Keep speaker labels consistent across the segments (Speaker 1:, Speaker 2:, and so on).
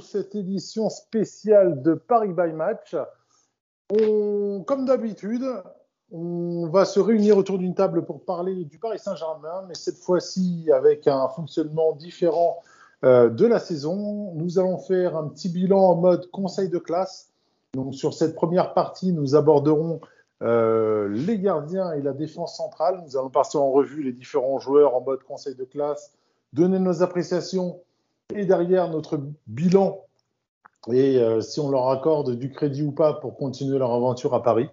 Speaker 1: pour cette édition spéciale de Paris by Match. Comme d'habitude, on va se réunir autour d'une table pour parler du Paris Saint-Germain, mais cette fois-ci avec un fonctionnement différent euh, de la saison. Nous allons faire un petit bilan en mode conseil de classe. Donc sur cette première partie, nous aborderons euh, les gardiens et la défense centrale. Nous allons passer en revue les différents joueurs en mode conseil de classe, donner nos appréciations et derrière notre bilan et euh, si on leur accorde du crédit ou pas pour continuer leur aventure à Paris.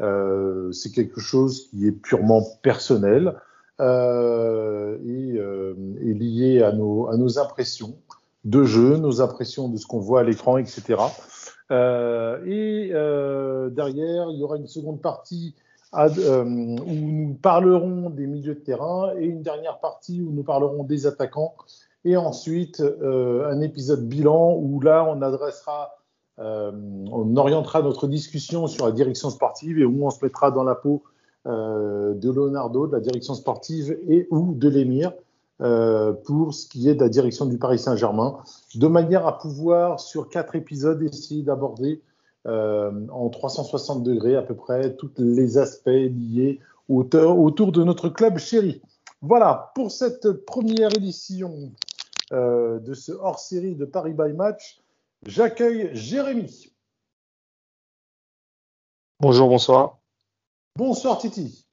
Speaker 1: Euh, c'est quelque chose qui est purement personnel euh, et, lié à nos, impressions de jeu, nos impressions de ce qu'on voit à l'écran, etc. Et derrière, il y aura une seconde partie où nous parlerons des milieux de terrain et une dernière partie où nous parlerons des attaquants. Et ensuite, euh, un épisode bilan où là, on adressera, euh, on orientera notre discussion sur la direction sportive et où on se mettra dans la peau euh, de Leonardo, de la direction sportive et ou de l'émir pour ce qui est de la direction du Paris Saint-Germain, de manière à pouvoir, sur quatre épisodes, essayer d'aborder en 360 degrés à peu près tous les aspects liés autour de notre club chéri. Voilà, pour cette première édition euh, de ce hors-série de Paris by Match, j'accueille Jérémy.
Speaker 2: Bonjour, bonsoir.
Speaker 1: Bonsoir Titi.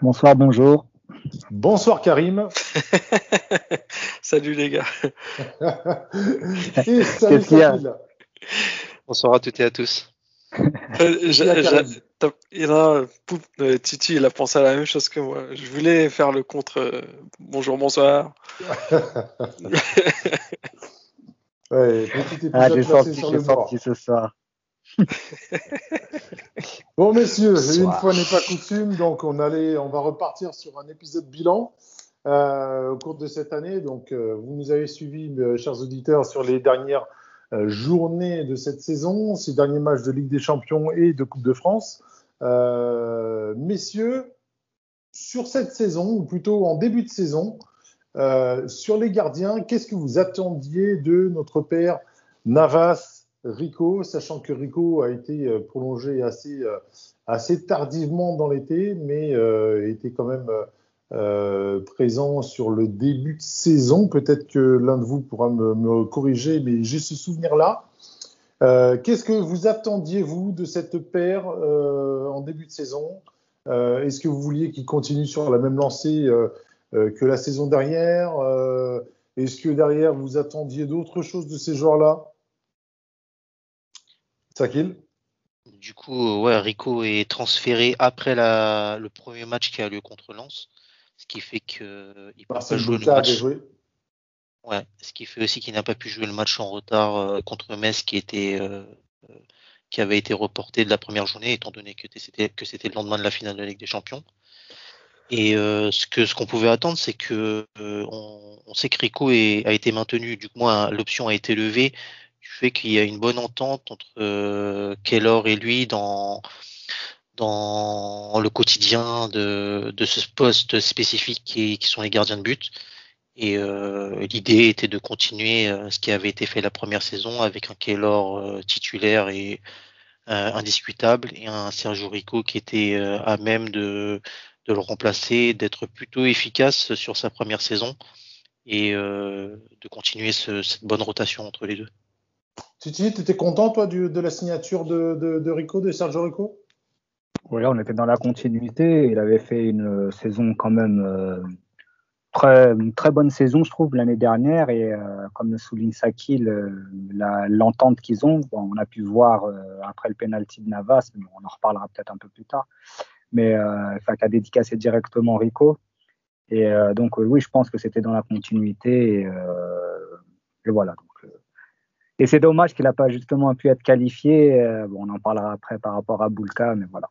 Speaker 3: Bonsoir, bonjour.
Speaker 1: Bonsoir Karim.
Speaker 2: Salut les gars.
Speaker 1: et salut.
Speaker 4: Bonsoir à toutes et à tous.
Speaker 2: Euh, j'a-
Speaker 1: Karim.
Speaker 2: j'a- t'as- il a, pou- euh, Titi, il a pensé à la même chose que moi. Je voulais faire le contre. euh, bonjour, bonsoir.
Speaker 1: Ouais, petit épisode
Speaker 3: Ah, j'ai
Speaker 1: sur bord.
Speaker 3: senti ce soir.
Speaker 1: Bon messieurs, une fois n'est pas coutume, donc on allait, on va repartir sur un épisode bilan euh, au cours de cette année. Donc euh, vous nous avez suivis, chers auditeurs, sur les dernières euh, journées de cette saison, ces derniers matchs de Ligue des Champions et de Coupe de France. Euh, messieurs, sur cette saison, ou plutôt en début de saison, euh, sur les gardiens, qu'est-ce que vous attendiez de notre père Navas Rico, sachant que Rico a été prolongé assez, assez tardivement dans l'été, mais était quand même euh, présent sur le début de saison. Peut-être que l'un de vous pourra me, corriger, mais j'ai ce souvenir-là. Euh, Qu'est-ce que vous attendiez, vous, de cette paire euh, en début de saison? Est-ce que vous vouliez qu'il continue sur la même lancée que la saison dernière? Est-ce que derrière, vous attendiez d'autres choses de ces joueurs-là? Sakil?
Speaker 4: Du coup, Rico est transféré après le premier match qui a lieu contre Lens, ce qui fait que euh, il peut pas jouer le match. Ouais, ce qui fait aussi qu'il n'a pas pu jouer le match en retard euh, contre Metz qui était euh, qui avait été reporté de la première journée étant donné que c'était que c'était le lendemain de la finale de la Ligue des Champions. Et euh, ce que ce qu'on pouvait attendre, c'est que on, on sait que Rico est- a été maintenu, du moins l'option a été levée du fait qu'il y a une bonne entente entre Kellor et lui dans dans le quotidien de, de ce poste spécifique qui, qui sont les gardiens de but. Et euh, l'idée était de continuer euh, ce qui avait été fait la première saison avec un Keylor euh, titulaire et euh, indiscutable et un Sergio Rico qui était à même de, de le remplacer, d'être plutôt efficace sur sa première saison et de continuer ce- cette bonne rotation entre les deux.
Speaker 1: Tu étais content, toi, du- de la signature de, de, de Rico, de Sergio Rico?
Speaker 3: Voilà, on était dans la continuité. Il avait fait une saison quand même euh, très, une très bonne saison, je trouve, l'année dernière. Et euh, comme le souligne euh, la- l'entente qu'ils ont, on a pu voir euh, après le penalty de Navas, mais on en reparlera peut-être un peu plus tard, mais euh, a dédicacé directement Rico. Et euh, donc, euh, oui, je pense que c'était dans la continuité. Et, euh, voilà. Donc, euh, et c'est dommage qu'il n'a pas justement pu être qualifié. Euh, bon, on en parlera après par rapport à Boulka, mais voilà.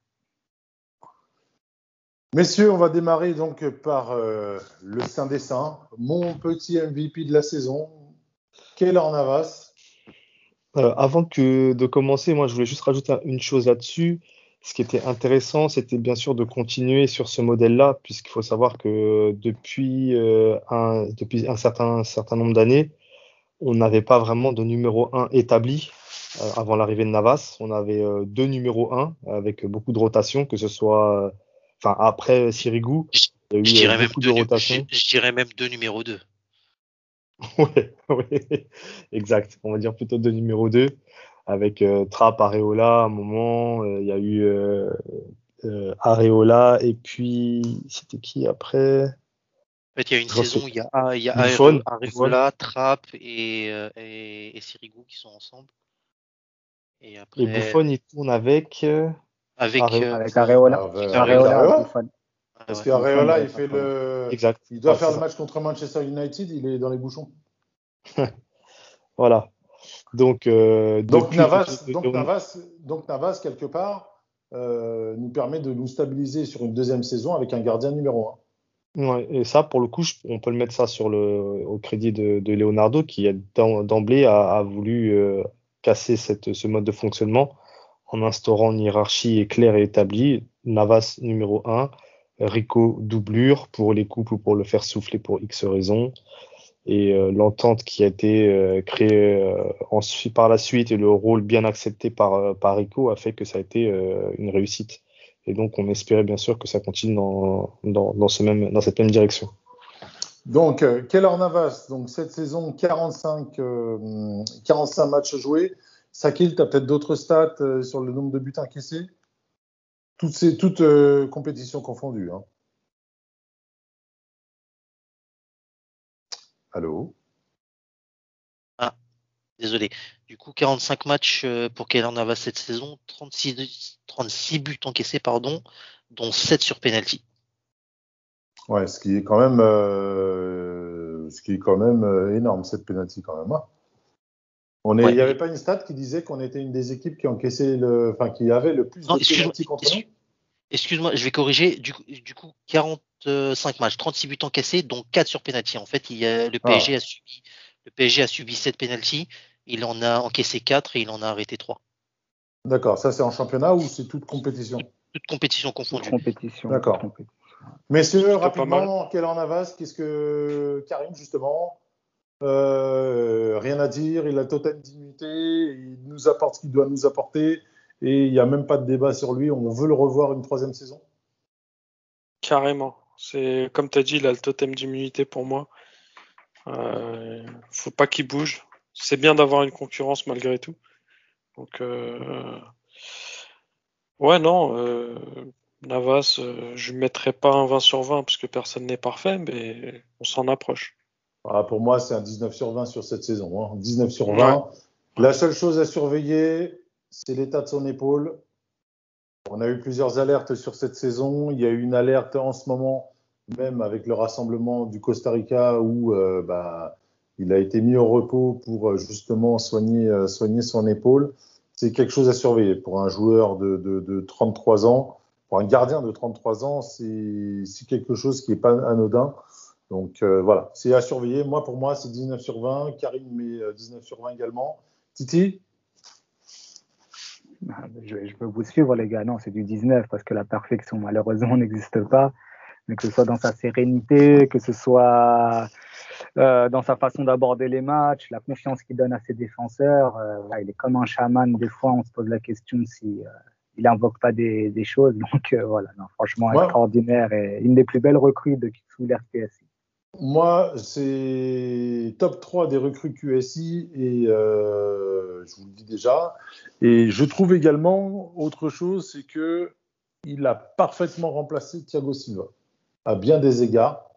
Speaker 1: Messieurs, on va démarrer donc par euh, le Saint des Saints, mon petit MVP de la saison, Keylor Navas.
Speaker 5: Euh, avant que de commencer, moi je voulais juste rajouter une chose là-dessus. Ce qui était intéressant, c'était bien sûr de continuer sur ce modèle-là, puisqu'il faut savoir que depuis, euh, un, certain, certain nombre d'années, on n'avait pas vraiment de numéro 1 établi avant l'arrivée de Navas. On avait deux numéros 1 avec beaucoup de rotation, que ce soit enfin après Sirigu,
Speaker 4: Je,
Speaker 5: il y a eu
Speaker 4: je dirais
Speaker 5: euh,
Speaker 4: même
Speaker 5: beaucoup
Speaker 4: deux,
Speaker 5: de rotation.
Speaker 4: je- je dirais même deux numéro 2.
Speaker 5: Ouais, ouais, exact. On va dire plutôt de numéro 2 avec euh, Trapp, Areola à un moment. euh, Il y a eu euh, Areola et puis c'était qui après?
Speaker 4: En fait, il y a une saison où il y a, ah, il y a
Speaker 5: Buffon,
Speaker 4: Areola, Trapp et, et, et Sirigu qui sont ensemble. Et après,
Speaker 5: Et Buffon, il tourne avec.
Speaker 4: Avec.
Speaker 5: Areola.
Speaker 4: euh,
Speaker 3: Avec Areola. Avec Areola,
Speaker 1: Areola
Speaker 3: Buffon.
Speaker 1: Parce qu'Areola, il fait le.
Speaker 5: Exact.
Speaker 1: Il doit faire le
Speaker 5: ça.
Speaker 1: match contre Manchester United, il est dans les bouchons.
Speaker 5: Voilà. Donc, euh,
Speaker 1: Donc
Speaker 5: depuis
Speaker 1: Navas, donc, Navas, donc Navas, quelque part, euh, nous permet de nous stabiliser sur une deuxième saison avec un gardien numéro 1.
Speaker 5: Ouais, et ça, pour le coup, je- on peut le mettre ça sur le, au crédit de, de Leonardo, qui d'emblée a, a voulu euh, casser cette, ce mode de fonctionnement en instaurant une hiérarchie claire et établie. Navas numéro 1, Rico doublure pour les couples ou pour le faire souffler pour X raisons. Et euh, l'entente qui a été euh, créée euh, ensuite, par la suite et le rôle bien accepté par, par Rico a fait que ça a été une réussite. Et donc, on espérait bien sûr que ça continue dans, dans, dans, ce même, dans cette même direction.
Speaker 1: Donc, Keller Navas, donc cette saison, 45, euh, 45 matchs joués. Sakil, tu as peut-être d'autres stats euh, sur le nombre de buts encaissés? Toutes, ces, toutes euh, compétitions confondues. Hein. Allô?
Speaker 4: Désolé. Du coup, 45 matchs euh, pour Keylor Navas cette saison, 36, 36 buts encaissés, pardon, dont 7 sur penalty.
Speaker 1: Ouais, ce qui est quand même, euh, ce qui est quand même énorme, cette penalty quand même. hein. On est, il n'y avait pas une stat qui disait qu'on était une des équipes qui encaissait le, enfin qui avait le plus
Speaker 4: Non,
Speaker 1: de
Speaker 4: excuse-moi,
Speaker 1: penalty contre nous.
Speaker 4: excuse- excuse-moi, je vais corriger. Du coup, du coup, 45 matchs, 36 buts encaissés, dont 4 sur penalty. En fait, il y a, le
Speaker 1: Ah.
Speaker 4: PSG a subi, le PSG a subi 7 penalty. Il en a encaissé 4 et il en a arrêté 3.
Speaker 1: D'accord, ça c'est en championnat ou c'est toute compétition?
Speaker 3: Toute
Speaker 4: confondues.
Speaker 3: compétition.
Speaker 1: D'accord.
Speaker 3: toute compétition.
Speaker 1: Messieurs,
Speaker 2: Plutôt pas
Speaker 1: rapidement, Keller Navas, qu'est-ce que Karim justement euh, Rien à dire, il a totale dignité, il nous apporte ce qu'il doit nous apporter et il n'y a même pas de débat sur lui. On veut le revoir une troisième saison.
Speaker 2: Carrément. C'est comme tu as dit, il a le totem d'immunité pour moi. Euh, faut pas qu'il bouge. C'est bien d'avoir une concurrence malgré tout. Donc, euh, ouais, non, Navas, je ne mettrai pas un 20 sur 20 parce que personne n'est parfait, mais on s'en approche.
Speaker 1: Ah, pour moi, c'est un 19 sur 20 sur cette saison. hein. 19 sur 20. La seule chose à surveiller, c'est l'état de son épaule. On a eu plusieurs alertes sur cette saison. Il y a eu une alerte en ce moment, même avec le rassemblement du Costa Rica, où euh, bah, il a été mis au repos pour euh, justement soigner, euh, soigner son épaule. C'est quelque chose à surveiller pour un joueur de, de, de 33 ans. Pour un gardien de 33 ans, c'est c'est quelque chose qui n'est pas anodin. Donc euh, voilà, c'est à surveiller. Moi, pour moi, c'est 19 sur 20. Karim met euh, 19 sur 20 également. Titi?
Speaker 3: Je, je veux vous suivre, les gars. Non, c'est du 19 parce que la perfection, malheureusement, n'existe pas. Mais que ce soit dans sa sérénité, que ce soit euh, dans sa façon d'aborder les matchs, la confiance qu'il donne à ses défenseurs. euh, il est comme un chaman. Des fois, on se pose la question si euh, il invoque pas des, des choses. Donc voilà, non, franchement,
Speaker 1: Ouais.
Speaker 3: extraordinaire et une des plus belles recrues de sous l'RPSI.
Speaker 1: Moi, c'est top 3 des recrues QSI et euh, je vous le dis déjà. Et je trouve également autre chose, c'est que il a parfaitement remplacé Thiago Silva à bien des égards.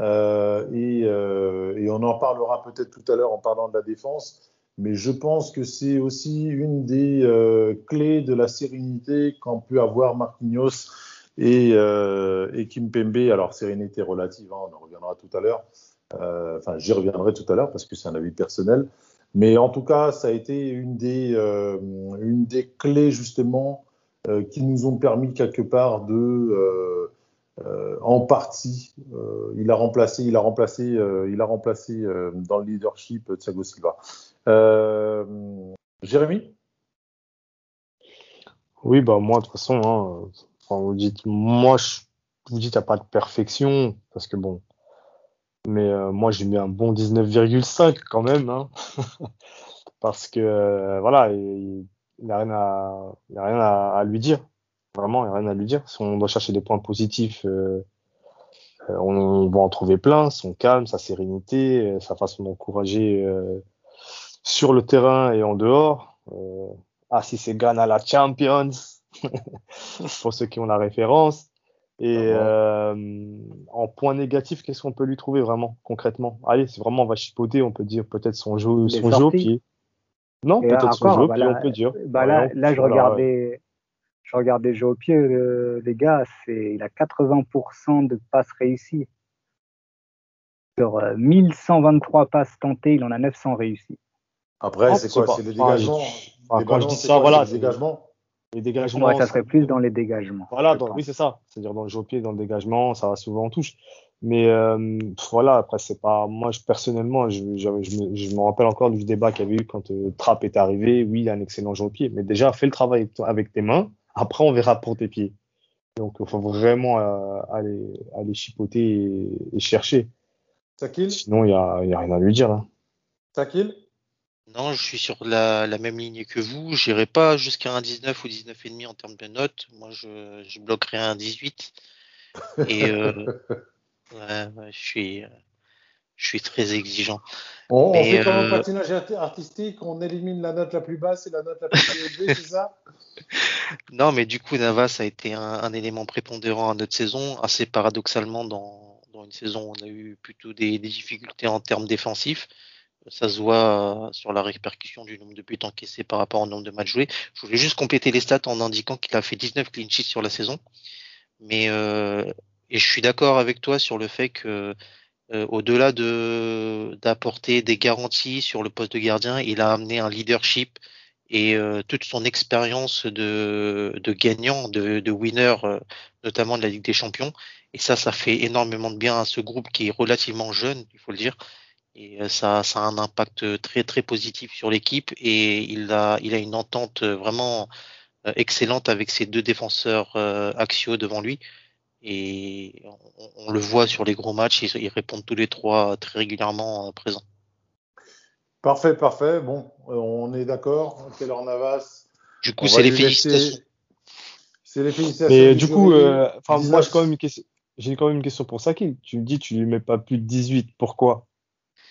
Speaker 1: Euh, et, euh, et on en parlera peut-être tout à l'heure en parlant de la défense. Mais je pense que c'est aussi une des clés de la sérénité qu'ont pu avoir Marquinhos et, euh, et Kimpembe. Alors, sérénité relative, hein, on en reviendra tout à l'heure. Euh, Enfin, j'y reviendrai tout à l'heure parce que c'est un avis personnel. Mais en tout cas, ça a été une des, euh, clés justement euh, qui nous ont permis quelque part de, en partie. Il a remplacé, il a remplacé, il a remplacé dans le leadership Thiago Silva. Jérémy?
Speaker 5: Oui, bah moi de toute façon, hein, vous dites, moi je vous dites n'y a pas de perfection parce que bon, mais moi j'ai mis un bon 19,5 quand même, hein, parce que voilà, il n'a rien à, a rien à lui dire. Vraiment, il n'y a rien à lui dire. Si on doit chercher des points positifs, euh, euh, on, va en trouver plein. Son calme, sa sérénité, euh, sa façon d'encourager sur le terrain et en dehors. ah, si c'est Ghana la Champions, pour ceux qui ont la référence. Et ah en point négatif, qu'est-ce qu'on peut lui trouver vraiment, concrètement? Allez, c'est vraiment on va chipoter, on peut dire peut-être son jeu, son jeu au pied. Non, peut-être son jeu au pied, on peut dire.
Speaker 3: Bah là, là, je regardais, je regardais jeux au pied, les gars, c'est, il a 80% de passes réussies. Sur 1123 euh, passes tentées, il en a 900 réussies.
Speaker 1: Après, c'est quoi? C'est les dégagements?
Speaker 5: Quand je dis ça, voilà.
Speaker 1: Les dégagements?
Speaker 5: Les dégagements.
Speaker 3: ça serait plus dans les dégagements.
Speaker 5: Voilà, oui, c'est ça. C'est-à-dire dans le jeu au pied, dans le dégagement, ça va souvent en touche. Mais euh, voilà, après, c'est pas. Moi, je, personnellement, je, je, me, je, me, rappelle encore du débat qu'il y avait eu quand euh, Trapp est arrivé. Oui, il a un excellent jeu au pied. Mais déjà, fais le travail avec tes mains. Après, on verra pour tes pieds. Donc, il faut vraiment euh, aller, aller chipoter et, chercher.
Speaker 1: Sakil?
Speaker 5: Sinon, il n'y a, y a rien à lui dire. Là.
Speaker 1: Sakil?
Speaker 4: Non, je suis sur la, la même ligne que vous. Je n'irai pas jusqu'à un 19 ou 19,5 en termes de notes. Moi, je, je bloquerai un 18. Et euh, ouais, je suis. Je suis très exigeant.
Speaker 1: On, fait comme un euh, patinage artistique, on élimine la note la plus basse et la note la plus élevée, c'est ça?
Speaker 4: Non, mais du coup, Navas a été un, élément prépondérant à notre saison, assez paradoxalement dans, dans une saison où on a eu plutôt des, difficultés en termes défensifs. Ça se voit euh, sur la répercussion du nombre de buts encaissés par rapport au nombre de matchs joués. Je voulais juste compléter les stats en indiquant qu'il a fait 19 clean sheets sur la saison. Mais euh, et je suis d'accord avec toi sur le fait que euh, au-delà de d'apporter des garanties sur le poste de gardien, il a amené un leadership et toute son expérience de, de gagnant, de, de winner, notamment de la Ligue des Champions. Et ça, ça fait énormément de bien à ce groupe qui est relativement jeune, il faut le dire. Et ça, ça a un impact très très positif sur l'équipe et il a, il a une entente vraiment excellente avec ses deux défenseurs axiaux devant lui. Et on, le voit sur les gros matchs, ils, répondent tous les trois très régulièrement euh, présents.
Speaker 1: Parfait, parfait. Bon, euh, on est d'accord. Taylor Navas.
Speaker 4: Du coup, c'est les félicitations.
Speaker 1: C'est les félicitations.
Speaker 5: Mais du, coup, euh, moi, j'ai quand, même une question... quand même une question pour Sakil. Tu me dis, tu lui mets pas plus de 18. Pourquoi?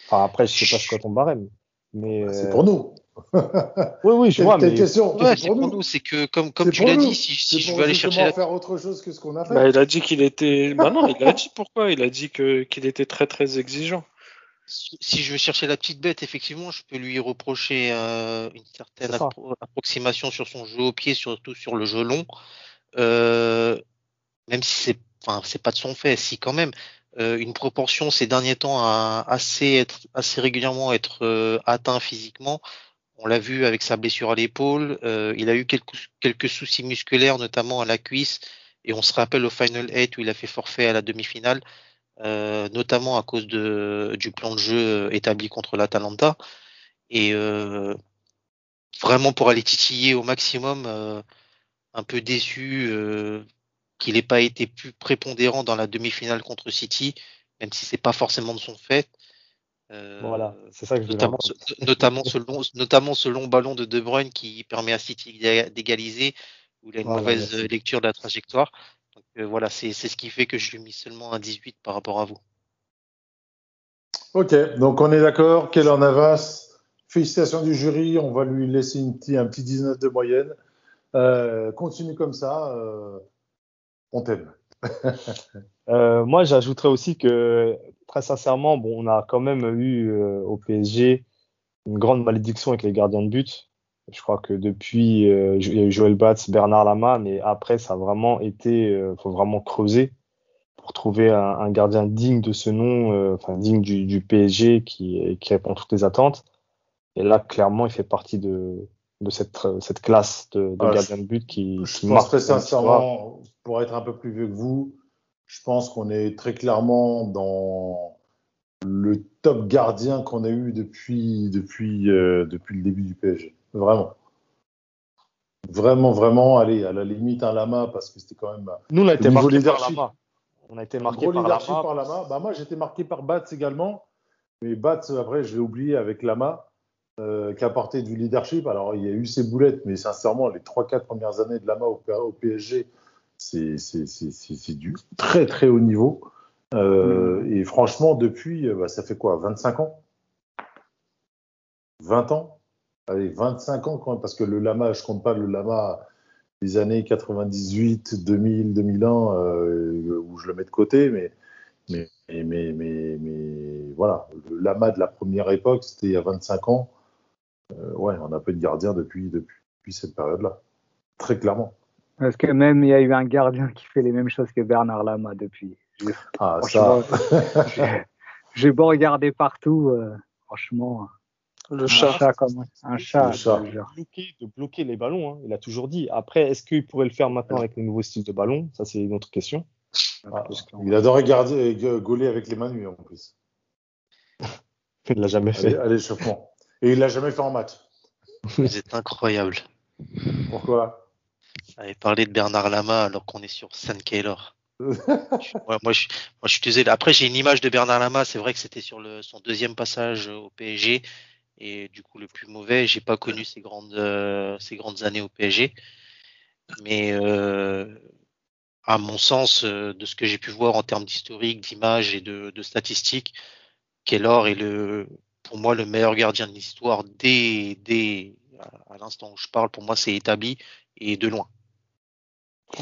Speaker 5: Enfin, après, je sais pas ce quoi ton barème. Mais
Speaker 1: c'est pour nous.
Speaker 5: oui, oui, je vois.
Speaker 1: Mais... Question,
Speaker 4: c'est pour, nous. C'est que, comme, comme tu l'as dit, si, si je veux aller chercher.
Speaker 1: faire autre chose que ce qu'on a fait.
Speaker 2: Bah, il a dit qu'il était. bah non, il a dit pourquoi? Il a dit que qu'il était très très exigeant.
Speaker 4: Si je veux chercher la petite bête, effectivement, je peux lui reprocher euh, une certaine approximation sur son jeu au pied, surtout sur le jeu long. Euh, même si c'est, enfin, c'est pas de son fait, si quand même. Euh, une proportion ces derniers temps à assez être régulièrement être euh, atteint physiquement. On l'a vu avec sa blessure à l'épaule. Euh, il a eu quelques, soucis musculaires, notamment à la cuisse. Et on se rappelle au Final 8 où il a fait forfait à la demi-finale, notamment à cause du plan de jeu établi contre l'Atalanta. Et vraiment pour aller titiller au maximum, un peu déçu qu'il n'ait pas été plus prépondérant dans la demi-finale contre City, même si c'est pas forcément de son fait.
Speaker 5: Euh, voilà, c'est ça que je
Speaker 4: notamment, ce, notamment, ce long, notamment ce long ballon de De Bruyne qui permet à City d'égaliser, où il a une mauvaise lecture de la trajectoire. Donc, euh, voilà, c'est ce qui fait que je lui ai mis seulement un 18 par rapport à vous.
Speaker 1: Ok, donc on est d'accord. Keller Navas, félicitations du jury. On va lui laisser une un petit 19 de moyenne. Euh, continue comme ça. On t'aime.
Speaker 5: euh, moi, j'ajouterais aussi que, très sincèrement, bon, on a quand même eu euh, au PSG une grande malédiction avec les gardiens de but. Je crois que depuis, euh, il y a eu Joël Batz, Bernard Lama, mais après, ça a vraiment été, euh, faut vraiment creuser pour trouver un, un gardien digne de ce nom, enfin digne du, du PSG qui, qui répond à toutes les attentes. Et là, clairement, il fait partie de, de cette, cette classe de, de ah, gardien de but qui,
Speaker 1: je qui marque. Très sincèrement, pour être un peu plus vieux que vous, je pense qu'on est très clairement dans le top gardien qu'on a eu depuis, depuis, euh, depuis le début du PSG. Vraiment. Vraiment, vraiment, allez, à la limite un Lama, parce que c'était quand même.
Speaker 5: Nous, on a été marqué par. Lama. On a été marqué par Lama.
Speaker 1: par Lama. Bah, moi, j'étais marqué par Bats également. Mais Bats, après, je l'ai oublié avec Lama, euh, qui du leadership. Alors, il y a eu ses boulettes, mais sincèrement, les 3-4 premières années de Lama au, au PSG, c'est du très, très haut niveau. Euh, Et franchement, depuis, euh, bah, ça fait quoi 25 ans? 20 ans? Allez, 25 ans quand même, parce que le Lama, je compte pas le Lama des années 98, 2000, 2001, euh, où je le mets de côté, mais, mais, mais, mais, mais, mais voilà, le Lama de la première époque, c'était il y a 25 ans. Euh, ouais, on a peu de gardiens depuis, depuis, depuis cette période-là, très clairement.
Speaker 3: Parce que même il y a eu un gardien qui fait les mêmes choses que Bernard Lama depuis. J'ai-
Speaker 1: Ah, ça,
Speaker 3: J'ai beau regarder partout, euh, franchement,
Speaker 2: Le
Speaker 3: un
Speaker 2: chat.
Speaker 3: chat comme un chat.
Speaker 1: Le chat.
Speaker 5: bloquer, de bloquer les ballons. hein. Il a toujours dit. Après, est-ce qu'il pourrait le faire maintenant avec le nouveau style de ballon? Ça, c'est une autre question.
Speaker 1: ah,
Speaker 3: qu'on-
Speaker 1: il adorait garder, euh, gauler avec les mains nues en plus,
Speaker 5: Il l'a jamais fait.
Speaker 1: à l'échauffement. Et il l'a jamais fait en match.
Speaker 4: Vous êtes incroyable.
Speaker 1: Pourquoi?
Speaker 4: Avez parlé de Bernard Lama alors qu'on est sur San. Ouais, moi, je, moi, je suis désolé. Après, j'ai une image de Bernard Lama. C'est vrai que c'était sur le, son deuxième passage au PSG et du coup le plus mauvais. J'ai pas connu ces grandes, euh, ces grandes années au PSG, mais euh, à mon sens, euh, de ce que j'ai pu voir en termes d'historique, d'image et de, de statistiques, Keylor est le, pour moi, le meilleur gardien de l'histoire dès, dès à l'instant où je parle. Pour moi, c'est établi et de loin.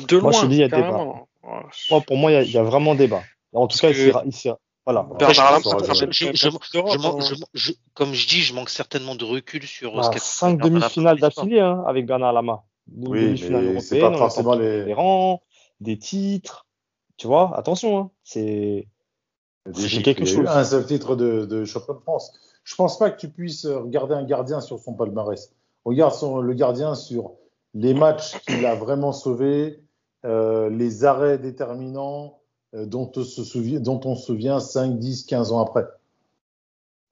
Speaker 2: De
Speaker 5: Moi, je
Speaker 2: loin,
Speaker 5: dis, il y a
Speaker 2: carrément. Ouais,
Speaker 5: Moi, pour moi, il y a- il y, a vraiment débat. En tout
Speaker 2: Parce
Speaker 5: cas, il
Speaker 2: que-
Speaker 5: sera- il voilà.
Speaker 4: Comme je dis, je manque certainement de recul sur
Speaker 5: Bah,
Speaker 4: fait
Speaker 5: cinq demi-finales d'affilée hein, avec Bernard Lama. Des
Speaker 1: Oui, c'est pas forcément les-
Speaker 5: des rangs, des titres. Tu vois, attention, hein, c'est quelque chose.
Speaker 1: un seul titre de, de champion de France. Je pense pas que tu puisses regarder un gardien sur son palmarès. Regarde son- le gardien sur les matchs qu'il a vraiment sauvés, euh, les arrêts déterminants euh, dont, on se souvient, dont on se souvient 5, 10, 15 ans après.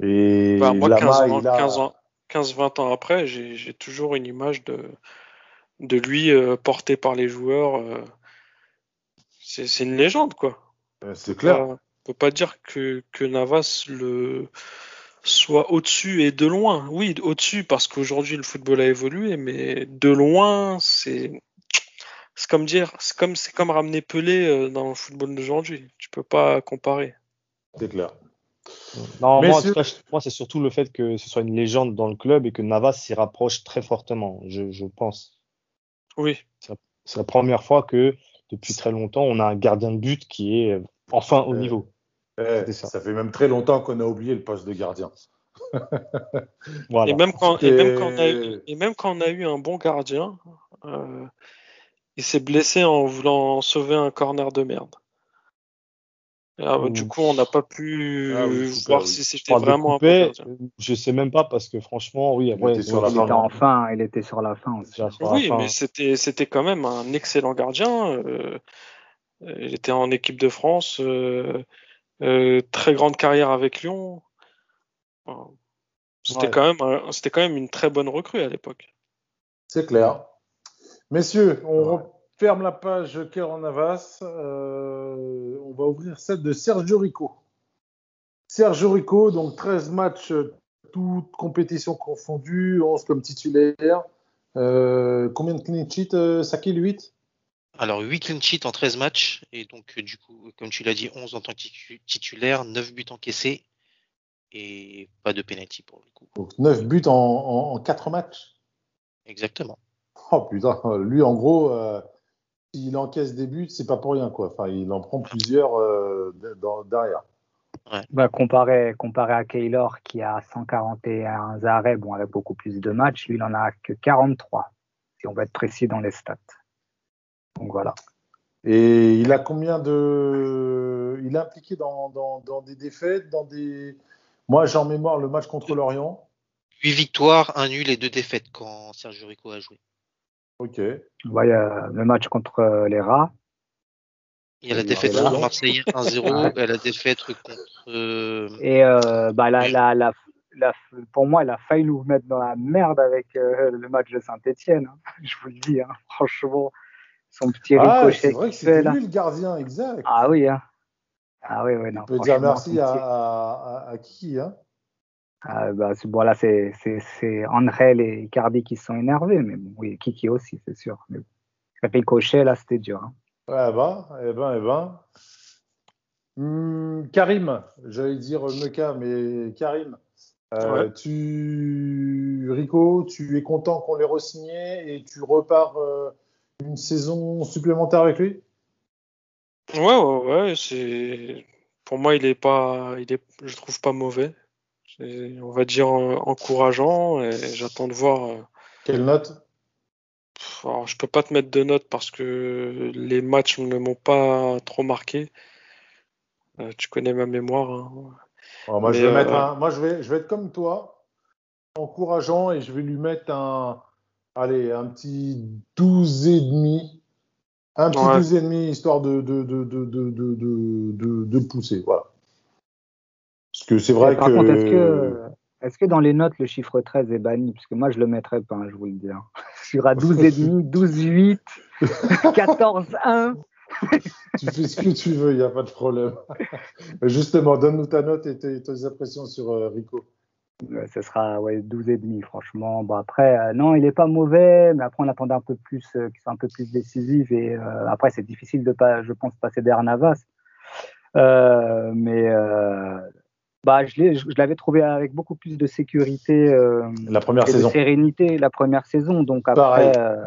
Speaker 1: Et
Speaker 2: Bah, moi,
Speaker 1: Lama,
Speaker 2: 15, ans-
Speaker 1: il a-
Speaker 2: 15 ans, 15-20 ans après, j'ai toujours une image de, de lui euh, porté par les joueurs. euh, c'est une légende, quoi.
Speaker 1: Euh, c'est clair.
Speaker 2: On peut pas dire que, que Navas le soit au-dessus et de loin. Oui, au-dessus parce qu'aujourd'hui le football a évolué, mais de loin, c'est c'est comme dire, c'est comme c'est comme ramener Pelé euh, dans le football d'aujourd'hui. Tu peux pas comparer.
Speaker 1: C'est clair.
Speaker 5: Non, moi, cas, c'est surtout le fait que ce soit une légende dans le club et que Navas s'y rapproche très fortement, je, je pense.
Speaker 2: Oui.
Speaker 5: C'est la première fois que, depuis très longtemps, on a un gardien de but qui est euh, enfin au
Speaker 1: Euh,
Speaker 5: niveau.
Speaker 1: Eh, ça.
Speaker 5: ça.
Speaker 1: fait même très longtemps qu'on a oublié le poste de gardien.
Speaker 5: Voilà.
Speaker 2: Et même quand et
Speaker 1: Et-
Speaker 2: même quand on a eu, et même quand on a eu un bon gardien, euh, il s'est blessé en voulant sauver un corner de merde. Ah, bah, du coup, on n'a pas pu
Speaker 1: Ah oui,
Speaker 2: voir
Speaker 1: oui.
Speaker 2: si c'était vraiment un gardien.
Speaker 5: euh, je sais même pas parce que franchement, oui,
Speaker 1: Il
Speaker 5: après,
Speaker 1: était sur la
Speaker 3: Il
Speaker 1: fin,
Speaker 3: en fin, il était sur la fin
Speaker 5: la
Speaker 2: Oui,
Speaker 5: fin.
Speaker 2: mais c'était c'était quand même un excellent gardien. euh, euh, il était en équipe de France, euh, euh, très grande carrière avec Lyon. Enfin, C'était
Speaker 5: Ouais.
Speaker 2: quand même un- c'était quand même une très bonne recrue à l'époque.
Speaker 1: C'est clair. Messieurs, on ferme la page Kéron Navas. Euh, on va ouvrir celle de Sergio Rico. Sergio Rico, donc 13 matchs, euh, toutes compétitions confondues, 11 comme titulaire. Euh, combien de clean sheets, euh, Sakil 8
Speaker 4: Alors, 8 clean sheets en 13 matchs, et donc, euh, du coup, comme tu l'as dit, 11 en tant que titu- titulaire, 9 buts encaissés, et pas de penalty pour le coup.
Speaker 1: Donc 9 buts en, en, en 4 matchs.
Speaker 4: Exactement.
Speaker 1: Oh putain, lui en gros, euh, s'il encaisse des buts, c'est pas pour rien quoi. Enfin, il en prend plusieurs euh, dans- derrière.
Speaker 3: Bah, comparé, comparé à Keylor qui a 141 arrêts, bon, avec beaucoup plus de matchs, lui, il en a que 43, si on va être précis dans les stats. Donc voilà.
Speaker 1: Et il a combien de. Il est impliqué dans, dans, dans des défaites, dans des. Moi, j'ai en mémoire le match contre l'Orient.
Speaker 4: 8 victoires, 1 nul et 2 défaites quand Sergio Rico a joué.
Speaker 1: Ok.
Speaker 3: Ouais, il y a le match contre euh, les Rats.
Speaker 4: Il y a la défaite contre Marseille 1-0 et la défaite contre. euh,
Speaker 3: Et euh, bah, la,
Speaker 4: Oui.
Speaker 3: la, la, la- pour moi, elle a failli nous mettre dans la merde avec euh, le match de Saint-Etienne. Je vous le dis, hein. franchement, son petit
Speaker 1: Ah,
Speaker 3: ricochet
Speaker 1: c'est vrai que
Speaker 3: là.
Speaker 1: lui le gardien, exact.
Speaker 3: Ah oui, hein. Ah oui, oui, non.
Speaker 1: On peut dire merci à, à, à- qui hein
Speaker 3: Ah, bah, c'est- bon, là, c'est c'est- c'est Angel et Icardi qui sont énervés, mais bon, oui, Kiki aussi, c'est sûr. Mais bon. Ricochet, là, c'était dur. hein.
Speaker 1: Ouais, bah, eh ben, eh ben. Hmm, Karim, j'allais dire Meka, mais Karim, euh,
Speaker 2: Ouais.
Speaker 1: tu, Rico, tu es content qu'on l'ait re-signé et tu repars euh, une saison supplémentaire avec lui?
Speaker 2: Ouais, ouais, ouais. C'est pour moi, il est pas, il est, je trouve pas mauvais. C'est, on va dire encourageant et j'attends de voir. euh,
Speaker 1: Quelle note?
Speaker 2: Alors, je peux pas te mettre de notes parce que les matchs ne m'ont pas trop marqué. Euh, tu connais ma mémoire. hein.
Speaker 1: Alors, moi, je
Speaker 2: Mais,
Speaker 1: vais
Speaker 2: euh,
Speaker 1: mettre un- moi, je vais, je vais être comme toi, encourageant, et je vais lui mettre un, allez, un petit 12 et demi. Un petit
Speaker 2: Ouais.
Speaker 1: 12 et demi, histoire de, de, de, de, de, de, de, de- de pousser. Voilà. Parce que c'est vrai
Speaker 3: par
Speaker 1: que.
Speaker 3: contre, est-ce que, est-ce que dans les notes, le chiffre 13 est banni? Parce que moi, je le mettrais pas, hein, je vous le dis. hein. Sur à 12,5, 12,8, 14,1.
Speaker 1: tu fais ce que tu veux, il n'y a pas de problème. Justement, donne-nous ta note et tes, tes impressions sur euh, Rico.
Speaker 3: Ouais, ce sera ouais, 12,5, franchement. Bon, après, euh, non, il n'est pas mauvais, mais après, on attendait un peu plus, euh, qu'il soit un peu plus décisif. Et euh, après, c'est difficile de pas, je pense, passer derrière Navas. Euh, mais euh, bah, je l'ai- je l'avais trouvé avec beaucoup plus de sécurité euh,
Speaker 1: La première
Speaker 3: et de
Speaker 1: saison.
Speaker 3: sérénité la première saison. Donc après, euh,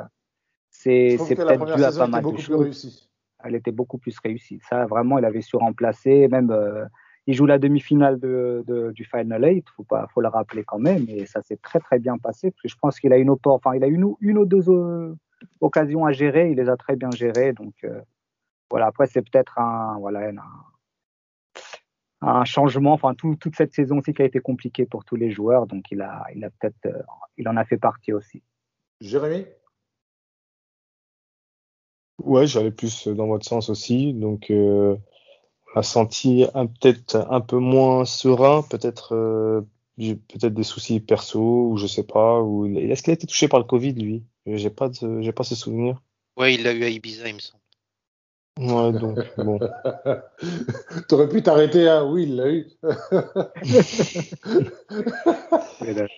Speaker 3: c'est c'est peut-être dû à pas
Speaker 1: était
Speaker 3: mal de
Speaker 1: beaucoup plus
Speaker 3: choses.
Speaker 1: réussie.
Speaker 3: Elle était beaucoup plus réussie. Ça, vraiment, il avait su remplacer. Même, euh, il joue la demi-finale de, de- du Final Eight. Faut faut le rappeler quand même. Et ça s'est très très bien passé parce que je pense qu'il a une, enfin, il a une, une ou deux euh, occasions à gérer. Il les a très bien gérées. Donc euh, voilà. Après, c'est peut-être un, voilà, un, changement. Enfin, tout- toute cette saison aussi qui a été compliquée pour tous les joueurs. Donc il a, il a peut-être, euh, il en a fait partie aussi.
Speaker 1: Jérémy?
Speaker 5: Ouais, j'allais plus dans votre sens aussi. Donc, euh, on a senti un- peut-être un peu moins serein, peut-être euh, peut-être des soucis perso ou je sais pas. Ou est-ce qu'il a été touché par le Covid lui? J'ai pas de, j'ai pas ce souvenir.
Speaker 4: Ouais, il l'a eu à Ibiza, il me semble.
Speaker 5: Ouais, donc bon.
Speaker 1: T'aurais pu t'arrêter à oui, il l'a eu.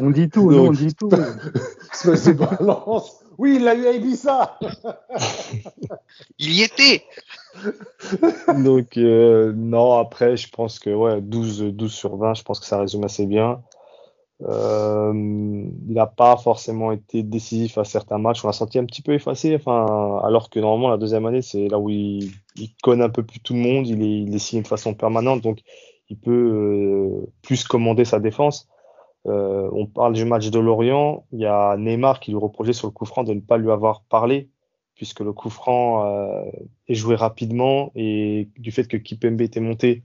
Speaker 3: On dit tout, nous, on dit tout.
Speaker 1: C'est c'est balance. Oui, il l'a eu à Ibiza.
Speaker 4: Il y était
Speaker 5: Donc euh, non, après je pense que ouais, 12, 12 sur 20, je pense que ça résume assez bien. Euh, il n'a pas forcément été décisif à certains matchs. On l'a senti un petit peu effacé, enfin, alors que normalement la deuxième année, c'est là où il, il connaît un peu plus tout le monde, il est, il est signé de façon permanente, donc il peut euh, plus commander sa défense. Euh, on parle du match de Lorient, il y a Neymar qui lui reprochait sur le coup franc de ne pas lui avoir parlé, puisque le coup franc euh, est joué rapidement. Et du fait que Kipembe était monté,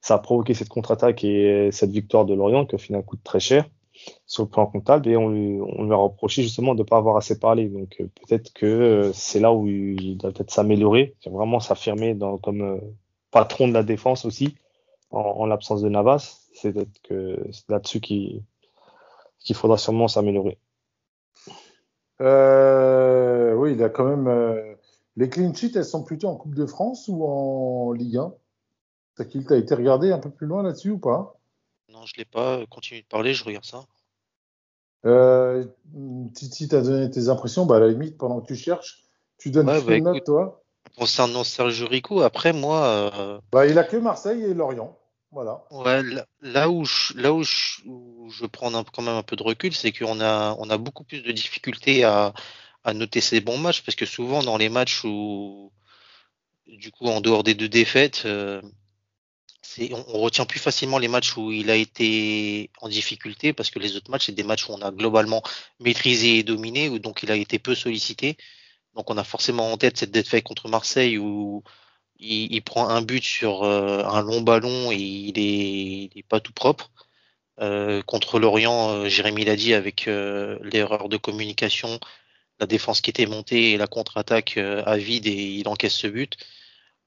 Speaker 5: ça a provoqué cette contre-attaque et cette victoire de Lorient qui au final coûte très cher sur le plan comptable. Et on lui, a reproché justement de ne pas avoir assez parlé. Donc euh, peut-être que c'est là où il doit peut-être s'améliorer, vraiment s'affirmer comme patron de la défense aussi en, en l'absence de Navas. C'est peut-être que c'est là-dessus qu'il faudra sûrement s'améliorer.
Speaker 1: Euh, oui, il a quand même. euh, Les clean sheets, elles sont plutôt en Coupe de France ou en Ligue 1 T'as qu'il t'a été regardé un peu plus loin là-dessus ou pas?
Speaker 4: Non, je l'ai pas. Continue de parler, je regarde ça.
Speaker 1: euh, Titi, t'as donné tes impressions? Bah, à la limite, pendant que tu cherches, tu donnes
Speaker 4: Ouais, bah,
Speaker 1: note,
Speaker 4: écoute.
Speaker 1: toi?
Speaker 4: Concernant Sergio Rico, après moi, euh,
Speaker 1: Bah, il a que Marseille et Lorient. Voilà.
Speaker 4: ouais, là, là où je, là où je, où je prends un- quand même un peu de recul, c'est qu'on a, on a beaucoup plus de difficultés à, à noter ces bons matchs parce que souvent dans les matchs où, du coup, en dehors des deux défaites, euh, c'est, on, on retient plus facilement les matchs où il a été en difficulté parce que les autres matchs, c'est des matchs où on a globalement maîtrisé et dominé, où donc il a été peu sollicité. Donc on a forcément en tête cette défaite contre Marseille où il, il prend un but sur euh, un long ballon et il est, il est pas tout propre. Euh, contre Lorient, euh, Jérémy l'a dit avec l'erreur de communication, la défense qui était montée et la contre-attaque à vide et il encaisse ce but.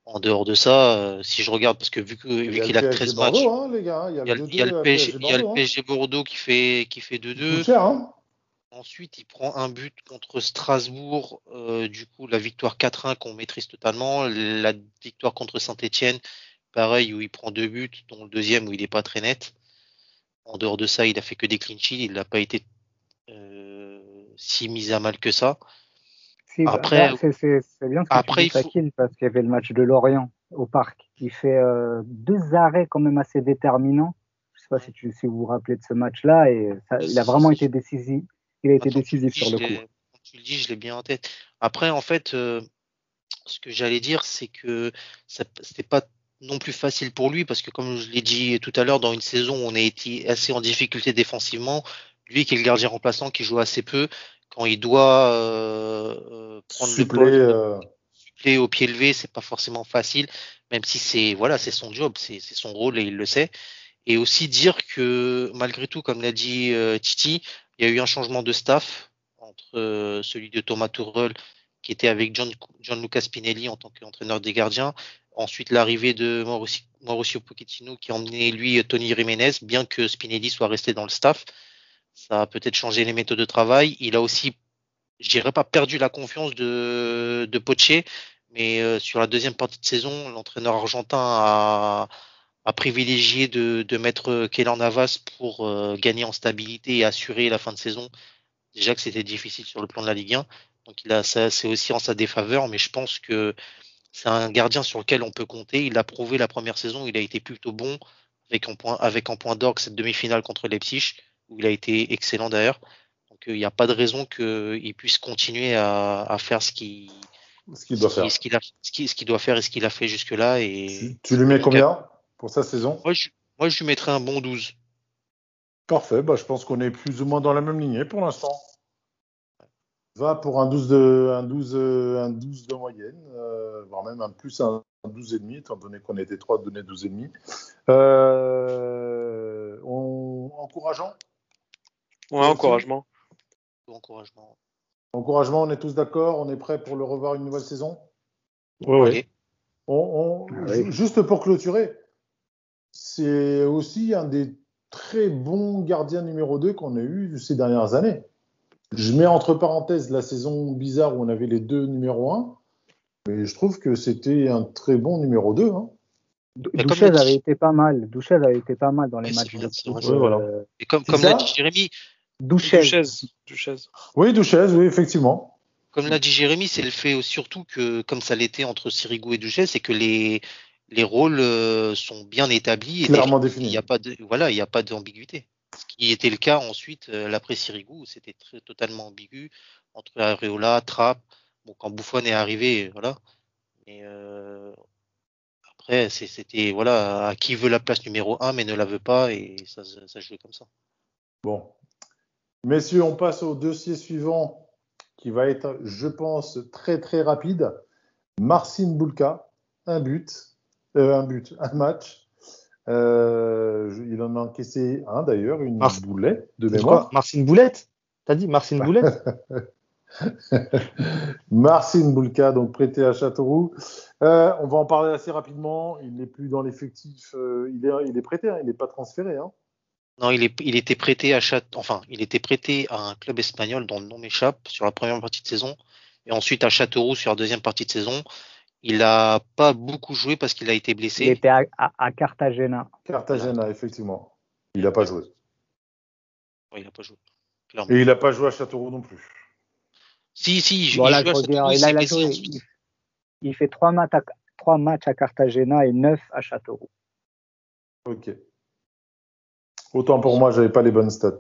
Speaker 4: En dehors de ça, si je regarde, parce que vu qu'il a
Speaker 1: PSG
Speaker 4: 13
Speaker 1: Bordeaux,
Speaker 4: matchs,
Speaker 1: hein, gars. Il y a le
Speaker 4: le- il y a
Speaker 1: 2-2
Speaker 4: le
Speaker 1: à
Speaker 4: PSG,
Speaker 1: Bordeaux, hein.
Speaker 4: Qui fait qui fait
Speaker 1: Il
Speaker 4: 2-2. Ensuite, il prend un but contre Strasbourg. euh, du coup, la victoire 4-1 qu'on maîtrise totalement. La victoire contre Saint-Etienne, pareil, où il prend deux buts, dont le deuxième où il n'est pas très net. En dehors de ça, il a fait que des clean sheets. Il n'a pas été euh, si mis à mal que ça.
Speaker 3: Si, bah,
Speaker 4: Après-
Speaker 3: bah, c'est bien ce que
Speaker 4: après,
Speaker 3: tu dis,
Speaker 4: il faut-
Speaker 3: parce qu'il y avait le match de Lorient au parc. Il fait euh, deux arrêts quand même assez déterminants. Je sais pas si, tu, si vous vous rappelez de ce match-là. Et ça- il a vraiment été décisif. Il a été
Speaker 4: le
Speaker 3: décisif sur le coup.
Speaker 4: quand tu le dis, je l'ai bien en tête. Après, en fait, euh, ce que j'allais dire, c'est que c'était pas non plus facile pour lui parce que, comme je l'ai dit tout à l'heure, dans une saison où on a été assez en difficulté défensivement, lui qui est le gardien remplaçant, qui joue assez peu, quand il doit euh, euh, prendre le
Speaker 1: Suppléer,
Speaker 4: poste,
Speaker 1: euh,
Speaker 4: suppléer au pied levé, c'est pas forcément facile, même si c'est voilà, c'est son job, c'est c'est son rôle et il le sait. Et aussi dire que malgré tout, comme l'a dit euh, Titi, il y a eu un changement de staff entre euh, celui de Thomas Tuchel qui était avec John, Gianluca Spinelli en tant qu'entraîneur des gardiens. Ensuite, l'arrivée de Mauricio, Pochettino qui a emmené lui Tony Jiménez, bien que Spinelli soit resté dans le staff. Ça a peut-être changé les méthodes de travail. Il a aussi, je dirais pas perdu la confiance de, de mais euh, sur la deuxième partie de saison, l'entraîneur argentin a, a privilégié de, de mettre Kélan Navas pour euh, gagner en stabilité et assurer la fin de saison. Déjà que c'était difficile sur le plan de la Ligue 1. Donc il a ça, c'est aussi en sa défaveur, mais je pense que c'est un gardien sur lequel on peut compter. Il l'a prouvé la première saison, il a été plutôt bon avec en point, avec en point d'orgue cette demi-finale contre Leipzig, où il a été excellent d'ailleurs. Donc euh, il n'y a pas de raison qu'il puisse continuer à, à faire ce qu'il
Speaker 1: ce qu'il doit
Speaker 4: ce
Speaker 1: faire.
Speaker 4: qu'il- ce qu'il a- ce qu'il- ce qu'il doit faire et ce qu'il a fait jusque-là. Et
Speaker 1: Tu, tu lui mets combien? Pour sa saison
Speaker 4: moi, je, moi, je lui mettrais un bon 12.
Speaker 1: Parfait, bah, je pense qu'on est plus ou moins dans la même lignée pour l'instant. Va pour un 12 de, un 12, euh, un 12 de moyenne, euh, voire même un plus un, un 12,5, étant donné qu'on était 3 à donner 12,5. Euh, on, encourageant?
Speaker 2: Ouais, encouragement.
Speaker 4: Encouragement.
Speaker 1: Encouragement, on est tous d'accord, on est prêt pour le revoir une nouvelle saison?
Speaker 4: Allez.
Speaker 1: On- on-
Speaker 3: oui.
Speaker 1: ju- Juste pour clôturer, c'est aussi un des très bons gardiens numéro 2 qu'on a eu ces dernières années. Je mets entre parenthèses la saison bizarre où on avait les deux numéro 1, mais je trouve que c'était un très bon numéro 2. hein.
Speaker 3: Douchez
Speaker 4: dit-
Speaker 3: avait été pas mal. Douchez avait été pas mal dans les matchs de
Speaker 5: voilà.
Speaker 3: euh,
Speaker 4: Et comme, l'a dit Jérémy,
Speaker 3: Douchez.
Speaker 1: Oui, Duchesse, oui, effectivement.
Speaker 4: comme l'a dit Jérémy, c'est le fait surtout que, comme ça l'était entre Sirigu et Duchesse, c'est que les, les rôles euh, sont bien établis. et
Speaker 1: Clairement
Speaker 4: Il
Speaker 1: défini.
Speaker 4: n'y a pas de, voilà, il n'y a pas d'ambiguïté. Ce qui était le cas ensuite, euh, l'après Sirigu, où c'était très, totalement ambigu entre Areola, Trapp. Bon, quand Buffon est arrivé, voilà. Mais euh, après, c'était, voilà, à qui veut la place numéro 1, mais ne la veut pas, et ça, ça, ça jouait comme ça.
Speaker 1: Bon. Messieurs, on passe au dossier suivant qui va être, je pense, très très rapide. Marcin Bulka, un but, euh, un but, un match. Euh, il en a encaissé un d'ailleurs, une
Speaker 5: Mars-
Speaker 1: boulet de mémoire.
Speaker 5: Marcine Boulette T'as dit Marcine. Boulette?
Speaker 1: Marcin Bulka, donc prêté à Châteauroux. Euh, on va en parler assez rapidement. Il n'est plus dans l'effectif. euh, il, est, il est prêté, hein, il n'est pas transféré. Hein.
Speaker 4: Non, il, est, il était prêté à enfin, il était prêté à un club espagnol dont le nom m'échappe sur la première partie de saison, et ensuite à Châteauroux sur la deuxième partie de saison. Il a pas beaucoup joué parce qu'il a été
Speaker 3: Il
Speaker 4: blessé.
Speaker 3: était à, à, à Cartagena.
Speaker 1: Cartagena, effectivement. Il n'a pas joué.
Speaker 4: Il a pas joué. Clairement.
Speaker 1: Et il n'a pas joué à Châteauroux non plus.
Speaker 4: Si, si, il, il joue il
Speaker 3: Il, a, il a joué. Il, il fait trois matchs, à, trois matchs à Cartagena et neuf à Châteauroux.
Speaker 1: Ok. Autant pour moi, j'avais pas les bonnes stats.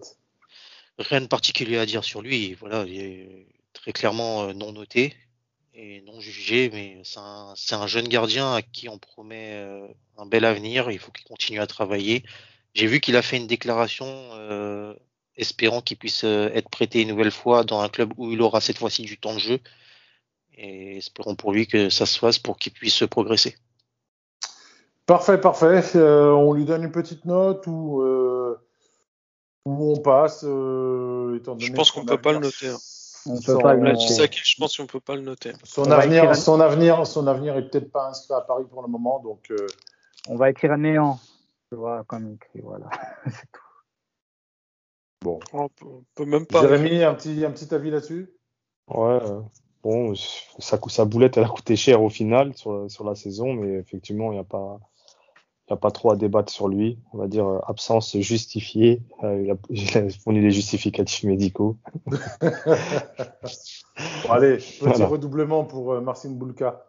Speaker 4: Rien de particulier à dire sur lui. Voilà, il est très clairement euh, non noté et non jugé, mais c'est un, c'est un jeune gardien à qui on promet euh, un bel avenir. Il faut qu'il continue à travailler. J'ai vu qu'il a fait une déclaration euh, espérant qu'il puisse euh, être prêté une nouvelle fois dans un club où il aura cette fois-ci du temps de jeu. Et espérons pour lui que ça se fasse pour qu'il puisse progresser.
Speaker 1: Parfait, parfait. Euh, on lui donne une petite note ou, euh, on passe. euh, étant
Speaker 2: Je pense qu'on peut pas le noter,
Speaker 3: On
Speaker 1: Son-
Speaker 3: peut pas le noter.
Speaker 2: Je pense qu'on peut pas le noter.
Speaker 1: Son
Speaker 3: On
Speaker 1: avenir,
Speaker 3: un-
Speaker 1: son avenir, son avenir est peut-être pas inscrit à Paris pour le moment, donc euh,
Speaker 3: On va écrire néant. Tu vois, comme écrit, voilà. C'est tout.
Speaker 1: bon.
Speaker 2: On peut, on peut même pas.
Speaker 1: Jérémy, un petit, un petit avis là-dessus?
Speaker 5: Ouais, euh, bon, ça, sa boulette, elle a coûté cher au final sur, sur la saison, mais effectivement, il n'y a pas, il y a pas trop à débattre sur lui. On va dire euh, absence justifiée. Euh, il, a, il a fourni les justificatifs médicaux.
Speaker 1: Bon, allez, petit
Speaker 5: Voilà.
Speaker 1: redoublement pour euh, Marcin Boulka.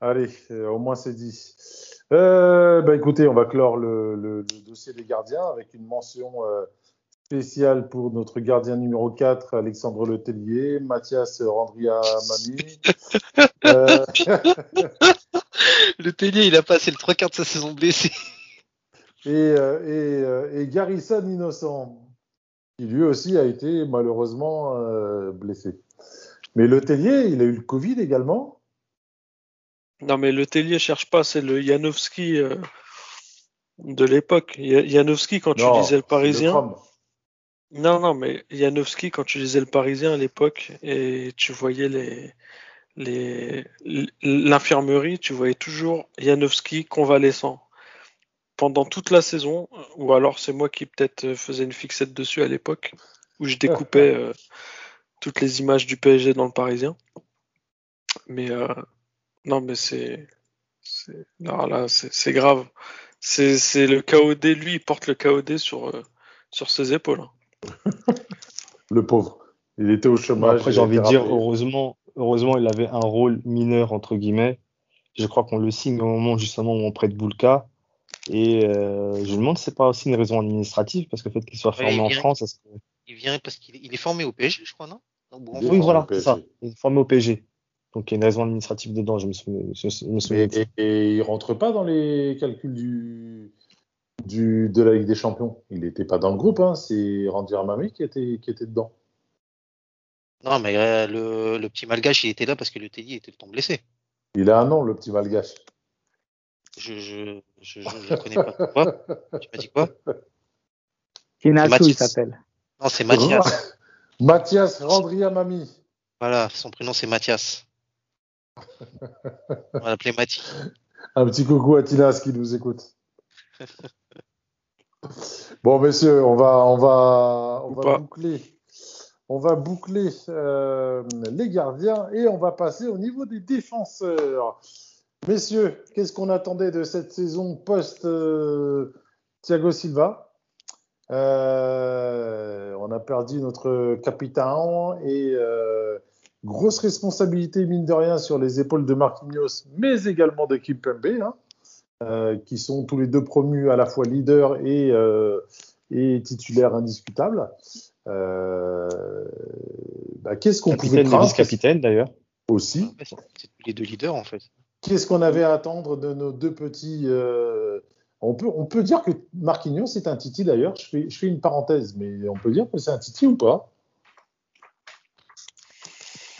Speaker 1: Allez, au moins c'est dit. Euh, bah, écoutez, on va clore le, le- le dossier des gardiens avec une mention euh, spéciale pour notre gardien numéro 4, Alexandre Letellier, Mathias Randria Mami. Euh,
Speaker 4: Le Tellier, il a passé le trois quarts de sa saison blessé.
Speaker 1: et, euh, et, euh, et Garrison Innocent, qui lui aussi a été malheureusement euh, blessé. Mais Letellier, il a eu le Covid également.
Speaker 2: Non, mais le Tellier cherche pas, c'est le Janowski euh, de l'époque. Janowski, quand tu
Speaker 1: Non,
Speaker 2: lisais le Parisien. Non, non, mais Janowski, quand tu lisais le Parisien à l'époque et tu voyais les, les, l'infirmerie, tu voyais toujours Janowski convalescent pendant toute la saison, ou alors c'est moi qui peut-être faisais une fixette dessus à l'époque, où je découpais euh, toutes les images du PSG dans le Parisien. Mais euh, non, mais c'est, c'est, non, là, c'est, grave. C'est, c'est le KOD, lui, il porte le KOD sur, euh, sur ses épaules. hein.
Speaker 1: Le pauvre. Il était au chômage.
Speaker 5: Après, j'ai
Speaker 1: a
Speaker 5: envie de dire, heureusement, heureusement, il avait un rôle mineur, entre guillemets. Je crois qu'on le signe au moment justement où on prête Boulka. Et euh, je me demande si c'est pas aussi une raison administrative, parce que le fait qu'il soit
Speaker 4: Ouais,
Speaker 5: formé en France, que-
Speaker 4: Il vient parce qu'il il est formé au PSG, je crois, non? Bon,
Speaker 5: Oui, voilà, c'est ça. Il est formé au PSG. Donc il y a une raison administrative dedans, je me souviens. je- je me souviens
Speaker 1: Et, et, et il rentre pas dans les calculs du, du, de la Ligue des Champions. Il n'était pas dans le groupe, hein. c'est Randy Ramami qui était, qui était dedans.
Speaker 4: Non, mais euh, le, le petit malgache, il était là parce que le Tellier était le temps blessé.
Speaker 1: Il a un nom, le petit malgache.
Speaker 4: Je je, je, je, je connais pas. Quoi Tu m'as dit quoi?
Speaker 3: Kinasu, il
Speaker 4: Mathis.
Speaker 3: s'appelle.
Speaker 4: Non, c'est Mathias.
Speaker 1: Mathias Randriamami.
Speaker 4: Voilà, son prénom c'est Mathias. On va l'appeler Mathi.
Speaker 1: Un petit coucou à Tinas qui nous écoute. Bon, messieurs, on va, on va, on va boucler, on va boucler euh, les gardiens et on va passer au niveau des défenseurs. Messieurs, qu'est-ce qu'on attendait de cette saison post euh, Thiago Silva? Euh, On a perdu notre capitaine et euh, grosse responsabilité mine de rien sur les épaules de Marquinhos, mais également de Kimpembe. Hein qui sont tous les deux promus à la fois leader et, euh, et titulaire indiscutable. Euh, bah, Qu'est-ce qu'on pouvait craindre
Speaker 5: vice-capitaine d'ailleurs.
Speaker 1: aussi
Speaker 4: Ouais, c'est c'est les deux leaders en fait.
Speaker 1: Qu'est-ce qu'on avait à attendre de nos deux petits euh, on, peut, on peut dire que Marquinhos est un titi d'ailleurs. Je fais, je fais une parenthèse, mais on peut dire que c'est un titi ou pas?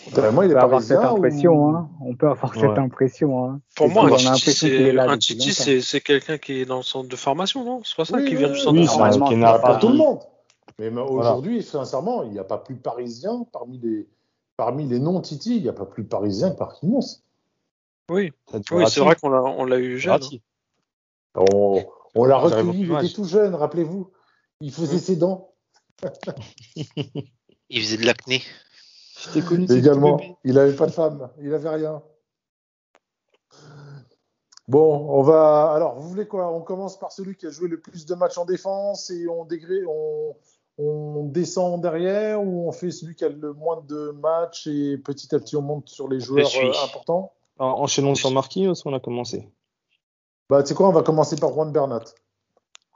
Speaker 1: Vraiment, il
Speaker 3: On
Speaker 1: est
Speaker 3: peut avoir cette impression,
Speaker 1: ou-
Speaker 3: hein. On peut avoir
Speaker 5: Ouais.
Speaker 3: cette impression, hein.
Speaker 2: Pour moi, un Titi, c'est c'est c'est quelqu'un qui est dans le centre de formation, non? C'est pas ça
Speaker 1: Oui,
Speaker 2: qui
Speaker 1: oui,
Speaker 2: vient du
Speaker 1: oui,
Speaker 2: centre
Speaker 5: oui,
Speaker 2: de
Speaker 5: c'est
Speaker 2: formation.
Speaker 5: un- qui est
Speaker 1: Pas tout le monde. Mais
Speaker 5: Voilà.
Speaker 1: aujourd'hui, sincèrement, il n'y a pas plus parisien parmi les, parmi les non-Titi, il n'y a pas plus parisien que Marquinhos.
Speaker 2: Oui, oui c'est vrai qu'on l'a eu jeune. hein.
Speaker 1: On, on l'a
Speaker 5: au
Speaker 1: recueilli, il était tout jeune, rappelez-vous. Il faisait ses dents.
Speaker 4: Il faisait de l'acné.
Speaker 5: Je t'ai connu,
Speaker 1: également, il n'avait pas de femme, il n'avait rien. Bon, on va. Alors, vous voulez quoi? On commence par celui qui a joué le plus de matchs en défense et on, dégré... on... on descend derrière ou on fait celui qui a le moins de matchs et petit à petit on monte sur les joueurs euh, importants?
Speaker 5: Alors, enchaînons sur Marquinhos, on a commencé?
Speaker 1: Bah, tu sais quoi, on va commencer par Juan Bernat.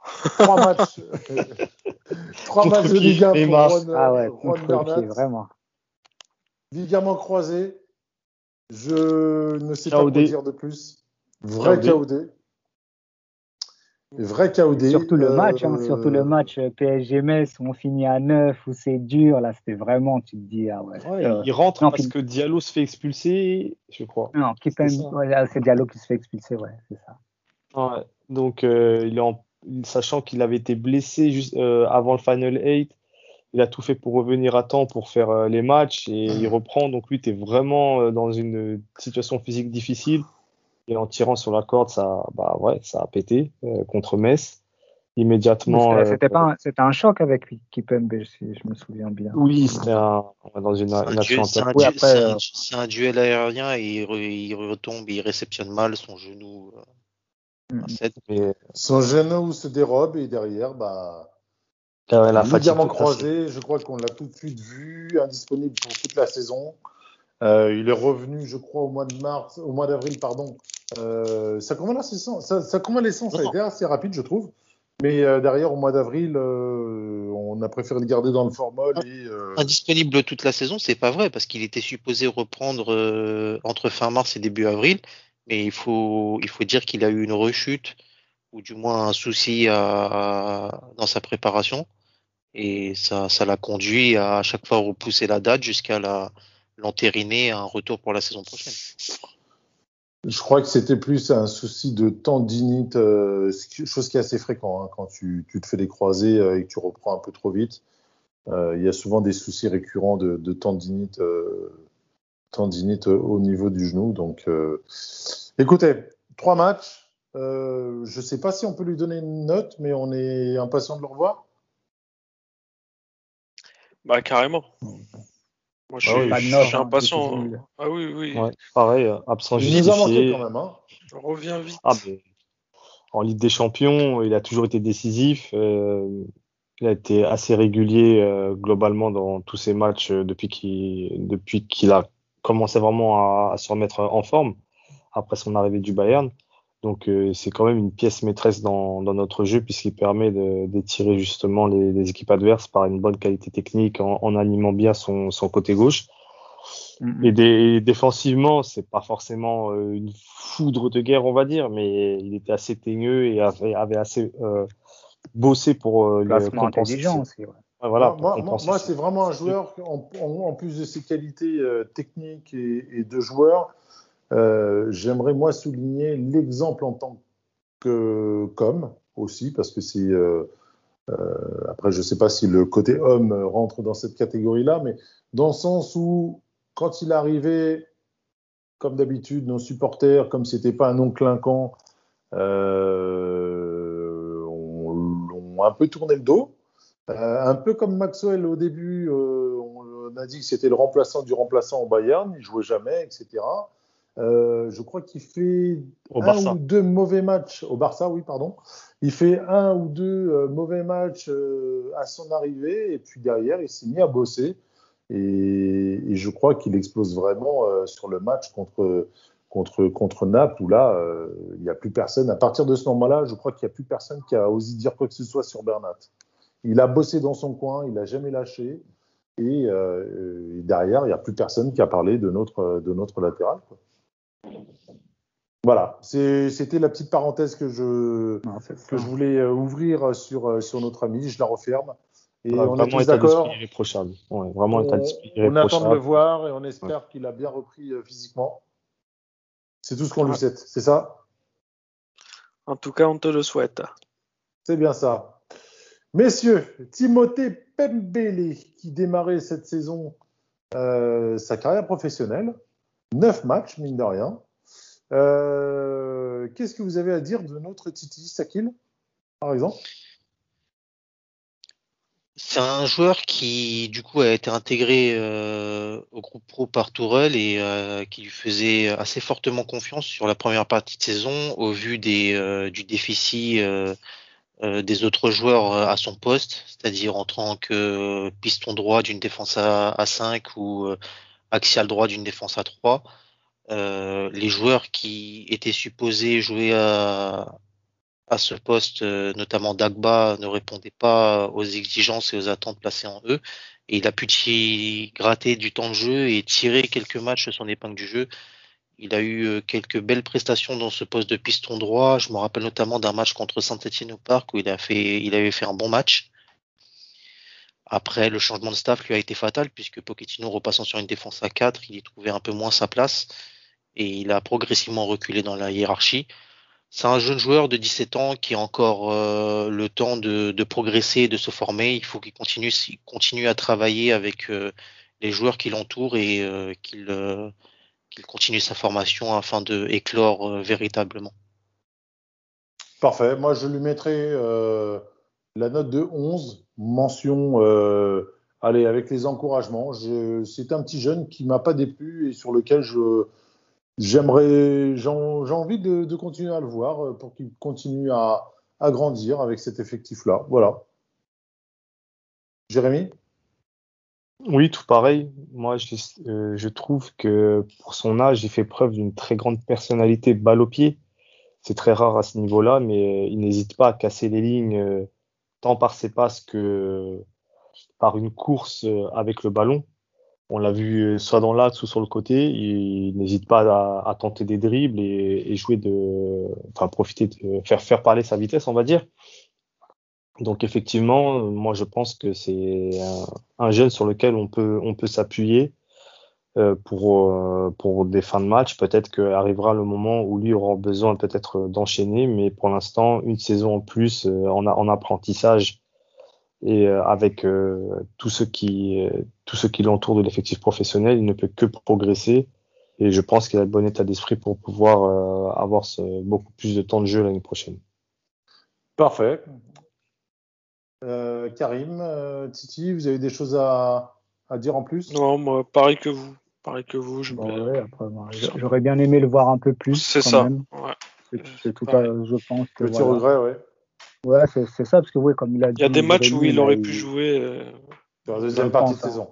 Speaker 1: Trois matchs. Trois matchs de Ligue 1 pour. Juan,
Speaker 3: Ah ouais,
Speaker 1: Juan
Speaker 3: contre
Speaker 1: Bernat.
Speaker 3: pied, vraiment.
Speaker 1: Ligament croisé. Je ne sais pas quoi dire de plus. Vrai
Speaker 5: KOD.
Speaker 1: Vrai KOD.
Speaker 3: Surtout le
Speaker 1: Euh,
Speaker 3: match, hein, surtout le match euh, PSG-Metz où on finit à 9, où c'est dur, là, c'était vraiment, tu te dis, ah ouais.
Speaker 5: Ouais,
Speaker 3: euh,
Speaker 5: il rentre
Speaker 3: non,
Speaker 5: parce
Speaker 3: puis-
Speaker 5: que Diallo se fait expulser, je crois.
Speaker 3: Non,
Speaker 5: C'est
Speaker 3: ouais, Diallo qui se fait expulser, ouais, c'est ça.
Speaker 5: Ouais. Donc, euh, il est en... sachant qu'il avait été blessé juste euh, avant le Final 8, il a tout fait pour revenir à temps pour faire euh, les matchs et il reprend. Donc lui, tu es vraiment euh, dans une situation physique difficile. Et en tirant sur la corde, ça, bah ouais, ça a pété euh, contre Metz. Immédiatement.
Speaker 3: C'était pas, un, c'était un choc avec Kipembe, si je me souviens bien.
Speaker 5: Oui, c'était un, dans une,
Speaker 4: un,
Speaker 5: une
Speaker 4: duel,
Speaker 5: action
Speaker 4: c'est un c'est un- duel aérien et il, re- il retombe, il réceptionne mal son genou. euh,
Speaker 3: Mm.
Speaker 5: Mais
Speaker 1: Son genou se dérobe et derrière, bah,
Speaker 5: euh, la
Speaker 1: le
Speaker 5: fatigue
Speaker 1: ligament
Speaker 5: tout passé.
Speaker 1: croisé, je crois qu'on l'a tout de suite vu, indisponible pour toute la saison. Euh, il est revenu, je crois, au mois de mars, au mois d'avril, pardon. Euh, sa convalescence, sa convalescence a été assez rapide, je trouve. Mais euh, derrière, au mois d'avril, euh, on a préféré le garder dans le formol et euh,
Speaker 4: Indisponible toute la saison, c'est pas vrai parce qu'il était supposé reprendre euh, entre fin mars et début avril, mais il faut il faut dire qu'il a eu une rechute ou du moins un souci à- dans sa préparation et ça ça l'a conduit à, à chaque fois repousser la date jusqu'à l'entériner à un retour pour la saison prochaine.
Speaker 1: je crois que c'était plus un souci de tendinite, euh, chose qui est assez fréquent hein, quand tu, te fais des croisés euh, et que tu reprends un peu trop vite. Euh, il y a souvent des soucis récurrents de, de tendinite, euh, tendinite au niveau du genou. Donc, écoutez, trois matchs. Je ne sais pas si on peut lui donner une note, mais on est impatient de le revoir.
Speaker 2: Bah, carrément. Moi, je
Speaker 5: Ah
Speaker 2: suis,
Speaker 5: oui,
Speaker 2: je
Speaker 3: note,
Speaker 2: suis
Speaker 3: hein,
Speaker 2: impatient.
Speaker 3: nul.
Speaker 2: Ah oui, oui.
Speaker 5: Ouais, pareil, euh, absent
Speaker 1: Il nous a manqué
Speaker 5: justifié.
Speaker 1: quand même. Hein.
Speaker 2: Je reviens vite.
Speaker 5: Ah, mais en Ligue des Champions, il a toujours été décisif. euh, il a été assez régulier euh, globalement dans tous ses matchs euh, depuis qu'il depuis qu'il a commencé vraiment à, à se remettre en forme après son arrivée du Bayern. Donc euh, c'est quand même une pièce maîtresse dans, dans notre jeu puisqu'il permet de d'étirer justement les, les équipes adverses par une bonne qualité technique en, en animant bien son, son côté gauche.
Speaker 3: Mm.
Speaker 5: Et, dé- défensivement, c'est pas forcément euh, une foudre de guerre, on va dire, mais il était assez teigneux et avait, avait assez euh, bossé pour euh, le
Speaker 3: intelligent aussi. ouais.
Speaker 5: Voilà,
Speaker 1: moi, c'est vraiment un joueur, en, en- en plus de ses qualités euh, techniques et, et de joueur, euh, j'aimerais moi souligner l'exemple en tant que com aussi, parce que c'est. euh, euh, après, je ne sais pas si le côté homme rentre dans cette catégorie-là, mais dans le sens où, quand il arrivait, comme d'habitude, nos supporters, comme c'était pas un nom clinquant, euh, on, a un peu tourné le dos. Un peu comme Maxwell au début, on a dit que c'était le remplaçant du remplaçant au Bayern, il jouait jamais, etc. Euh, je crois qu'il fait
Speaker 5: Au
Speaker 1: un
Speaker 5: Barça.
Speaker 1: ou deux mauvais matchs au Barça, oui, pardon. Il fait un ou deux euh, mauvais matchs euh, à son arrivée, et puis derrière, il s'est mis à bosser. Et, et je crois qu'il explose vraiment sur le match contre, contre, contre Naples, où là, il n'y a plus personne. À partir de ce moment-là, je crois qu'il n'y a plus personne qui a osé dire quoi que ce soit sur Bernat. Il a bossé dans son coin, il n'a jamais lâché. Et, euh, et derrière, il n'y a plus personne qui a parlé de notre, de notre latéral. quoi. Voilà, c'était la petite parenthèse que je,
Speaker 3: Non,
Speaker 1: que je voulais euh, ouvrir sur, euh, sur notre ami. Je la referme. Et
Speaker 5: Voilà,
Speaker 1: on
Speaker 5: vraiment
Speaker 1: d'accord.
Speaker 5: Ouais, vraiment
Speaker 1: On, on attend de le voir et on espère qu'il a bien repris euh, physiquement. C'est tout ce qu'on lui souhaite, c'est ça?
Speaker 2: En tout cas, on te le souhaite.
Speaker 1: C'est bien ça. Messieurs, Timothée Pembele qui démarrait cette saison euh, sa carrière professionnelle, neuf matchs mine de rien. Euh, Qu'est-ce que vous avez à dire de notre Titi Sakil, par exemple?
Speaker 4: C'est un joueur qui, du coup, a été intégré euh, au groupe pro par Tourelle et euh, qui lui faisait assez fortement confiance sur la première partie de saison au vu des, du déficit des autres joueurs à son poste, c'est-à-dire en tant que piston droit d'une défense à, à 5 ou axial droit d'une défense à 3. Euh, les joueurs qui étaient supposés jouer à, ce poste, euh, notamment Dagba, ne répondait pas aux exigences et aux attentes placées en eux. Et il a pu gratter du temps de jeu et tirer quelques matchs son épingle du jeu. Il a eu euh, quelques belles prestations dans ce poste de piston droit. Je me rappelle notamment d'un match contre Saint-Etienne au Parc où il avait fait un bon match. Après, le changement de staff lui a été fatal puisque Pochettino, repassant sur une défense à 4, il y trouvait un peu moins sa place et il a progressivement reculé dans la hiérarchie c'est un jeune joueur de 17 ans qui a encore euh, le temps de, de, progresser, de se former. Il faut qu'il continue, continue à travailler avec euh, les joueurs qui l'entourent et euh, qu'il qu'il continue sa formation afin de éclore véritablement.
Speaker 1: Parfait. Moi, je lui mettrai la note de 11, mention, allez, avec les encouragements. C'est un petit jeune qui m'a pas déplu et sur lequel J'aimerais, j'ai envie de, continuer à le voir euh, pour qu'il continue à, grandir avec cet effectif-là. Voilà. Jérémy?
Speaker 5: Oui, tout pareil. Moi, je, euh, je, trouve que pour son âge, il fait preuve d'une très grande personnalité balle au pied. C'est très rare à ce niveau-là, mais il n'hésite pas à casser les lignes euh, tant par ses passes que par une course avec le ballon. On l'a vu soit dans l'axe ou sur le côté. Il n'hésite pas à, tenter des dribbles et, jouer de, enfin profiter de faire faire parler sa vitesse, on va dire. Donc effectivement, moi je pense que c'est un, un, jeune sur lequel on peut on peut s'appuyer euh, pour euh, pour des fins de match. Peut-être qu'arrivera le moment où lui aura besoin peut-être d'enchaîner, mais pour l'instant une saison en plus euh, en, en apprentissage et euh, avec euh, tout ce qui euh, tout ce qui l'entoure de l'effectif professionnel, il ne peut que progresser. Et je pense qu'il a le bon état d'esprit pour pouvoir avoir ce, beaucoup plus de temps de jeu l'année prochaine.
Speaker 1: Parfait. Euh, Karim, euh, Titi, vous avez des choses à, à, dire en plus?
Speaker 2: Non, moi, pareil que vous. Pareil que vous. Je
Speaker 3: bon, ouais, J'aurais bien aimé le voir un peu plus.
Speaker 2: C'est ça. Ouais.
Speaker 3: C'est tout à, je pense. Que,
Speaker 1: Petit voilà. regret, ouais.
Speaker 3: Ouais, c'est ça, parce que oui, comme il a dit.
Speaker 2: Il y a des matchs où il aurait pu jouer. Euh...
Speaker 1: Dans la deuxième partie de saison.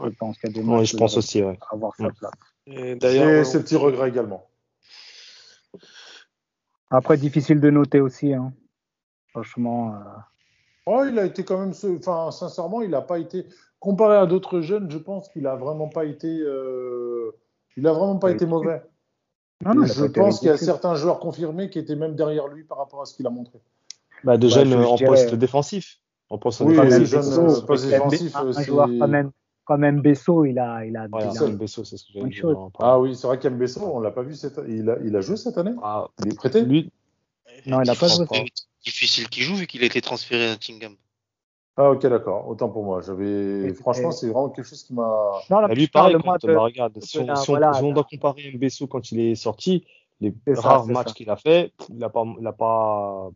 Speaker 3: Je pense qu'il y a des
Speaker 5: matchs. Oui, je pense aussi, ouais.
Speaker 3: Avoir sa place.
Speaker 1: C'est ce petit regret également.
Speaker 3: Après, difficile de noter aussi. Hein. Franchement. Euh...
Speaker 1: Oh, il a été quand même. Enfin, sincèrement, il n'a pas été. Comparé à d'autres jeunes, je pense qu'il a vraiment pas été. Euh... Il a vraiment pas été mauvais. Non, non, je pense qu'il y a certains joueurs confirmés qui étaient même derrière lui par rapport à ce qu'il a montré.
Speaker 5: Bah, de bah, jeunes en dirais... poste défensif.
Speaker 1: En poste oui, défensif. Jeunes, poste défensif.
Speaker 3: Un, un joueur quand même, quand même Besso, il a, il a.
Speaker 5: Ouais,
Speaker 3: il a...
Speaker 5: Besso, c'est ce que dit.
Speaker 1: Ah oui, c'est vrai qu'Mbesso, on l'a pas vu cette, il a, il a joué cette année? Ah, il est prêté?
Speaker 5: Lui,
Speaker 3: non, il a pas joué.
Speaker 4: Difficile qu'il joue vu qu'il a été transféré à Nottingham.
Speaker 1: Ah ok d'accord, autant pour moi. J'avais franchement c'est vraiment quelque chose qui m'a.
Speaker 5: Non, là, lui pareil. Quand, de... bah, regarde, si, on, si, voilà, on, si on doit comparer Mbesso quand il est sorti, les rares matchs qu'il a fait, il n'a pas, il a pas,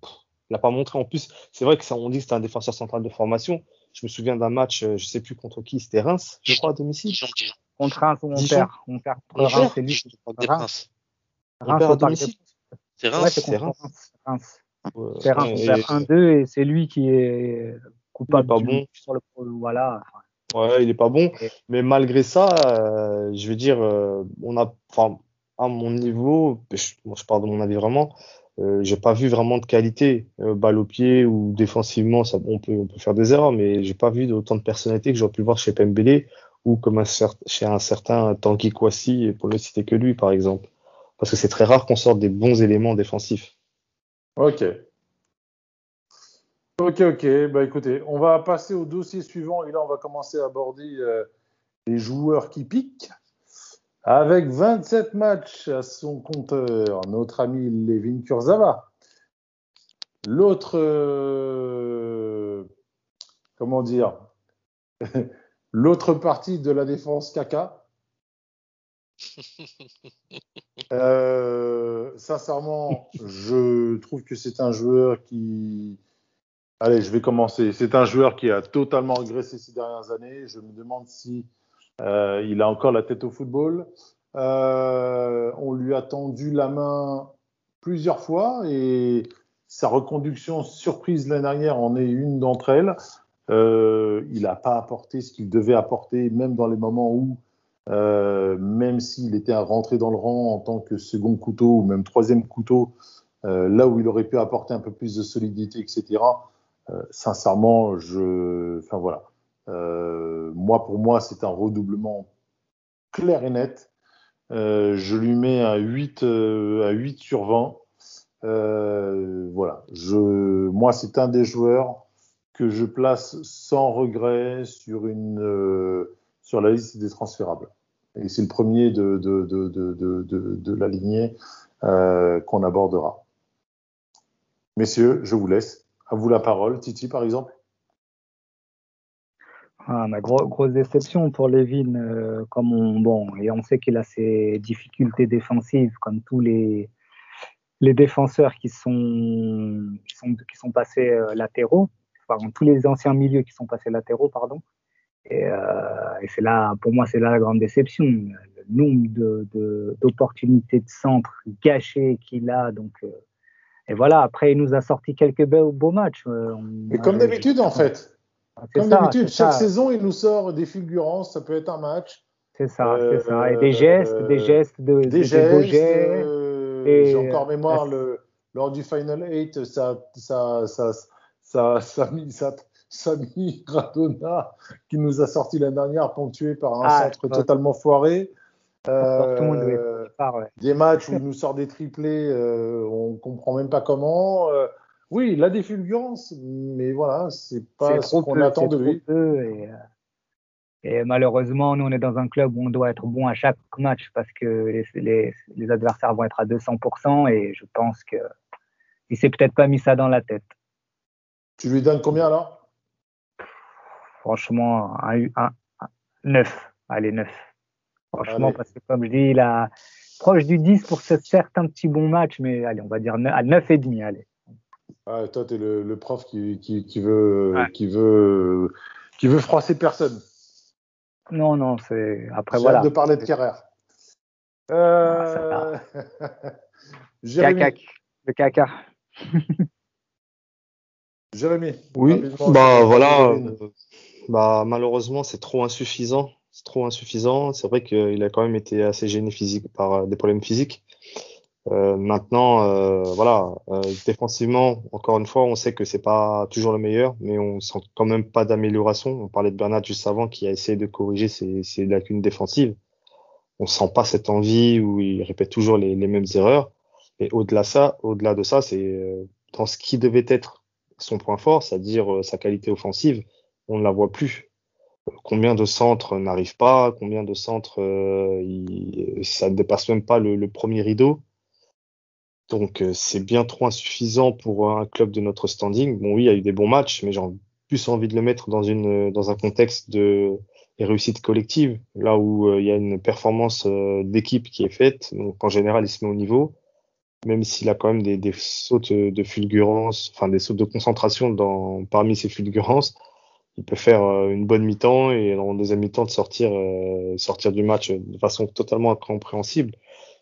Speaker 5: l'a pas montré. En plus, c'est vrai que ça, on dit que c'était un défenseur central de formation. Je me souviens d'un match, euh, je sais plus contre qui, c'était Reims, je crois, à domicile.
Speaker 3: Contre Reims, on perd. On perd contre Reims, c'est lui.
Speaker 4: Reims.
Speaker 5: Perd à domicile.
Speaker 4: C'est Reims.
Speaker 3: c'est Reims. Reims. C'est Reims, on perd 1-2 et c'est lui qui est coupable
Speaker 5: pas bon.
Speaker 3: sur le voilà.
Speaker 5: Ouais, il est pas bon. Mais malgré ça, euh, je veux dire, euh, on a, enfin, à mon niveau, je, je parle de mon avis vraiment, euh, j'ai pas vu vraiment de qualité euh, balle au pied ou défensivement ça on peut on peut faire des erreurs mais j'ai pas vu autant de personnalité que j'aurais pu le voir chez Pembele ou comme un chez un certain Tanguy Kouassi pour ne citer que lui par exemple parce que c'est très rare qu'on sorte des bons éléments défensifs.
Speaker 1: Ok. Ok, ok. Bah écoutez, on va passer au dossier suivant et là on va commencer à aborder euh, les joueurs qui piquent. Avec 27 matchs à son compteur, notre ami Levin Kurzava. L'autre, euh, comment dire, l'autre partie de la défense caca. Euh, sincèrement, je trouve que c'est un joueur qui. Allez, je vais commencer. C'est un joueur qui a totalement régressé ces dernières années. Je me demande si euh, il a encore la tête au football. Euh, on lui a tendu la main plusieurs fois et sa reconduction surprise l'année dernière en est une d'entre elles. Euh, il n'a pas apporté ce qu'il devait apporter, même dans les moments où, même s'il était à rentrer dans le rang en tant que second couteau ou même troisième couteau, là où il aurait pu apporter un peu plus de solidité, etc. Euh, sincèrement, je, enfin voilà, euh, moi, pour moi, c'est un redoublement clair et net. Euh, je lui mets un 8, euh, à 8 sur 20. Euh, voilà. Je, moi, c'est un des joueurs que je place sans regret sur, une, euh, sur la liste des transférables. Et c'est le premier de, de, de, de, de la lignée qu'on abordera. Messieurs, je vous laisse. À vous la parole. Titi, par exemple.
Speaker 3: Ah, ma gros, grosse déception pour Levin, euh, comme on, bon, et on sait qu'il a ses difficultés défensives, comme tous les, les défenseurs qui sont, qui sont, passés euh, latéraux, enfin, tous les anciens milieux qui sont passés latéraux, pardon. Et, euh, et c'est là, pour moi, c'est là la grande déception. Le nombre de, d'opportunités de, centre gâchées qu'il a. Donc, et voilà, après, il nous a sorti quelques beaux, beaux matchs. Euh,
Speaker 1: Mais comme d'habitude, en fait. Comme d'habitude, chaque ça. saison, il nous sort des fulgurances. Ça peut être un match.
Speaker 3: C'est ça, c'est ça. Et des gestes, des gestes de,
Speaker 1: des
Speaker 3: de,
Speaker 1: gestes, J'ai encore mémoire le, lors du Final 8, ça, ça, ça, ça, ça, ça, Samy Radona qui nous a sorti la dernière ponctué par un ah, centre totalement foiré. Euh, part, ouais. Des matchs où il nous sort des triplés, euh, on comprend même pas comment. Euh, oui, il a des fulgurances, mais voilà, c'est pas ce qu'on attend de lui.
Speaker 3: Et, et, malheureusement, nous, on est dans un club où on doit être bon à chaque match parce que les, les, les adversaires vont être à 200% et je pense que il s'est peut-être pas mis ça dans la tête.
Speaker 1: Tu lui donnes combien alors?
Speaker 3: Franchement, un, un, un, 9. Allez, 9. Franchement, allez. parce que comme je dis, il a proche du 10 pour certains petits bons matchs, mais allez, on va dire 9, à 9,5. Allez.
Speaker 1: Ah, toi, tu es le, le, prof qui, qui, qui veut, ouais. qui, veut, qui veut froisser personne.
Speaker 3: Non, non, c'est. Après, voilà.
Speaker 1: de parler de carrière.
Speaker 3: Euh... Jérémy. Le caca.
Speaker 1: Jérémy.
Speaker 5: Oui, bah voilà. Bah, malheureusement, c'est trop insuffisant. C'est trop insuffisant. C'est vrai qu'il a quand même été assez gêné physique par euh, des problèmes physiques. Euh, maintenant, euh, voilà, euh, défensivement, encore une fois, on sait que c'est pas toujours le meilleur, mais on sent quand même pas d'amélioration. On parlait de Bernard juste avant qui a essayé de corriger ses, ses lacunes défensives. On sent pas cette envie où il répète toujours les, mêmes erreurs. Et au-delà ça, au-delà de ça, c'est euh, dans ce qui devait être son point fort, c'est-à-dire sa qualité offensive on ne la voit plus. Combien de centres n'arrivent pas? Combien de centres, euh, ça ne dépasse même pas le, le premier rideau? Donc euh, c'est bien trop insuffisant pour un club de notre standing. Bon oui, il y a eu des bons matchs, mais j'ai plus envie de le mettre dans, une, dans un contexte de réussite collective, là où euh, il y a une performance euh, d'équipe qui est faite. Donc en général, il se met au niveau même s'il a quand même des, des sautes de fulgurance, enfin des sautes de concentration dans, parmi ces fulgurances, il peut faire euh, une bonne mi-temps et en deuxième mi-temps de sortir euh, sortir du match de façon totalement incompréhensible.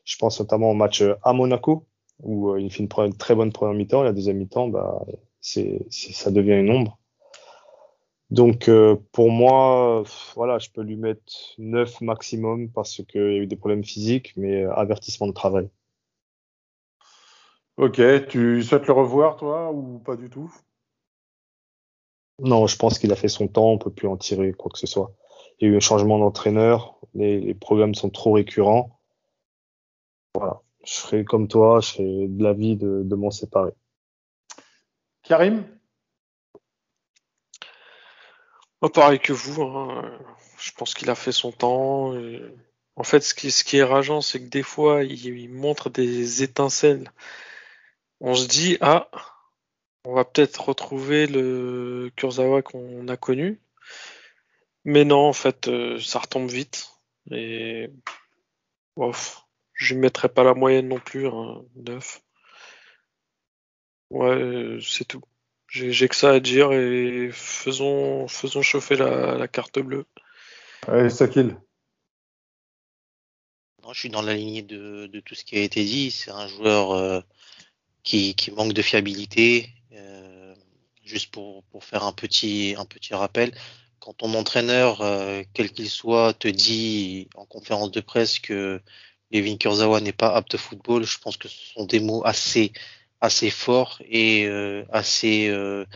Speaker 5: Je pense notamment au match à Monaco où euh, il fait une, très bonne première mi-temps et la deuxième mi-temps bah ça devient une ombre. Donc euh, pour moi voilà, je peux lui mettre 9 maximum parce qu'il y a eu des problèmes physiques mais avertissement de travail.
Speaker 1: OK, tu souhaites le revoir toi ou pas du tout?
Speaker 5: Non, je pense qu'il a fait son temps, on peut plus en tirer quoi que ce soit. Il y a eu un changement d'entraîneur, les, les, programmes sont trop récurrents. Voilà, je serais comme toi, je serais de l'avis de, de m'en séparer.
Speaker 1: Karim?
Speaker 2: Moi, pareil que vous, hein. je pense qu'il a fait son temps. En fait, ce qui, ce qui est rageant, c'est que des fois, il, il montre des étincelles. On se dit, ah, on va peut-être retrouver le Kurzawa qu'on a connu. Mais non, en fait, euh, ça retombe vite. Et ouf, je ne mettrai pas la moyenne non plus, hein, 9. Ouais, euh, c'est tout. J'ai que ça à dire et faisons, faisons chauffer la, la carte bleue.
Speaker 1: Allez, Sakil.
Speaker 4: je suis dans la lignée de, de, tout ce qui a été dit. C'est un joueur euh, qui, qui, manque de fiabilité, juste pour, faire un petit, rappel, quand ton entraîneur, euh, quel qu'il soit, te dit en conférence de presse que Levin Kurzawa n'est pas apte au football, je pense que ce sont des mots assez, forts et euh, assez euh,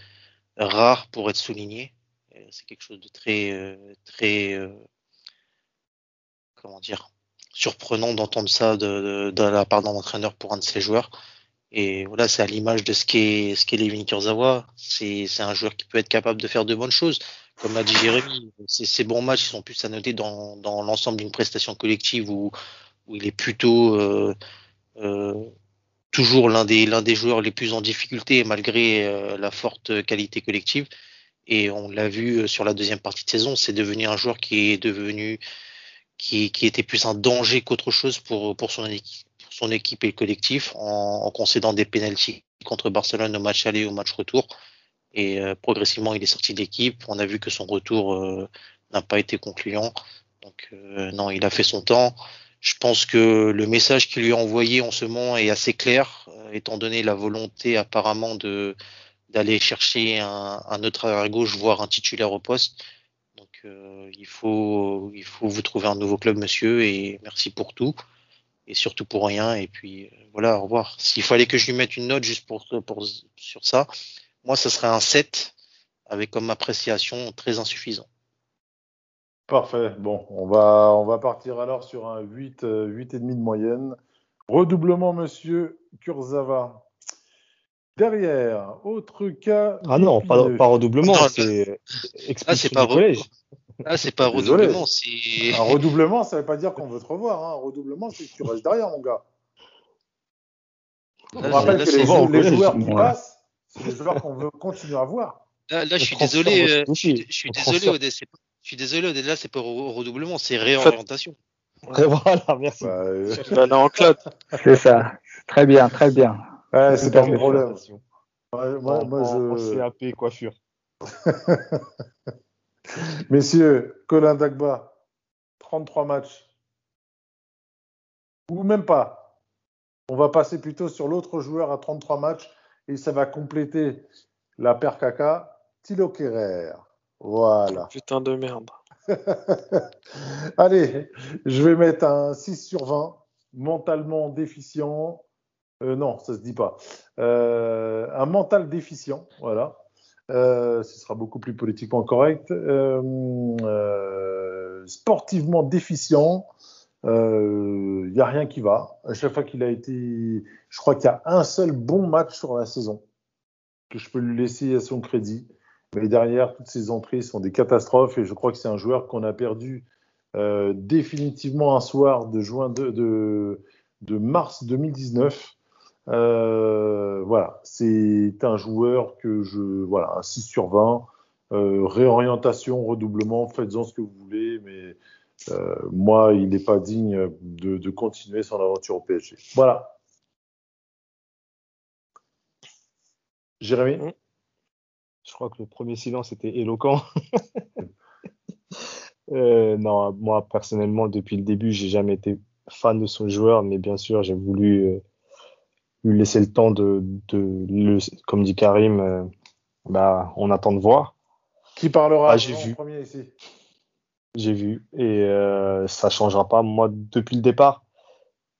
Speaker 4: rares pour être soulignés. C'est quelque chose de très, euh, euh, comment dire, surprenant d'entendre ça de, la part d'un entraîneur pour un de ses joueurs. Et voilà, c'est à l'image de ce qu'est ce qu'est Levin Kurzawa. C'est un joueur qui peut être capable de faire de bonnes choses. Comme l'a dit Jérémy, ces bons matchs ils sont plus à noter dans, dans l'ensemble d'une prestation collective où, où il est plutôt euh, euh, toujours l'un des, l'un des joueurs les plus en difficulté malgré euh, la forte qualité collective. Et on l'a vu sur la deuxième partie de saison, c'est devenu un joueur qui est devenu qui, qui était plus un danger qu'autre chose pour, pour, son équipe, son équipe et le collectif en, concédant des pénalties contre Barcelone au match aller et au match retour. Et euh, progressivement, il est sorti de l'équipe. On a vu que son retour euh, n'a pas été concluant. Donc euh, non, il a fait son temps. Je pense que le message qu'il lui a envoyé en ce moment est assez clair, étant donné la volonté apparemment de d'aller chercher un, un autre arrière gauche, voire un titulaire au poste. Donc il faut il faut vous trouver un nouveau club, monsieur, et merci pour tout et surtout pour rien. Et puis voilà, au revoir. S'il fallait que je lui mette une note juste pour, pour sur ça, moi, ce serait un 7 avec comme appréciation très insuffisant.
Speaker 1: Parfait. Bon, on va, on va partir alors sur un 8, euh, 8,5 de moyenne. Redoublement, monsieur Kurzawa. Derrière, autre cas.
Speaker 5: Ah non, pas, pas redoublement,
Speaker 4: Ah, c'est
Speaker 5: expulsion
Speaker 4: pas
Speaker 5: du collège.
Speaker 4: Ah, c'est pas
Speaker 1: Désolé.
Speaker 4: redoublement, c'est.
Speaker 1: Un redoublement, ça ne veut pas dire qu'on veut te revoir. Hein. Un redoublement, c'est que tu restes derrière, mon gars. On
Speaker 4: Là,
Speaker 1: rappelle
Speaker 4: là,
Speaker 1: que
Speaker 4: c'est-
Speaker 1: les, les joueurs qui passent, c'est les joueurs qu'on veut continuer à voir.
Speaker 4: Là, là, je suis désolé. euh, Je suis, je désolé,
Speaker 5: transfert.
Speaker 4: Odès. c'est pas- Je suis désolé, Odès. Là, c'est pas re- redoublement, c'est réorientation.
Speaker 5: Voilà, merci.
Speaker 1: Bah, euh,
Speaker 2: en.
Speaker 3: C'est ça. Très bien, très bien.
Speaker 1: ouais, c'est pas mon problème. Ouais, moi, moi, je...
Speaker 5: CAP coiffure.
Speaker 1: Messieurs, Colin Dagba, 33 matchs. Ou même pas. On va passer plutôt sur l'autre joueur à 33 matchs et ça va compléter la paire caca, Thilo Kerrer. Voilà.
Speaker 2: Putain de merde.
Speaker 1: Allez, je vais mettre un 6 sur 20, mentalement déficient. Euh, non, ça se dit pas. Euh, un mental déficient, voilà. Euh, ce sera beaucoup plus politiquement correct. Euh, euh, sportivement déficient. Il n'y a rien qui va. À chaque fois qu'il a été. Je crois qu'il y a un seul bon match sur la saison que je peux lui laisser à son crédit. Mais derrière, toutes ces entrées sont des catastrophes et je crois que c'est un joueur qu'on a perdu définitivement un soir de, juin de, de mars 2019. Euh, voilà, c'est un joueur que je. Voilà, un 6 sur 20. Euh, réorientation, redoublement, faites-en ce que vous voulez, mais euh, moi, il n'est pas digne de, de continuer son aventure au PSG. Voilà. Jérémy?
Speaker 5: Je crois que le premier silence était éloquent. Non, moi personnellement, depuis le début, j'ai jamais été fan de ce joueur, mais bien sûr, j'ai voulu lui laisser le temps de, de le, comme dit Karim, euh, bah, on attend de voir.
Speaker 1: Qui parlera
Speaker 5: Ah, j'ai vu.
Speaker 1: premier ici?
Speaker 5: J'ai vu et euh, ça changera pas. Moi, depuis le départ,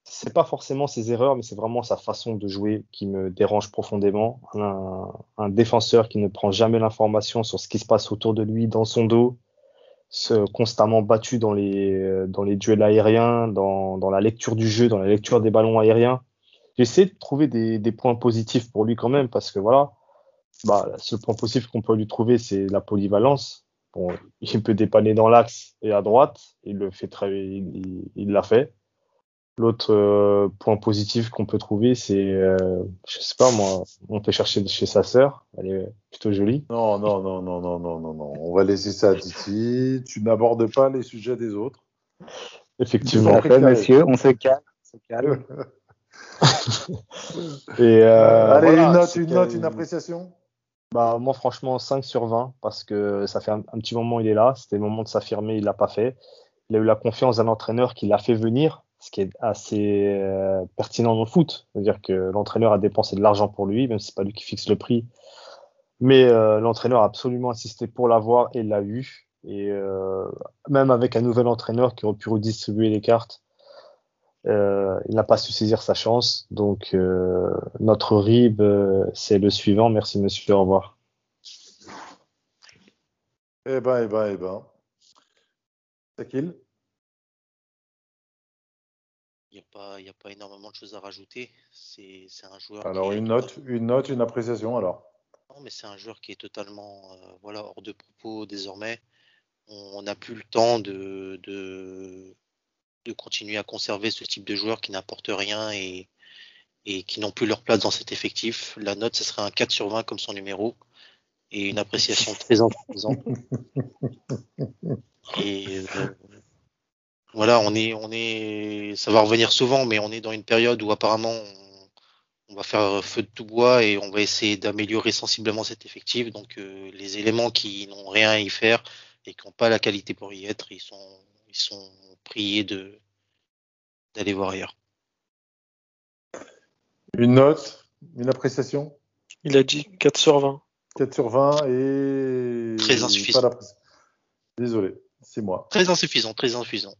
Speaker 5: c'est pas forcément ses erreurs, mais c'est vraiment sa façon de jouer qui me dérange profondément. Un, un défenseur qui ne prend jamais l'information sur ce qui se passe autour de lui, dans son dos, se, constamment battu dans les euh, dans les duels aériens, dans, dans la lecture du jeu, dans la lecture des ballons aériens. J'essaie de trouver des, des points positifs pour lui quand même parce que voilà, bah, ce point positif qu'on peut lui trouver, c'est la polyvalence. Bon, il peut dépanner dans l'axe et à droite, il le fait très, il l'a fait. L'autre euh, point positif qu'on peut trouver, c'est, euh, je sais pas moi, on peut chercher chez sa sœur, elle est plutôt jolie.
Speaker 1: Non, non, non, non, non, non, non, non. On va laisser ça à Titi. Tu n'abordes pas les sujets des autres.
Speaker 5: Effectivement.
Speaker 1: Carré.
Speaker 3: monsieur. On se calme. On se calme.
Speaker 5: Et euh,
Speaker 1: Allez,
Speaker 5: voilà,
Speaker 1: une note, une note, une appréciation?
Speaker 5: Bah, moi, franchement, 5 sur 20, parce que ça fait un, un petit moment il est là. C'était le moment de s'affirmer, il l'a pas fait. Il a eu la confiance d'un entraîneur qui l'a fait venir, ce qui est assez euh, pertinent dans le foot. C'est-à-dire que l'entraîneur a dépensé de l'argent pour lui, même si c'est pas lui qui fixe le prix. Mais euh, l'entraîneur a absolument insisté pour l'avoir et l'a eu. Et euh, même avec un nouvel entraîneur qui aurait pu redistribuer les cartes, euh, il n'a pas su saisir sa chance. Donc, euh, notre RIB, euh, c'est le suivant. Merci, monsieur. Au revoir.
Speaker 1: Eh ben, eh ben, eh ben. Sakil?
Speaker 4: Il n'y a, pas- il y a pas énormément de choses à rajouter. C'est c'est un joueur.
Speaker 1: Alors,
Speaker 4: qui est
Speaker 1: une note, une note, une appréciation, alors.
Speaker 4: Non, mais c'est un joueur qui est totalement euh, voilà, hors de propos désormais. On n'a plus le temps de, de, de continuer à conserver ce type de joueur qui n'apporte rien et, et qui n'ont plus leur place dans cet effectif. La note, ce serait un 4 sur 20 comme son numéro et une appréciation très insuffisante. Et euh, voilà, on est, on est, ça va revenir souvent, mais on est dans une période où apparemment on, on va faire feu de tout bois et on va essayer d'améliorer sensiblement cet effectif. Donc euh, les éléments qui n'ont rien à y faire et qui n'ont pas la qualité pour y être, ils sont, ils sont priés de d'aller voir ailleurs.
Speaker 1: Une note, une appréciation?
Speaker 2: Il a dit 4 sur 20.
Speaker 1: 4 sur 20 et.
Speaker 4: Très insuffisant.
Speaker 1: Pas. Désolé, c'est moi.
Speaker 4: Très insuffisant, très insuffisant.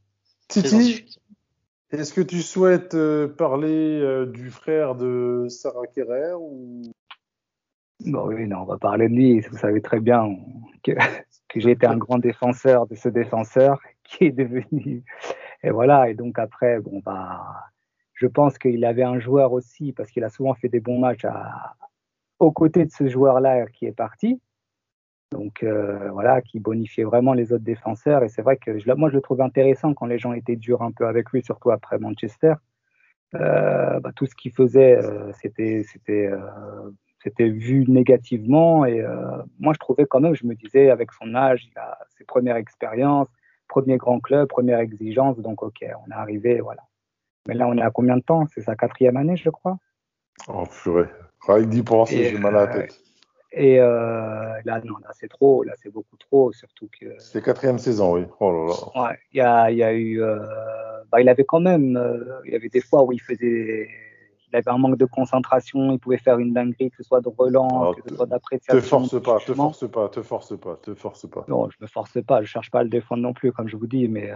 Speaker 1: Titi, est-ce que tu souhaites euh, parler euh, du frère de Sarah Kerrer ou...
Speaker 3: Bon, oui, non, on va parler de lui. Vous savez très bien que, que j'ai été un grand défenseur de ce défenseur qui est devenu. Et voilà. Et donc après, bon, bah, je pense qu'il avait un joueur aussi parce qu'il a souvent fait des bons matchs à, aux côtés de ce joueur-là qui est parti. Donc euh, voilà, qui bonifiait vraiment les autres défenseurs. Et c'est vrai que moi, je le trouve intéressant quand les gens étaient durs un peu avec lui, surtout après Manchester. Euh, bah, tout ce qu'il faisait, euh, c'était c'était c'était vu négativement. Et moi, je trouvais quand même, je me disais, avec son âge, il a ses premières expériences, premier grand club, première exigence. Donc ok, on est arrivé, voilà. Mais là, on est à combien de temps? C'est sa quatrième année, je crois.
Speaker 1: Oh, purée. Que d'y penser, j'ai mal à la
Speaker 3: euh,
Speaker 1: tête.
Speaker 3: Et euh, là, non, là, c'est trop. Là, c'est beaucoup trop. Surtout que
Speaker 1: C'est quatrième saison, oui. Oh là là.
Speaker 3: Ouais, il y a, y a eu. euh, bah, il avait quand même. euh, il y avait des fois où il faisait. Il avait un manque de concentration. Il pouvait faire une dinguerie, que ce soit de relance,
Speaker 1: Ah,
Speaker 3: que ce soit d'appréciation.
Speaker 1: Te force pas, te force pas, te force pas, te force pas.
Speaker 3: Non, je me force pas. Je cherche pas à le défendre non plus, comme je vous dis. Mais euh,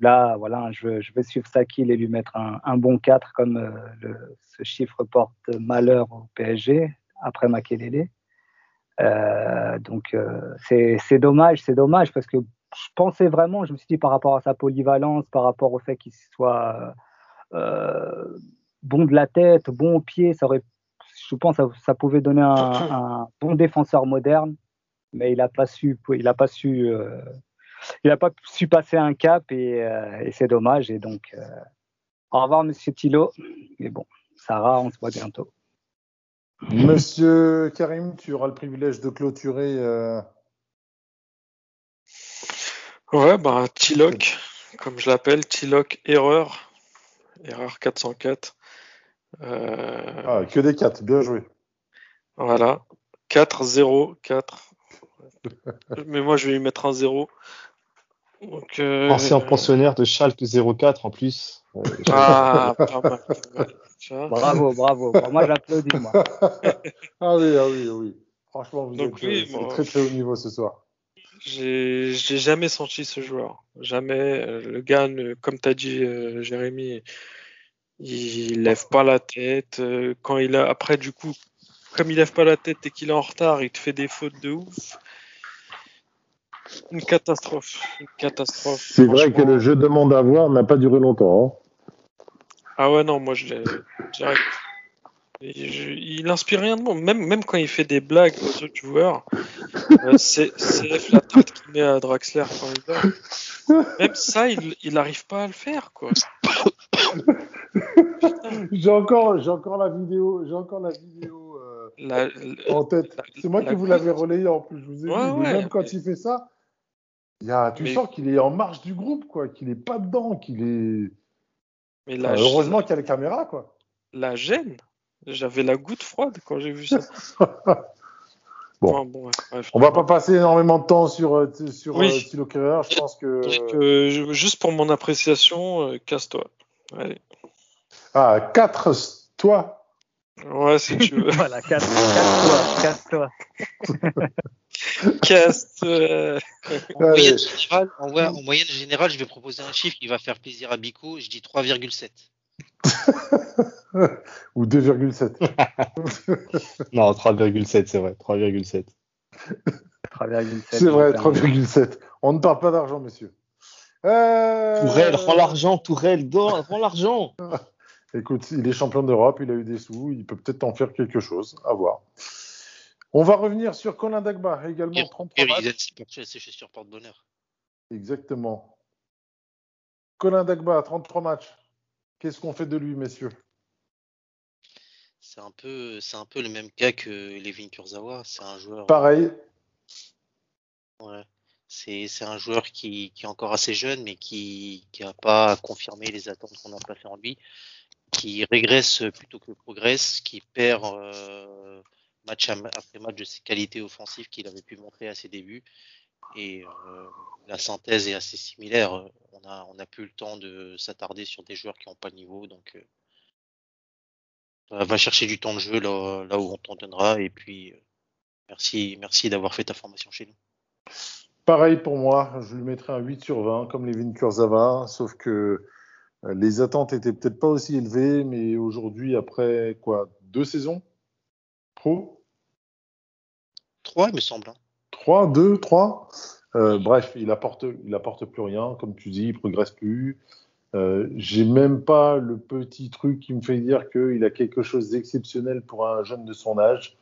Speaker 3: là, voilà, je, vais suivre Sakil et lui mettre un, un bon 4, comme euh, le- ce chiffre porte malheur au PSG après Makelele. Euh, donc c'est c'est dommage, c'est dommage parce que je pensais vraiment, je me suis dit par rapport à sa polyvalence, par rapport au fait qu'il soit euh, bon de la tête, bon au pied, ça aurait, je pense, que ça, ça pouvait donner un, un bon défenseur moderne, mais il n'a pas su, il a pas su, euh, il a pas su passer un cap et, euh, et c'est dommage. Et donc, euh, au revoir Monsieur Thilo. Mais bon, Sarah, on se voit bientôt.
Speaker 1: Monsieur Karim, tu auras le privilège de clôturer. euh,
Speaker 2: Ouais, bah, T-Lock, comme je l'appelle, T-Lock erreur. Erreur 404. Euh,
Speaker 1: Ah, que des 4, bien joué.
Speaker 2: Voilà. 4, 0, 4. Mais moi, je vais lui mettre un 0. Donc, euh,
Speaker 5: Ancien pensionnaire de Schalke 04 en plus. Euh,
Speaker 2: Ah, pas mal. pas mal. Tu vois
Speaker 3: Bravo, bravo. Bon, moi, j'applaudis, moi.
Speaker 1: ah oui, ah oui, ah oui. Franchement, vous
Speaker 2: Donc
Speaker 1: êtes
Speaker 2: oui,
Speaker 1: euh,
Speaker 2: moi-
Speaker 1: très très haut niveau ce soir.
Speaker 2: J'ai jamais senti ce joueur. Jamais. Euh, Le gars, comme tu as dit, euh, Jérémy, il lève pas la tête. Euh, Quand il a, après, du coup, comme il lève pas la tête et qu'il est en retard, il te fait des fautes de ouf. Une catastrophe. Une catastrophe.
Speaker 6: C'est vrai que le jeu demande à voir n'a pas duré longtemps. hein.
Speaker 2: Ah ouais, non, moi je l'ai direct. Je- il inspire rien de bon. Même, même quand il fait des blagues aux autres joueurs, euh, c'est la tête qu'il met à Draxler quand il dort. Même ça, il il n'arrive pas à le faire, quoi.
Speaker 1: J'ai encore, j'ai encore la vidéo, j'ai encore la vidéo euh,
Speaker 2: La- la-
Speaker 1: en tête.
Speaker 2: la-
Speaker 1: C'est moi
Speaker 2: la
Speaker 1: qui vous
Speaker 2: goutte.
Speaker 1: l'avez relayé en plus. Je vous ai
Speaker 2: Ouais,
Speaker 1: dit, mais
Speaker 2: ouais,
Speaker 1: même quand
Speaker 2: mais-
Speaker 1: il fait ça, y a, tu
Speaker 2: Mais-
Speaker 1: sens qu'il est en marge du groupe, quoi, qu'il est pas dedans, qu'il est.
Speaker 2: mais
Speaker 1: Enfin,
Speaker 2: la,
Speaker 1: heureusement qu'il y a les caméras, quoi.
Speaker 2: la gêne. J'avais la goutte froide quand j'ai vu ça.
Speaker 1: Bon.
Speaker 2: Enfin, bon, bref.
Speaker 1: On va pas passer énormément de temps sur euh, sur
Speaker 2: Oui.
Speaker 1: Kehrer. Je pense que
Speaker 2: Donc, euh, juste pour mon appréciation, euh, casse-toi. Allez.
Speaker 1: Ah 4 toi.
Speaker 2: Ouais, si tu veux.
Speaker 3: Voilà, casse-toi, casse-toi.
Speaker 2: Casse-toi.
Speaker 4: En,
Speaker 1: Allez.
Speaker 4: moyenne générale, en, moyenne générale, je vais proposer un chiffre qui va faire plaisir à Bico. Je dis 3,7.
Speaker 1: Ou 2,7.
Speaker 5: Non, 3,7, c'est vrai. 3,7.
Speaker 3: 3,7.
Speaker 1: C'est vrai,
Speaker 3: j'espère.
Speaker 1: 3,7. On ne parle pas d'argent, messieurs. Euh,
Speaker 5: Tourelle, rends l'argent, Tourelle, donne, rends l'argent.
Speaker 1: Écoute, il est champion d'Europe, il a eu des sous, il peut peut-être en faire quelque chose. À voir. On va revenir sur Colin Dagba, également
Speaker 4: Pierre
Speaker 1: 33
Speaker 4: Pierre,
Speaker 1: matchs.
Speaker 4: il porte-bonheur.
Speaker 1: Exactement. Colin Dagba, 33 matchs. Qu'est-ce qu'on fait de lui, messieurs?
Speaker 4: C'est un peu, c'est un peu le même cas que Levin Kurzawa. C'est un joueur.
Speaker 1: Pareil.
Speaker 4: Ouais. C'est, c'est un joueur qui, qui est encore assez jeune, mais qui n'a pas confirmé les attentes qu'on a placées en lui, qui régresse plutôt que progresse, qui perd euh, match après match de ses qualités offensives qu'il avait pu montrer à ses débuts. Et euh, la synthèse est assez similaire. On a, on a plus le temps de s'attarder sur des joueurs qui n'ont pas le niveau, donc euh, euh, va chercher du temps de jeu là, où on t'en donnera. Et puis, merci, merci d'avoir fait ta formation chez nous.
Speaker 1: Pareil pour moi, je lui mettrais un 8 sur 20, comme Levin Kurzava, sauf que les attentes étaient peut-être pas aussi élevées, mais aujourd'hui, après quoi, deux saisons? Pro?
Speaker 4: Trois, il me semble. hein.
Speaker 1: 3, 2, 3 Bref, il apporte, il apporte plus rien, comme tu dis, il progresse plus. Euh, J'ai même pas le petit truc qui me fait dire qu'il a quelque chose d'exceptionnel pour un jeune de son âge.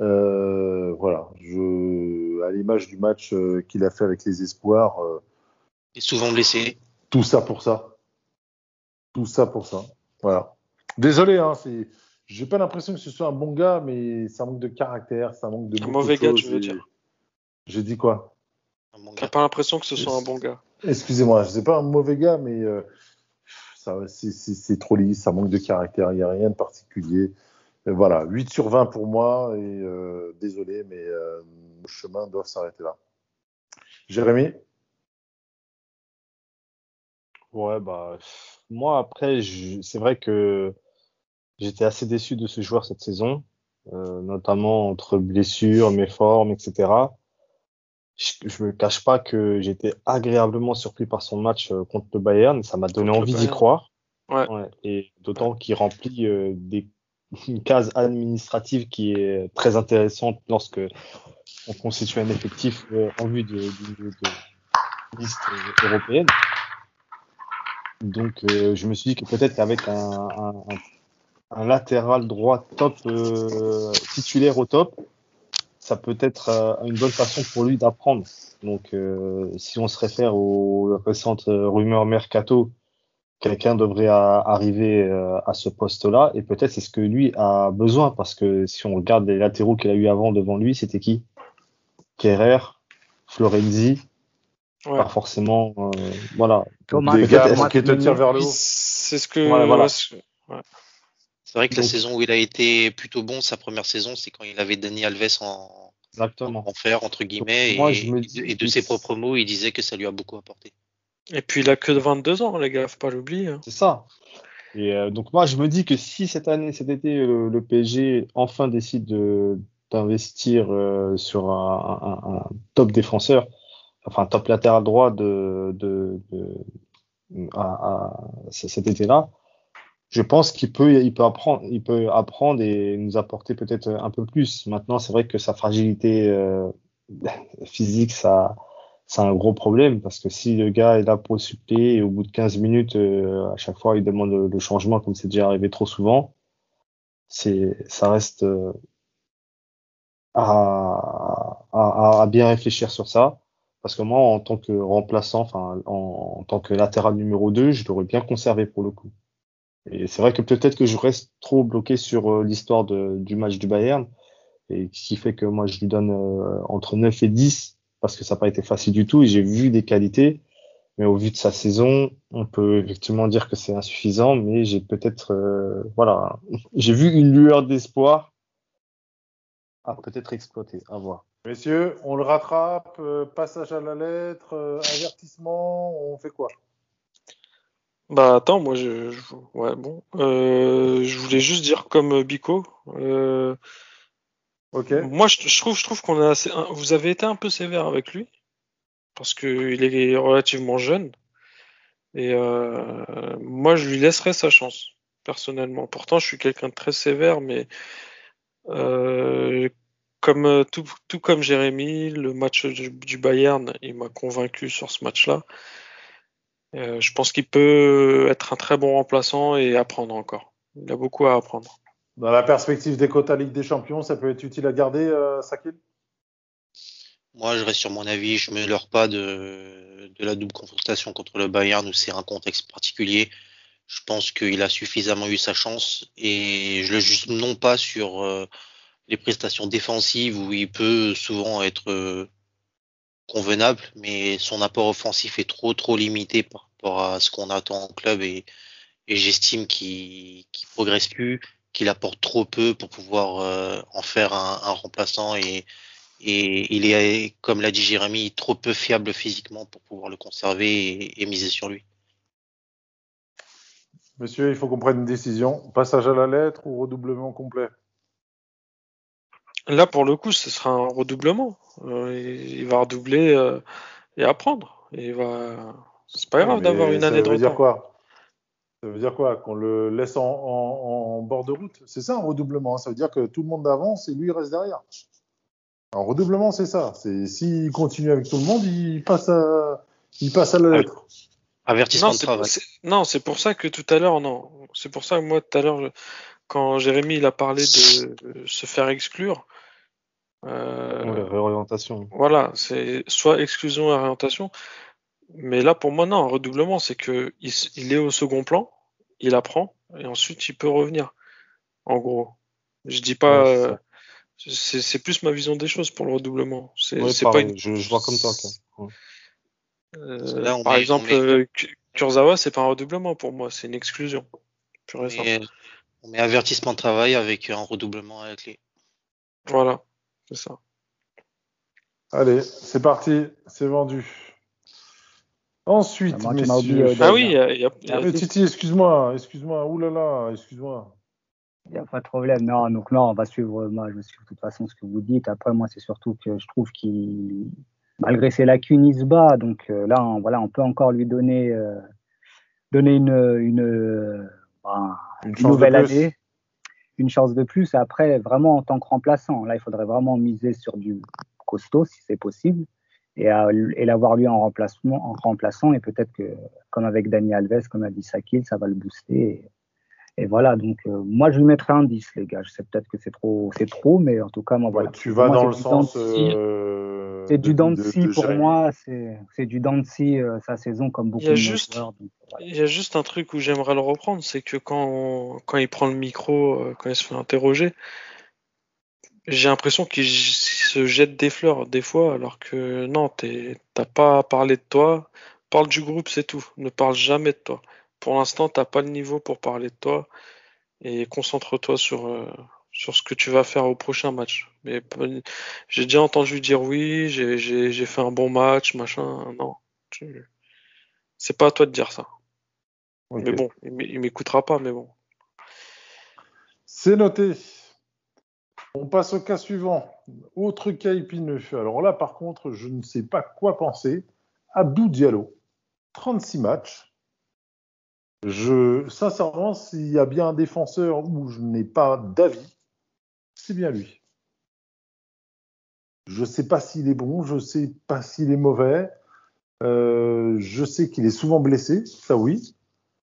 Speaker 1: Euh, voilà, je, à l'image du match euh, qu'il a fait avec les espoirs, euh,
Speaker 4: est souvent blessé.
Speaker 1: tout ça pour ça. Tout ça pour ça. Voilà. Désolé, hein, c'est. J'ai pas l'impression que ce soit un bon gars, mais ça manque de caractère, ça manque de.
Speaker 2: Un mauvais gars, tu veux
Speaker 1: et-
Speaker 2: dire.
Speaker 1: J'ai dit quoi?
Speaker 4: Un bon
Speaker 2: T'as pas l'impression que ce soit un bon gars?
Speaker 1: Excusez-moi, je sais pas un mauvais gars, mais euh, ça, c'est- c'est c'est trop lisse, ça manque de caractère, il n'y a rien de particulier. Et voilà, 8 sur 20 pour moi, et euh, désolé, mais euh, nos chemins doivent s'arrêter là. Jérémy?
Speaker 5: Ouais, bah, moi, après, je- c'est vrai que j'étais assez déçu de ce joueur cette saison, euh, notamment entre blessures, méformes, etc. Je, je me cache pas que j'étais agréablement surpris par son match euh, contre le Bayern. Ça m'a donné
Speaker 2: Contre
Speaker 5: envie d'y croire.
Speaker 2: Ouais.
Speaker 5: Et d'autant qu'il remplit euh, des une case administrative qui est très intéressante lorsque on constitue un effectif euh, en vue de, de, de- de liste européenne. Donc, euh, je me suis dit que peut-être qu'avec un, un, un- latéral droit top, euh, titulaire au top, ça peut être euh, une bonne façon pour lui d'apprendre. Donc, euh, si on se réfère aux récentes rumeurs mercato, quelqu'un devrait arriver euh, à ce poste-là, et peut-être c'est ce que lui a besoin, parce que si on regarde les latéraux qu'il a eu avant devant lui, c'était qui? Kerrer, Florenzi,
Speaker 2: Ouais.
Speaker 5: pas forcément, euh, voilà.
Speaker 3: Thomas,
Speaker 1: Des gars qui te tirent vers le haut.
Speaker 2: C'est ce que.
Speaker 5: Voilà, voilà.
Speaker 2: ouais, c'est-
Speaker 4: vrai que la saison où il a été plutôt bon, sa première saison, c'est quand il avait Dani Alves en,
Speaker 5: Exactement.
Speaker 4: en fer, entre guillemets,
Speaker 5: moi,
Speaker 4: et,
Speaker 5: je me dis
Speaker 4: et de ses propres mots, il disait que ça lui a beaucoup apporté.
Speaker 2: Et puis il a que 22 ans, les gars, faut pas l'oublier. hein.
Speaker 5: C'est ça. Et euh, donc moi, je me dis que si cette année, cet été, le, le PSG enfin décide de d'investir euh, sur un, un- un top défenseur, enfin top latéral droit de, de, de à, à cet été-là, je pense qu'il peut il peut apprendre, il peut apprendre et nous apporter peut-être un peu plus. Maintenant, c'est vrai que sa fragilité euh, physique, ça c'est un gros problème parce que si le gars est là pour suppléer et au bout de 15 minutes, euh, à chaque fois, il demande le, le changement comme c'est déjà arrivé trop souvent, c'est, ça reste euh, à, à, à bien réfléchir sur ça. Parce que moi, en tant que remplaçant, enfin, en, tant que latéral numéro 2, je l'aurais bien conservé pour le coup. Et c'est vrai que peut-être que je reste trop bloqué sur euh, l'histoire du match du Bayern, et ce qui fait que moi, je lui donne euh, entre 9 et 10 parce que ça n'a pas été facile du tout et j'ai vu des qualités. Mais au vu de sa saison, on peut effectivement dire que c'est insuffisant, mais j'ai peut-être, euh, voilà, j'ai vu une lueur d'espoir à peut-être exploiter, à voir.
Speaker 1: Messieurs, on le rattrape, euh, passage à la lettre, euh, avertissement, on fait quoi?
Speaker 2: Bah attends, moi je, je- ouais bon, Euh, je voulais juste dire comme Bico. euh,
Speaker 1: Ok.
Speaker 2: moi je, je trouve, je trouve qu'on a assez, vous avez été un peu sévère avec lui parce que il est relativement jeune et euh, moi je lui laisserai sa chance personnellement. Pourtant je suis quelqu'un de très sévère, mais comme euh, tout, tout comme Jérémy, le match du, du Bayern, il m'a convaincu sur ce match-là. Euh, je pense qu'il peut être un très bon remplaçant et apprendre encore. Il a beaucoup à apprendre.
Speaker 1: Dans la perspective des quotas Ligue des Champions, ça peut être utile à garder, euh, Sakil?
Speaker 4: Moi, je reste sur mon avis. Je me leurre pas de, de la double confrontation contre le Bayern où c'est un contexte particulier. Je pense qu'il a suffisamment eu sa chance et je le juge non pas sur euh, les prestations défensives où il peut souvent être euh, convenable, mais son apport offensif est trop trop limité par rapport à ce qu'on attend en club et, j'estime qu'il qu progresse plus, qu'il apporte trop peu pour pouvoir euh, en faire un, remplaçant et, il est, comme l'a dit Jérémy, trop peu fiable physiquement pour pouvoir le conserver et miser sur lui.
Speaker 1: Monsieur, il faut qu'on prenne une décision. Passage à la lettre ou redoublement complet?
Speaker 2: Là, pour le coup, ce sera un redoublement. Euh, il il va redoubler euh, et apprendre. Et il va. C'est pas grave d'avoir une
Speaker 1: ça
Speaker 2: année de
Speaker 1: veut dire
Speaker 2: retard.
Speaker 1: quoi? Ça veut dire quoi? Qu'on le laisse en, en- en bord de route? C'est ça un redoublement. hein. Ça veut dire que tout le monde avance et lui il reste derrière. Un redoublement, c'est ça. C'est s'il continue avec tout le monde, il passe à, il passe à la
Speaker 4: Ah
Speaker 1: lettre.
Speaker 4: Avertissement
Speaker 2: Non,
Speaker 4: de
Speaker 2: c'est
Speaker 4: travail.
Speaker 2: non, c'est pour ça que tout à l'heure, non. C'est pour ça que moi, tout à l'heure, je- quand Jérémy il a parlé de se faire exclure, euh,
Speaker 5: Ouais, réorientation.
Speaker 2: voilà, c'est soit exclusion et orientation. Mais là, pour moi, non, un redoublement, c'est que il, est au second plan, il apprend, et ensuite il peut revenir. En gros. Je dis pas.
Speaker 5: Ouais, c'est ça.
Speaker 2: euh, c'est plus ma vision des choses pour le redoublement. C'est
Speaker 5: Ouais,
Speaker 2: c'est pas
Speaker 5: pareil,
Speaker 2: une.
Speaker 5: je, je vois comme toi. quoi.
Speaker 2: Euh,
Speaker 4: Là,
Speaker 2: par
Speaker 4: met-
Speaker 2: exemple,
Speaker 4: met-
Speaker 2: euh, Ku- Kurzawa, c'est pas un redoublement pour moi, c'est une exclusion. Pure et simple.
Speaker 4: Et, on met avertissement de travail avec un redoublement à la clé.
Speaker 2: Voilà, c'est ça.
Speaker 1: Allez, c'est parti, c'est vendu. Ensuite,
Speaker 3: Ah,
Speaker 1: messieurs.
Speaker 3: euh,
Speaker 2: Ah oui, il y a, il y a- il y a-
Speaker 1: Titi, excuse-moi, excuse-moi, oulala, excuse-moi.
Speaker 3: Il n'y a pas de problème. Non, donc non, on va suivre, moi, je vais suivre de toute façon ce que vous dites. Après, moi, c'est surtout que je trouve qu'il, malgré ses lacunes, il se bat. Donc euh, là, on, voilà, on peut encore lui donner, euh, donner une, une, ben,
Speaker 1: Une
Speaker 3: une
Speaker 1: chance de
Speaker 3: nouvelle
Speaker 1: plus.
Speaker 3: année, une chance de plus. Après, vraiment en tant que remplaçant, là, il faudrait vraiment miser sur du costaud si c'est possible et, à- et l'avoir lui en remplacement, en remplaçant. Et peut-être que, comme avec Dani Alves, comme a dit Sakil, ça va le booster. Et, et voilà, donc euh, moi je lui mettrais un 10, les gars. Je sais peut-être que c'est trop, c'est trop, mais en tout cas, moi voilà.
Speaker 1: tu vas
Speaker 3: Moi,
Speaker 1: dans le sens. euh,
Speaker 3: C'est du
Speaker 1: de-
Speaker 3: dents de
Speaker 1: de-
Speaker 3: scie
Speaker 1: de
Speaker 3: pour moi, c'est c'est du dents de scie euh, sa saison comme beaucoup
Speaker 2: Il y a
Speaker 3: de nos
Speaker 2: juste-
Speaker 3: joueurs. donc, voilà.
Speaker 2: Il y a juste un truc où j'aimerais le reprendre, c'est que quand, quand il prend le micro, quand il se fait interroger, j'ai l'impression qu'il se jette des fleurs des fois, alors que non, t'es- t'as pas à parler de toi. Parle du groupe, c'est tout. Ne parle jamais de toi. Pour l'instant, t'as pas le niveau pour parler de toi et concentre-toi sur, euh, sur ce que tu vas faire au prochain match. Mais j'ai déjà entendu dire oui, j'ai fait un bon match, machin. Non, tu- c'est pas à toi de dire ça. Mais bon, il m'écoutera pas, mais bon.
Speaker 1: C'est noté. On passe au cas suivant. Autre cas épineux. Alors là, par contre, je ne sais pas quoi penser. Abdou Diallo, 36 matchs. Je, sincèrement, s'il y a bien un défenseur où je n'ai pas d'avis, c'est bien lui. Je ne sais pas s'il est bon, je ne sais pas s'il est mauvais. Euh, je sais qu'il est souvent blessé, ça oui.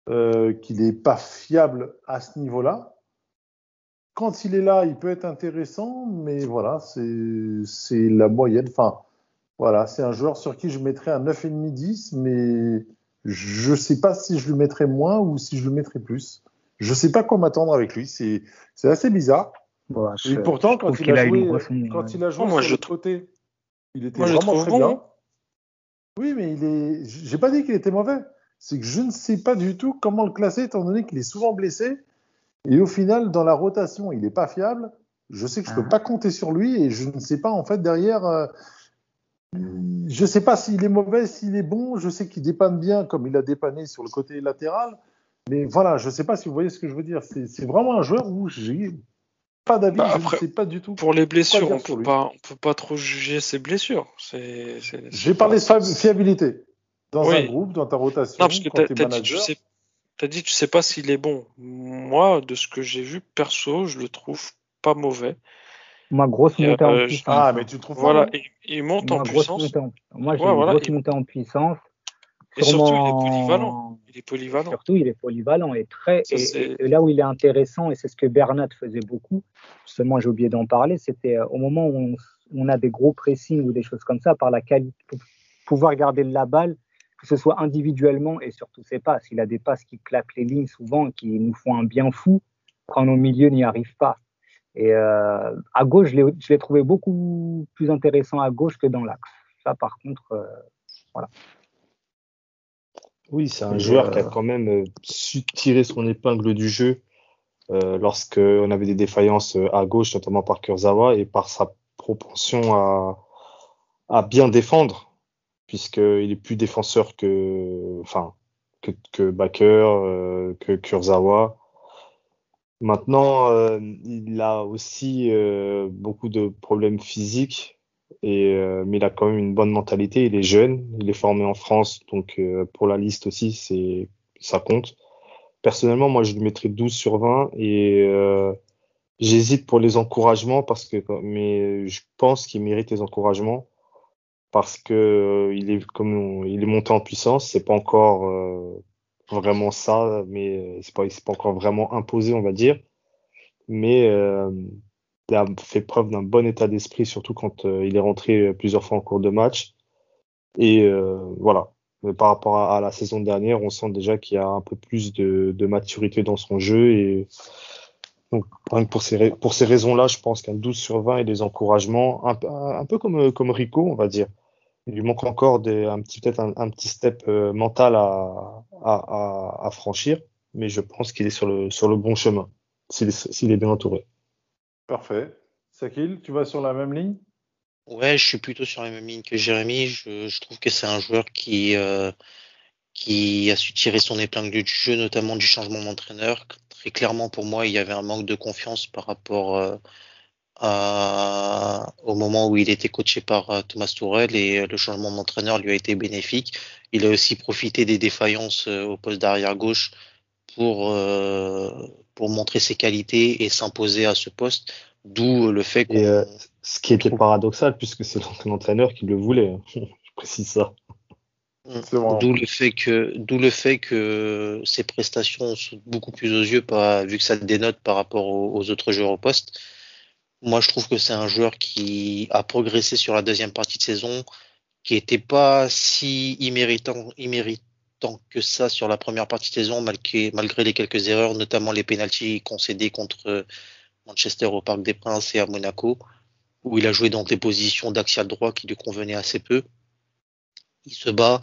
Speaker 1: Euh, qu'il n'est pas fiable à ce niveau-là quand il est là, il peut être intéressant, mais voilà, c'est la moyenne. Enfin, voilà, c'est un joueur sur qui je mettrais un 9,5-10, mais je ne sais pas si je lui mettrais moins ou si je lui mettrais plus. Je ne sais pas quoi m'attendre avec lui. C'est assez bizarre.
Speaker 3: Voilà,
Speaker 1: Et pourtant, quand il,
Speaker 3: qu'il
Speaker 1: a
Speaker 3: a
Speaker 1: joué,
Speaker 3: une
Speaker 1: quand il a joué
Speaker 2: Oh, moi,
Speaker 1: sur
Speaker 2: je
Speaker 1: le côté, il était
Speaker 2: Moi, le
Speaker 1: vraiment très
Speaker 2: bon,
Speaker 1: bien. Oui, mais il est. J'ai pas dit qu'il était mauvais. C'est que je ne sais pas du tout comment le classer, étant donné qu'il est souvent blessé. Et au final, dans la rotation, il n'est pas fiable. Je sais que je ne peux
Speaker 3: Ah.
Speaker 1: pas compter sur lui et je ne sais pas en fait derrière. euh, je ne sais pas s'il est mauvais, s'il est bon. Je sais qu'il dépanne bien comme il a dépanné sur le côté latéral. Mais voilà, je ne sais pas si vous voyez ce que je veux dire. C'est vraiment un joueur où j'ai pas d'avis.
Speaker 2: Bah,
Speaker 1: je ne sais pas du tout.
Speaker 2: Pour les blessures, on
Speaker 1: sur
Speaker 2: peut pas, on peut pas trop juger ses blessures.
Speaker 1: J'ai parlé de fiabilité dans
Speaker 2: Oui.
Speaker 1: un groupe, dans ta rotation.
Speaker 2: Non, parce que
Speaker 1: t'es
Speaker 2: t'as dit, tu sais, t'as dit, tu sais pas s'il est bon. Moi, de ce que j'ai vu, perso, je le trouve pas mauvais.
Speaker 3: Moi, grosse montée en
Speaker 2: euh,
Speaker 3: puissance.
Speaker 1: Ah,
Speaker 3: hein.
Speaker 1: mais tu le trouves
Speaker 2: Voilà, il, il monte en puissance.
Speaker 3: en- Moi, j'ai
Speaker 2: Ouais,
Speaker 3: une
Speaker 2: voilà,
Speaker 3: grosse
Speaker 2: et-
Speaker 3: montée en puissance.
Speaker 2: Et surtout, il est polyvalent. Il est polyvalent.
Speaker 3: Surtout, il est polyvalent et très.
Speaker 2: Ça,
Speaker 3: et, là où il est intéressant, et c'est ce que Bernat faisait beaucoup, justement, j'ai oublié d'en parler, c'était euh, au moment où on, on a des gros pressings ou des choses comme ça, par la qualité, pour pouvoir garder la balle que ce soit individuellement et surtout ses passes. Il a des passes qui claquent les lignes souvent, qui nous font un bien fou quand nos milieux n'y arrivent pas. Et euh, à gauche, je l'ai trouvé beaucoup plus intéressant à gauche que dans l'axe. Ça, par contre, euh, voilà.
Speaker 5: Oui, c'est un joueur qui a quand même su tirer son épingle du jeu euh, lorsqu'on avait des défaillances à gauche, notamment par Kurzawa, et par sa propension à, à bien défendre, puisqu'il est plus défenseur que, enfin, que, que Baker, que Kurzawa. Maintenant, euh, il a aussi euh, beaucoup de problèmes physiques, et, euh, mais il a quand même une bonne mentalité. Il est jeune, il est formé en France, donc pour la liste aussi, c'est ça compte. Personnellement, moi, je lui mettrais 12 sur 20 et j'hésite pour les encouragements parce que, mais je pense qu'il mérite les encouragements parce que il est comme il est monté en puissance. C'est pas encore vraiment ça, mais c'est pas, pas encore vraiment imposé, on va dire. Mais euh, il a fait preuve d'un bon état d'esprit, surtout quand euh, il est rentré plusieurs fois en cours de match. Et euh, voilà. Par rapport à, la saison dernière, on sent déjà qu'il y a un peu plus de, de maturité dans son jeu. Et donc, pour ces, pour ces raisons-là, je pense qu'un 12 sur 20 et des encouragements, un, un peu comme, comme Rico, on va dire il lui manque encore des, un petit peut-être un, petit step euh, mental à, à, à, franchir, mais je pense qu'il est sur le sur le bon chemin s'il est, est, bien entouré.
Speaker 1: Parfait. Sakil, tu vas sur la même ligne?
Speaker 4: Ouais, je suis plutôt sur la même ligne que Jérémy. Je, je trouve que c'est un joueur qui euh, qui a su tirer son épingle du jeu, notamment du changement d'entraîneur. Très clairement, pour moi, il y avait un manque de confiance par rapport euh, au moment où il était coaché par euh, Thomas Tourel et euh, le changement d'entraîneur lui a été bénéfique. Il a aussi profité des défaillances euh, au poste d'arrière gauche pour pour montrer ses qualités et s'imposer à ce poste. D'où le fait
Speaker 5: que ce qui était paradoxal puisque c'est l'entraîneur qui le voulait. Hein. Je précise ça.
Speaker 4: D'où le fait que, d'où le fait que ses prestations sont beaucoup plus aux yeux, pas, vu que ça dénote par rapport aux autres joueurs au poste. Moi, je trouve que c'est un joueur qui a progressé sur la deuxième partie de saison, qui n'était pas si imméritant, imméritant que ça sur la première partie de saison, malgré, les quelques erreurs, notamment les pénalties concédés contre Manchester au Parc des Princes et à Monaco, où il a joué dans des positions d'axial droit qui lui convenaient assez peu. Il se bat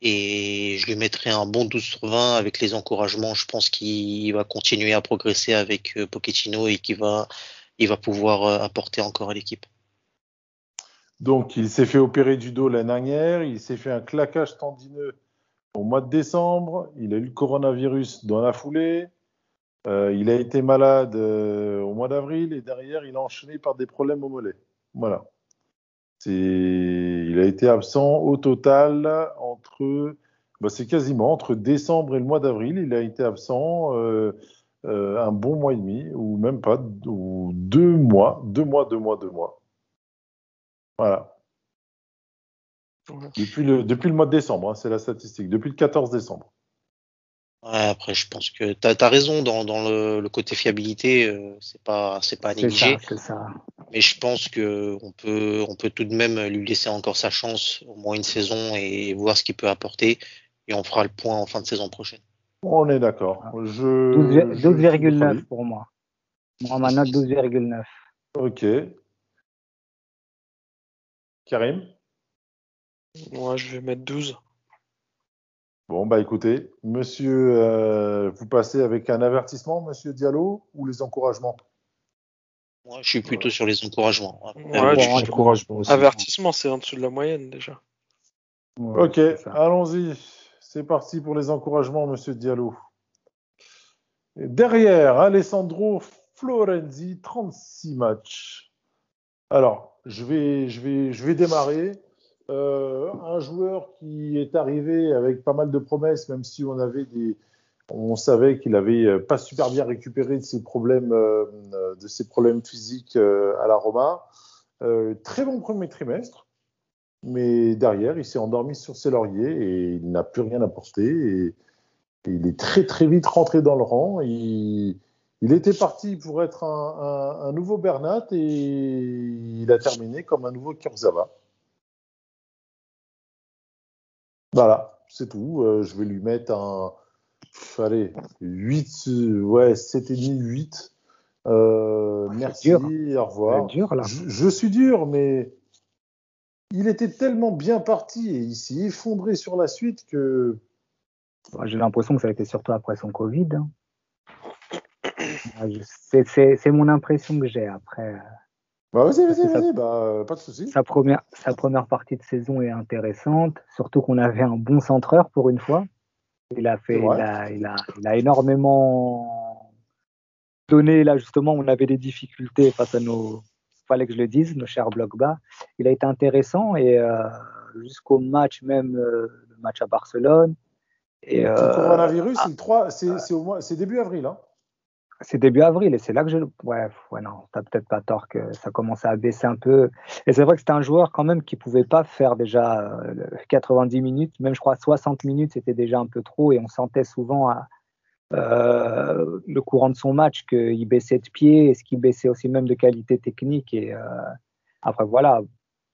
Speaker 4: et je lui mettrai un bon 12 sur 20 avec les encouragements. Je pense qu'il va continuer à progresser avec euh, Pochettino et qu'il va il va pouvoir euh, apporter encore à l'équipe.
Speaker 1: Donc, il s'est fait opérer du dos l'année dernière, il s'est fait un claquage tendineux au mois de décembre, il a eu le coronavirus dans la foulée, euh, il a été malade euh, au mois d'avril et derrière, il a enchaîné par des problèmes au mollet. Voilà. Il a été absent au total entre, bah, c'est quasiment entre décembre et le mois d'avril, il a été absent. Un bon mois et demi, ou même pas, ou deux mois, deux mois, deux mois, deux mois. Voilà. Depuis, le, depuis le mois de décembre, hein, c'est la statistique, depuis le 14 décembre.
Speaker 4: Ouais, après, je pense que tu as, raison dans, dans le, côté fiabilité, euh, c'est pas c'est pas à négliger. Ça. Mais je pense que on peut on peut tout de même lui laisser encore sa chance, au moins une saison, et voir ce qu'il peut apporter. Et on fera le point en fin de saison prochaine.
Speaker 1: On est d'accord.
Speaker 3: 12,9 pour moi. Moi, ma note 12,9.
Speaker 1: Ok. Karim?
Speaker 2: Moi, je vais mettre 12.
Speaker 1: Bon, bah écoutez, monsieur, euh, vous passez avec un avertissement, monsieur Diallo, ou les encouragements?
Speaker 4: Moi, je suis plutôt sur les encouragements.
Speaker 2: Avertissement, c'est en dessous de la moyenne déjà.
Speaker 1: ok, allons-y. C'est parti pour les encouragements, monsieur Diallo. derrière, Alessandro Florenzi, 36 matchs. Alors, je vais, je vais, je vais démarrer. Euh, un joueur qui est arrivé avec pas mal de promesses, même si on avait des, on savait qu'il avait pas super bien récupéré de ses problèmes, euh, physiques euh, à la Roma. très bon premier trimestre. Mais derrière, il s'est endormi sur ses lauriers et il n'a plus rien apporté. Et, il est très très vite rentré dans le rang. Il, il était parti pour être un, un, nouveau Bernat et il a terminé comme un nouveau Kurzawa. Voilà, c'est tout. Euh, je vais lui mettre un. Allez, 8, euh, ouais, 7,5, 8. Euh, merci,
Speaker 3: dur.
Speaker 1: au revoir.
Speaker 3: C'est dur, là.
Speaker 1: Je, je suis dur, mais il était tellement bien parti et il s'est effondré sur la suite que.
Speaker 3: J'ai l'impression que ça a été surtout après son Covid. hein. C'est mon impression que j'ai après. euh,
Speaker 1: Bah, vas-y, vas-y, vas-y, bah, euh, pas de souci.
Speaker 3: Sa première, sa première partie de saison est intéressante, surtout qu'on avait un bon centreur pour une fois. Il a fait, a, il a, il a énormément donné là justement. On avait des difficultés face à nos, fallait que je le dise, nos chers blocs bas. Il a été intéressant et euh, jusqu'au match même, euh, le match à Barcelone. Et
Speaker 1: Le
Speaker 3: euh,
Speaker 1: coronavirus, 3, c'est au début avril, hein.
Speaker 3: c'est début avril et c'est là que je. Ouais, ouais non, t'as peut-être pas tort que ça commençait à baisser un peu. Et c'est vrai que c'était un joueur quand même qui pouvait pas faire déjà euh, le 90 minutes, même je crois 60 minutes, c'était déjà un peu trop et on sentait souvent à euh, le courant de son match qu'il baissait de pied, et ce qui baissait aussi même de qualité technique. Et euh, après, voilà.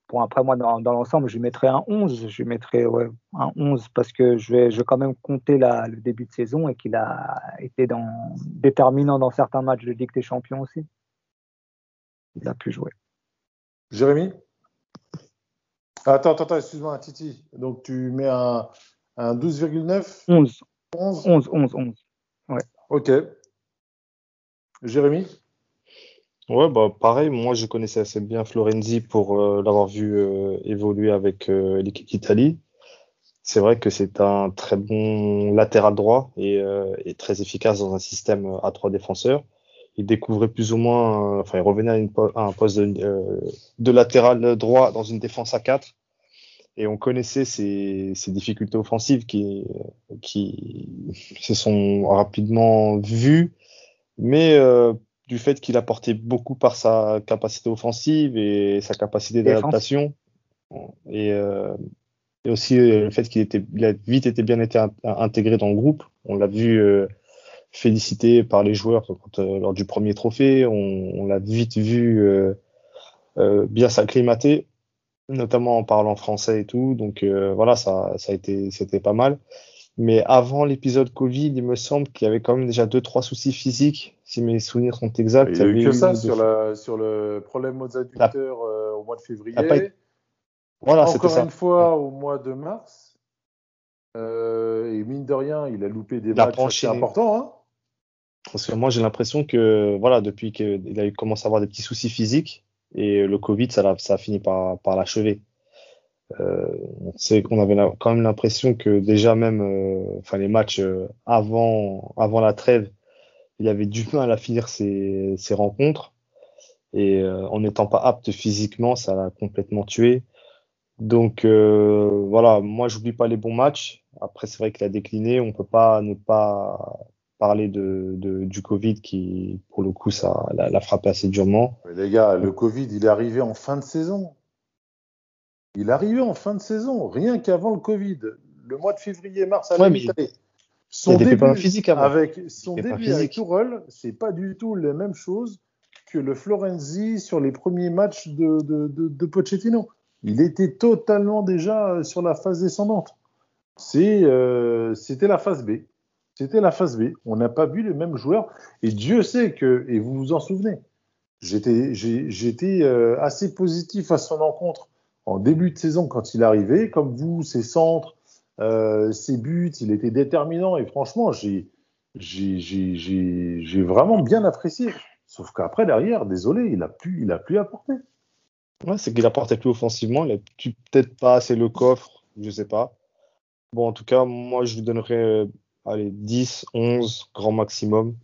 Speaker 3: Bon, après, moi, dans, dans l'ensemble, je lui mettrais un 11. Je lui mettrais ouais, un 11 parce que je vais, je vais quand même compter la, le début de saison et qu'il a été dans, déterminant dans certains matchs de Ligue des Champions aussi. Il a pu jouer.
Speaker 1: Jérémy? Attends, attends, attends, excuse-moi, Titi. Donc, tu mets un, un 12,9
Speaker 3: 11,
Speaker 1: 11
Speaker 3: 11, 11, 11.
Speaker 1: Ok. Jérémy?
Speaker 5: Ouais, bah pareil, moi je connaissais assez bien Florenzi pour euh, l'avoir vu euh, évoluer avec euh, l'équipe d'Italie. C'est vrai que c'est un très bon latéral droit et, euh, et très efficace dans un système à trois défenseurs. Il découvrait plus ou moins, euh, enfin il revenait à, une po- à un poste de, euh, de latéral droit dans une défense à quatre. Et on connaissait ses, ses difficultés offensives qui, qui se sont rapidement vues. Mais euh, du fait qu'il apportait beaucoup par sa capacité offensive et sa capacité d'adaptation et, euh, et aussi euh, le fait qu'il était il a vite été bien été in- intégré dans le groupe. On l'a vu euh, félicité par les joueurs quand, lors du premier trophée. On, on l'a vite vu bien s'acclimater notamment en parlant français et tout donc euh, voilà ça ça a été c'était pas mal mais avant l'épisode Covid, il me semble qu'il y avait quand même déjà deux, trois soucis physiques, si mes souvenirs sont exacts.
Speaker 1: Il y a eu que ça sur, la, sur le problème aux adducteurs euh, au mois de février.
Speaker 5: été- Voilà, c'était
Speaker 1: Encore
Speaker 5: ça.
Speaker 1: une fois au mois de mars. Euh, et mine de rien, il a loupé des
Speaker 5: Il a
Speaker 1: matchs assez importants. Hein.
Speaker 5: Parce que moi, j'ai l'impression que, voilà, depuis qu'il a commencé à avoir des petits soucis physiques, et le Covid, ça, ça a fini par, par l'achever. Euh, on avait quand même l'impression que déjà même, euh, enfin, les matchs euh, avant, avant la trêve, il avait du mal à finir ses, ses rencontres. Et euh, en n'étant pas apte physiquement, ça l'a complètement tué. Donc euh, voilà, moi j'oublie pas les bons matchs. Après c'est vrai qu'il a décliné, on peut pas ne pas parler de, de du Covid qui pour le coup ça l'a frappé assez durement.
Speaker 1: Mais les gars, le Covid, il est arrivé en fin de saison. Il est arrivé en fin de saison, rien qu'avant le Covid. Le mois de février-mars à
Speaker 5: Ouais, mais
Speaker 1: Son début
Speaker 5: physiques avant.
Speaker 1: avec son début avec. Tourelle, c'est pas du tout la même chose que le Florenzi sur les premiers matchs de, de, de, de Pochettino. Il était totalement déjà sur la phase descendante. C'est, euh, c'était la phase B. C'était la phase B. On n'a pas vu les mêmes joueurs. Et Dieu sait que, et vous vous en souvenez, j'étais, euh, assez positif à son encontre en début de saison quand il arrivait. Comme vous, ses centres, euh, ses buts, il était déterminant. Et franchement, j'ai, vraiment bien apprécié. Sauf qu'après, derrière, désolé, il a plus, il a plus apporté.
Speaker 5: Ouais, c'est qu'il apportait plus offensivement, il a peut-être pas assez le coffre, je sais pas. Bon, en tout cas, moi je lui donnerais euh, allez, 10, 11 grand maximum.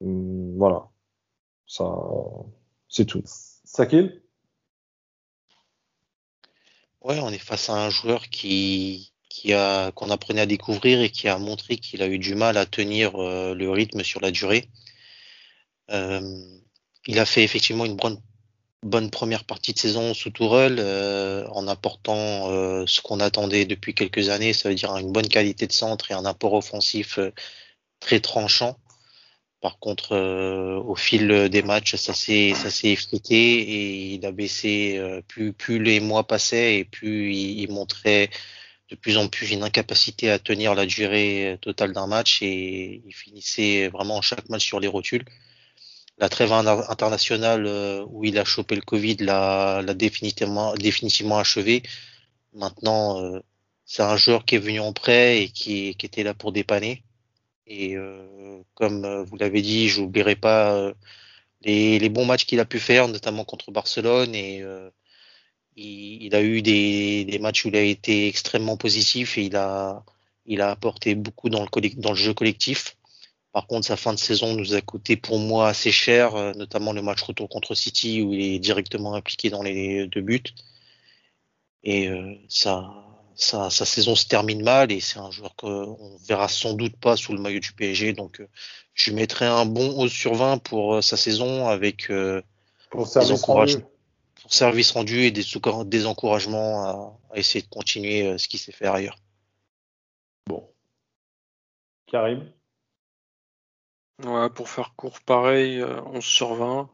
Speaker 5: Hum, voilà. Ça c'est tout.
Speaker 1: Sakil?
Speaker 4: Ouais, on est face à un joueur qui, qui a, qu'on apprenait à découvrir et qui a montré qu'il a eu du mal à tenir euh, le rythme sur la durée. Euh, il a fait effectivement une bonne, bonne première partie de saison sous Tourelle euh, en apportant euh, ce qu'on attendait depuis quelques années, ça veut dire une bonne qualité de centre et un apport offensif euh, très tranchant. Par contre, au fil des matchs, ça s'est effrité et il a baissé. plus les mois passaient et plus il montrait de plus en plus une incapacité à tenir la durée totale d'un match et il finissait vraiment chaque match sur les rotules. La trêve internationale euh, où il a chopé le Covid l'a définitivement, définitivement achevé. Maintenant, euh, c'est un joueur qui est venu en prêt et qui, qui était là pour dépanner. Et euh, comme vous l'avez dit, je n'oublierai pas les, les, bons matchs qu'il a pu faire, notamment contre Barcelone. Et il, il, a eu des, des, matchs où il a été extrêmement positif et il a, il a apporté beaucoup dans le, dans le jeu collectif. Par contre, sa fin de saison nous a coûté pour moi assez cher, euh, notamment le match retour contre City où il est directement impliqué dans les deux buts. Et euh, sa, sa, saison se termine mal et c'est un joueur qu'on verra sans doute pas sous le maillot du PSG. Donc, euh, je mettrai un bon 11 sur 20 pour sa saison avec
Speaker 1: pour service, rendu.
Speaker 4: pour service rendu et des, des encouragements à, à, essayer de continuer ce qu'il sait faire ailleurs.
Speaker 1: Bon. Karim?
Speaker 2: Ouais, pour faire court, pareil, 11 euh, sur 20.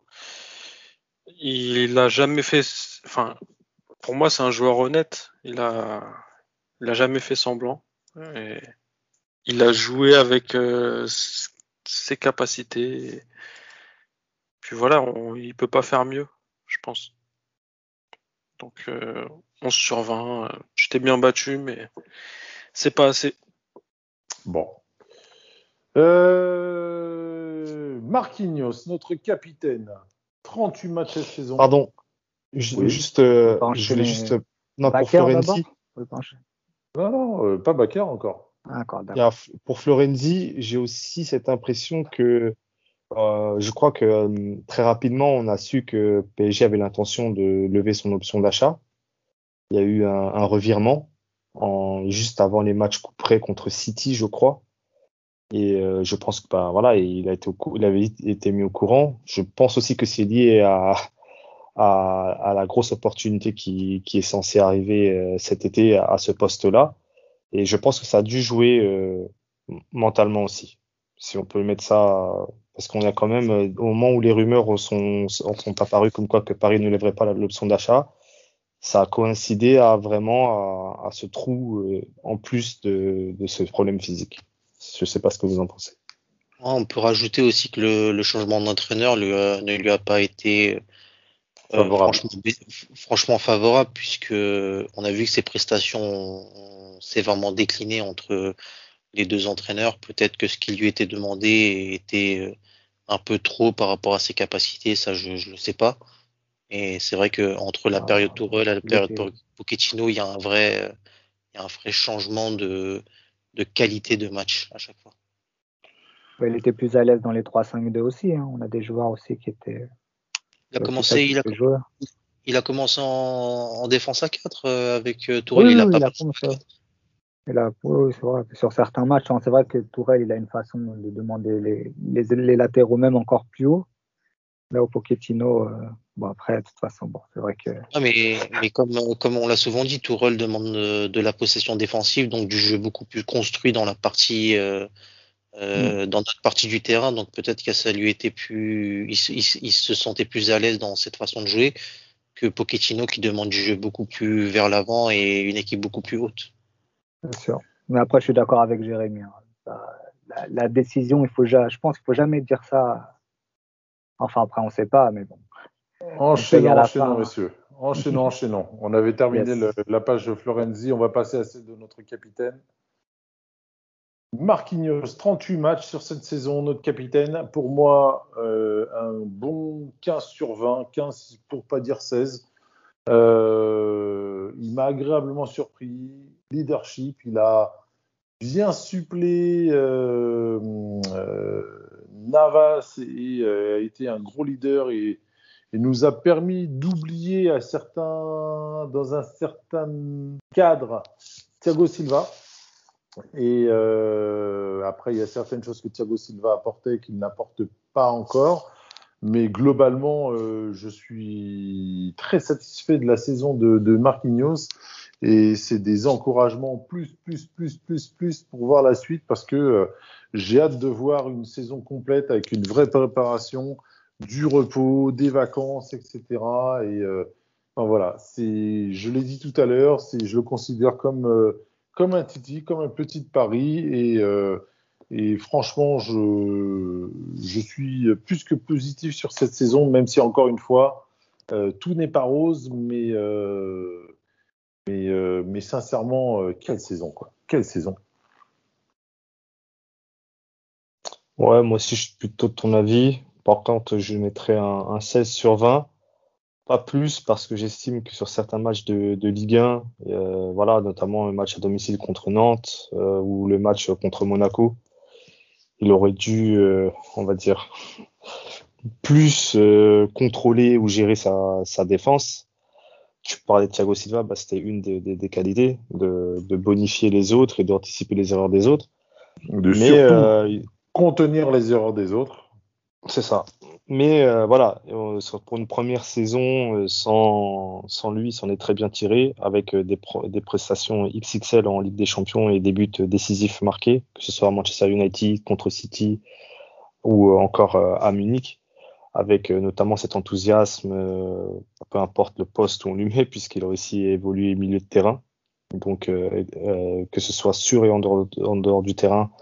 Speaker 2: Il a jamais fait. Enfin, pour moi, c'est un joueur honnête. Il a, il a jamais fait semblant. Et il a joué avec euh, ses capacités. Puis voilà, on, il peut pas faire mieux, je pense. Donc, euh, 11 sur 20. Euh, J'étais bien battu, mais c'est pas assez.
Speaker 1: Bon. Euh, Marquinhos, notre capitaine, 38 matchs cette saison.
Speaker 5: Pardon, juste, euh, je voulais juste, non, pour Florenzi.
Speaker 1: Non, non, euh, pas Bakar encore.
Speaker 3: Ah,
Speaker 5: pour Florenzi, j'ai aussi cette impression que euh, je crois que euh, très rapidement, on a su que PSG avait l'intention de lever son option d'achat. Il y a eu un, un revirement en, juste avant les matchs couperés contre City, je crois. Et euh, je pense que bah, voilà, il a été il avait été mis au courant. Je pense aussi que c'est lié à, à, la grosse opportunité qui, qui est censée arriver euh, cet été à, ce poste-là. Et je pense que ça a dû jouer euh, mentalement aussi, si on peut mettre ça, parce qu'on a quand même au moment où les rumeurs sont, sont apparues comme quoi que Paris ne lèverait pas l'option d'achat, ça a coïncidé à vraiment à, à ce trou en plus de, de ce problème physique. Je ne sais pas ce que vous en pensez.
Speaker 4: On peut rajouter aussi que le, le changement d'entraîneur ne lui a pas été euh, favorable. Franchement, franchement, favorable puisque on a vu que ses prestations s'est vraiment décliné entre les deux entraîneurs. Peut-être que ce qui lui était demandé était euh, un peu trop par rapport à ses capacités, ça je ne le sais pas. Et c'est vrai que entre la ah, période Tourelle et la période Pochettino, il y a un vrai, il y a un vrai changement de, de qualité de match à chaque fois.
Speaker 3: il était plus à l'aise dans les 3-5-2 aussi. Hein. On a des joueurs aussi qui étaient.
Speaker 4: Il a commencé, il a, il a, commencé en, en, défense à 4 euh, avec euh, Tourelle. Oui, il a pas
Speaker 3: commencé. Il a, oui, vrai. Sur certains matchs, hein, c'est vrai que Tourelle, il a une façon de demander les, les, les latéraux même encore plus haut. Là, au Pochettino, euh, bon, après, de toute façon, bon, c'est vrai que.
Speaker 4: Ah, mais, mais comme, comme on l'a souvent dit, Tourelle demande de, la possession défensive, donc du jeu beaucoup plus construit dans la partie, euh, euh, mm. dans notre partie du terrain. Donc peut-être que ça lui était plus, il, il, se sentait plus à l'aise dans cette façon de jouer que Pochettino qui demande du jeu beaucoup plus vers l'avant et une équipe beaucoup plus haute.
Speaker 3: Bien sûr. Mais après, je suis d'accord avec Jérémy. Hein. La, la, décision, il faut, je pense qu'il faut jamais dire ça Enfin, après, on ne sait pas, mais bon.
Speaker 1: Enchaînons, enchaînons, messieurs. Enchaînons, enchaînons. On avait terminé la page de Florenzi. On va passer à celle de notre capitaine. Marquinhos, 38 matchs sur cette saison, notre capitaine. Pour moi, euh, un bon 15 sur 20, 15 pour pas dire 16. Euh, il m'a agréablement surpris. Leadership, il a bien supplé euh, Navas euh, a été un gros leader et, nous a permis d'oublier à certains, dans un certain cadre Thiago Silva. Et euh, après, il y a certaines choses que Thiago Silva a apportées qu'il n'apporte pas encore. Mais globalement, euh, je suis très satisfait de la saison de, de Marquinhos. Et c'est des encouragements plus, plus, plus, plus, plus pour voir la suite parce que j'ai hâte de voir une saison complète avec une vraie préparation, du repos, des vacances, etc. Et euh, voilà, c'est, je l'ai dit tout à l'heure, c'est, je le considère comme euh, comme un Titi, comme un petit pari. Et, euh, et franchement, je, je suis plus que positif sur cette saison, même si encore une fois, tout n'est pas rose, mais, mais, mais sincèrement, quelle saison, quoi. Quelle saison.
Speaker 5: Ouais, moi aussi, je suis plutôt de ton avis. Par contre, je mettrais un, un 16 sur 20. Pas plus parce que j'estime que sur certains matchs de, de Ligue 1, euh, voilà, notamment le match à domicile contre Nantes euh, ou le match contre Monaco, il aurait dû, euh, on va dire, plus contrôler ou gérer sa, sa défense. Tu parlais de Thiago Silva, bah, c'était une des, des, des qualités de, de bonifier les autres et d'anticiper les erreurs des autres.
Speaker 1: De
Speaker 5: Mais euh,
Speaker 1: contenir les erreurs des autres.
Speaker 5: C'est ça. Mais euh, voilà, euh, pour une première saison, euh, sans, lui, s'en est très bien tiré, avec des, prestations XXL en Ligue des Champions et des buts décisifs marqués, que ce soit à Manchester United, contre City ou encore à Munich, avec notamment cet enthousiasme, peu importe le poste où on lui met, puisqu'il a aussi évolué milieu de terrain. Donc, que ce soit sur et en dehors du terrain,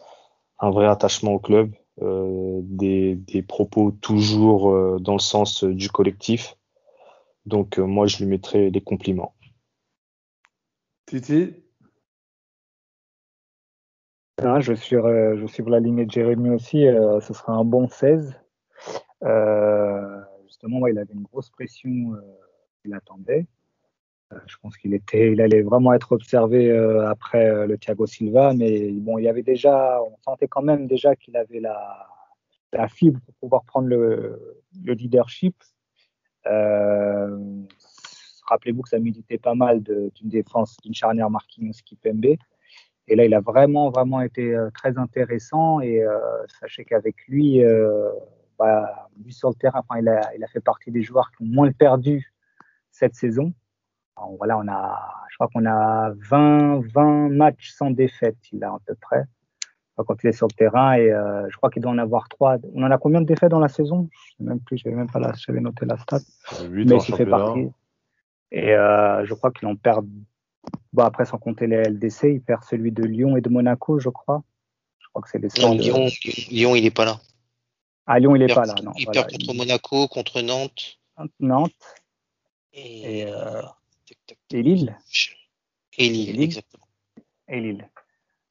Speaker 5: un vrai attachement au club euh, des, des propos toujours euh, dans le sens euh, du collectif. Donc euh, moi, je lui mettrai des compliments.
Speaker 1: Titi,
Speaker 3: Ah, je suis, euh, je suis pour la lignée de Jérémy aussi. euh, ce sera un bon 16. Euh, justement, ouais, il avait une grosse pression. Euh, il attendait. Euh, je pense qu'il était, il allait vraiment être observé euh, après euh, le Thiago Silva, mais bon, il y avait déjà, on sentait quand même déjà qu'il avait la, fibre pour pouvoir prendre le, le leadership. Rappelez-vous que ça militait pas mal d'une défense, d'une charnière Marquinhos Kipembe. Et là, il a vraiment, vraiment été très intéressant. Et sachez qu'avec lui, euh, bah, lui sur le terrain, enfin, il, a, il a fait partie des joueurs qui ont moins perdu cette saison. Voilà, on a, je crois qu'on a 20, 20 matchs sans défaite, il a à peu près, quand il est sur le terrain. Et euh, je crois qu'il doit en avoir trois. On en a combien de défaites dans la saison? Je sais même plus, j'avais même pas la, j'avais noté la stat.
Speaker 1: 8
Speaker 3: mais il fait partie. Et euh, je crois qu'il en perd. Bon, après, sans compter les LDC, il perd celui de Lyon et de Monaco, je crois. Je crois que c'est les
Speaker 4: Non. Lyon, Lyon, il est pas là.
Speaker 3: Ah, Lyon, il
Speaker 4: Il
Speaker 3: est
Speaker 4: perd,
Speaker 3: pas là. Non,
Speaker 4: il
Speaker 3: voilà.
Speaker 4: perd contre Monaco, contre Nantes
Speaker 3: Nantes
Speaker 4: et,
Speaker 3: euh, et Lille.
Speaker 4: et Lille,
Speaker 3: et Lille.
Speaker 4: exactement.
Speaker 3: Et Lille.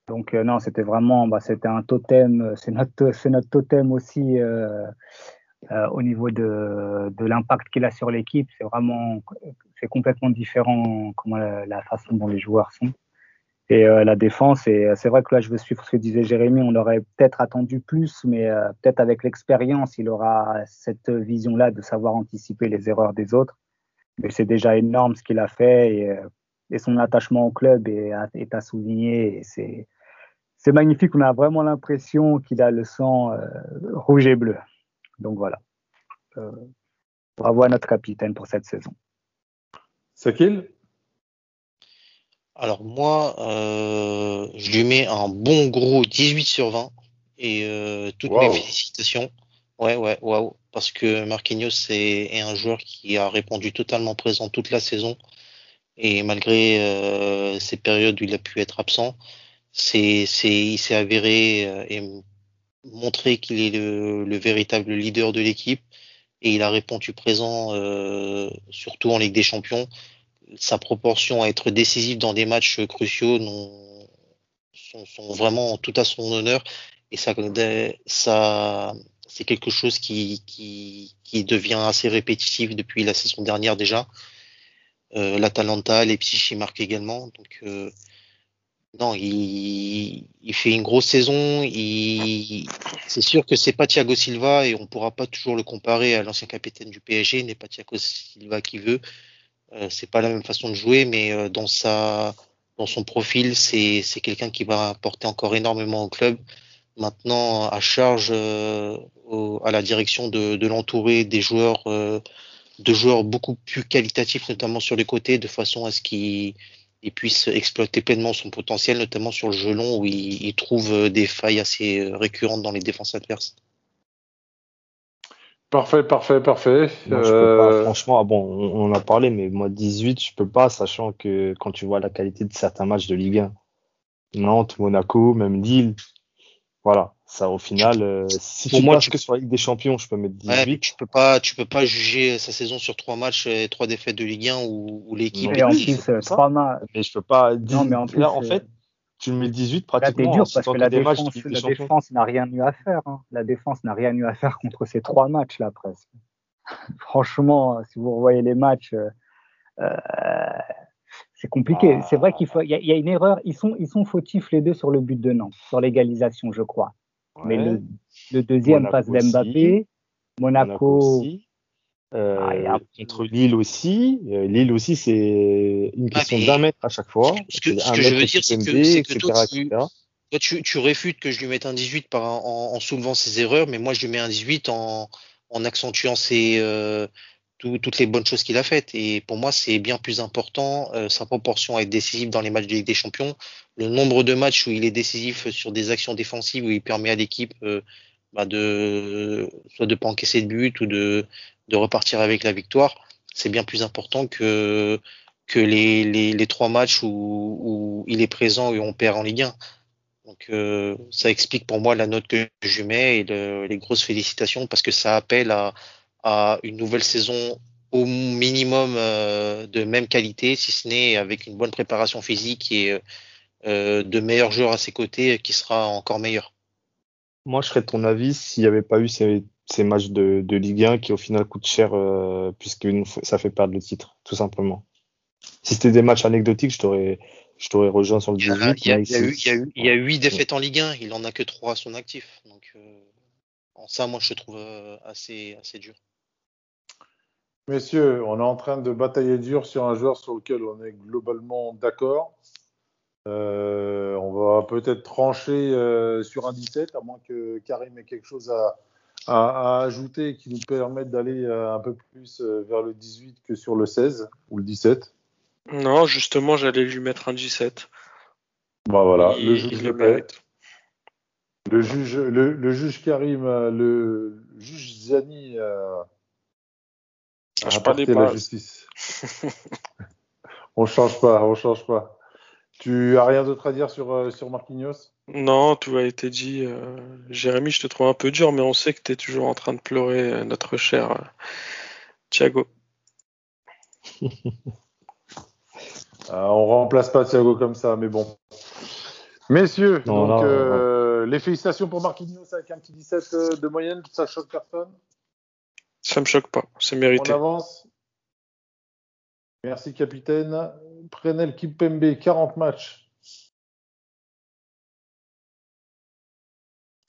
Speaker 3: Donc, euh, non, c'était vraiment. Bah, c'était un totem. euh, C'est notre, c'est notre totem aussi euh, euh, au niveau de, de l'impact qu'il a sur l'équipe. C'est vraiment. C'est complètement différent comment la, la façon dont les joueurs sont. Et la défense, et c'est vrai que là, je veux suivre ce que disait Jérémy, on aurait peut-être attendu plus, mais peut-être avec l'expérience, il aura cette vision-là de savoir anticiper les erreurs des autres. Mais c'est déjà énorme ce qu'il a fait et, euh, et son attachement au club est, à- est à souligner. Et c'est, c'est magnifique, on a vraiment l'impression qu'il a le sang euh, rouge et bleu. Donc voilà. Euh, bravo à notre capitaine pour cette saison.
Speaker 1: Sakil
Speaker 4: Alors moi, euh, je lui mets un bon gros 18 sur 20 et euh, toutes mes félicitations. Ouais, ouais, waouh. Parce que Marquinhos est, est un joueur qui a répondu totalement présent toute la saison. Et malgré euh, ces périodes où il a pu être absent, c'est, il s'est avéré euh, et montré qu'il est le, le véritable leader de l'équipe. Et il a répondu présent euh, surtout en Ligue des Champions. Sa proportion à être décisif dans des matchs cruciaux non, sont, sont vraiment tout à son honneur. Et ça, ça c'est quelque chose qui, devient assez répétitif depuis la saison dernière déjà. Euh, L'Atalanta, il marque également. Donc, euh, non, il, il fait une grosse saison. Il, c'est sûr que c'est pas Thiago Silva et on pourra pas toujours le comparer à l'ancien capitaine du PSG. N'est pas Thiago Silva qui veut. Euh, c'est pas la même façon de jouer, mais euh, dans dans son profil, c'est quelqu'un qui va apporter encore énormément au club. Maintenant, à charge euh, au- à la direction de, de l'entourer des joueurs, euh, de joueurs beaucoup plus qualitatifs, notamment sur les côtés, de façon à ce qu'il il puisse exploiter pleinement son potentiel, notamment sur le jeu long où il, il trouve euh, des failles assez récurrentes dans les défenses adverses.
Speaker 1: Parfait, parfait, parfait.
Speaker 5: Moi, je peux pas, franchement, ah bon, on, on en a parlé, mais moi 18, je peux pas, sachant que quand tu vois la qualité de certains matchs de Ligue 1, Nantes, Monaco, même Lille. Voilà, ça au final, euh, si
Speaker 4: Pour
Speaker 5: tu
Speaker 4: moi, tu-
Speaker 5: que sur la Ligue des Champions, je peux mettre
Speaker 4: Ouais,
Speaker 5: 18.
Speaker 4: mais tu peux pas, tu peux pas juger sa saison sur trois matchs et trois défaites de Ligue 1 où, où l'équipe.
Speaker 3: Et en plus, euh, trois matchs.
Speaker 5: Mais je peux pas.
Speaker 3: Non, mais en plus,
Speaker 5: là, en
Speaker 3: euh,
Speaker 5: fait, tu me mets 18
Speaker 3: Là, t'es
Speaker 5: pratiquement
Speaker 3: dur
Speaker 5: en
Speaker 3: parce que la
Speaker 5: matchs
Speaker 3: défense, la défense n'a rien eu à faire. hein. La défense n'a rien eu à faire contre ces trois matchs là presque. Franchement, si vous revoyez les matchs, euh, euh, c'est compliqué.
Speaker 5: Ah.
Speaker 3: C'est vrai qu'il faut, il y, a- il y a une erreur. Ils sont, ils sont fautifs les deux sur le but de Nantes, sur l'égalisation, je crois. Mais le, le deuxième
Speaker 5: Monaco
Speaker 3: passe d'Mbappé,
Speaker 5: aussi.
Speaker 3: Monaco.
Speaker 5: Monaco aussi. Euh,
Speaker 3: Ah, et après-
Speaker 5: contre Lille aussi. Euh, Lille aussi, c'est une question
Speaker 4: mais-
Speaker 5: d'un mètre à chaque fois.
Speaker 4: Ce que- ce
Speaker 5: un
Speaker 4: que je
Speaker 5: mètre
Speaker 4: veux dire, c'est que- que toi, tu-
Speaker 5: etc.
Speaker 4: Toi, tu, tu réfutes que je lui mette un 18 par, en, en soulevant ses erreurs, mais moi, je lui mets un 18 en, en accentuant ses, euh, tout- toutes les bonnes choses qu'il a faites. Et pour moi, c'est bien plus important euh, sa proportion à être décisif dans les matchs de Ligue des Champions. Le nombre de matchs où il est décisif sur des actions défensives, où il permet à l'équipe euh, bah, de soit de pas encaisser de but ou de, de repartir avec la victoire, c'est bien plus important que que les, les, trois matchs où, il est présent et on perd en Ligue 1. Donc euh, ça explique pour moi la note que je mets et le- les grosses félicitations parce que ça appelle à, à une nouvelle saison au minimum euh, de même qualité, si ce n'est avec une bonne préparation physique et euh, de meilleurs joueurs à ses côtés qui sera encore meilleur.
Speaker 5: Moi, je serais de ton avis s'il n'y avait pas eu ces, ces matchs de, de Ligue 1 qui, au final, coûtent cher euh, puisque ça fait perdre le titre, tout simplement. Si c'était des matchs anecdotiques, je t'aurais, je t'aurais rejoint sur le
Speaker 4: Il y, a,
Speaker 5: 18.
Speaker 4: il y a- il y a eu, il y a eu- il y a
Speaker 5: c'est-
Speaker 4: eu huit défaites en Ligue 1, il en a que trois à son actif. Donc euh, en ça, moi, je trouve euh, assez, assez dur.
Speaker 1: Messieurs, on est en train de batailler dur sur un joueur sur lequel on est globalement d'accord. Euh, on va peut-être trancher euh, sur un 17, à moins que Karim ait quelque chose à, à- à ajouter qui nous permette d'aller euh, un peu plus vers le 18 que sur le 16 ou le 17.
Speaker 2: Non, justement, j'allais lui mettre un 17.
Speaker 1: Bah voilà,
Speaker 2: il,
Speaker 1: le juge le
Speaker 2: le
Speaker 1: fait.
Speaker 2: mérite.
Speaker 1: Le juge, le, le juge Karim, le juge Ziani euh, a
Speaker 2: Change pas
Speaker 1: la justice. on change pas, on change pas. Tu as rien d'autre à dire sur, euh, sur Marquinhos?
Speaker 2: Non, tout a été dit. euh, Jérémy, je te trouve un peu dur, mais on sait que tu es toujours en train de pleurer euh, notre cher euh, Thiago.
Speaker 1: Euh, On remplace pas Thiago comme ça, mais bon. Messieurs,
Speaker 5: Non,
Speaker 1: donc, euh, les félicitations pour Marquinhos avec un petit 17 euh, de moyenne, ça choque personne?
Speaker 2: Ça me choque pas, c'est
Speaker 1: On
Speaker 2: mérité.
Speaker 1: avance. Merci capitaine. Prenel Kimpembe, 40 matchs.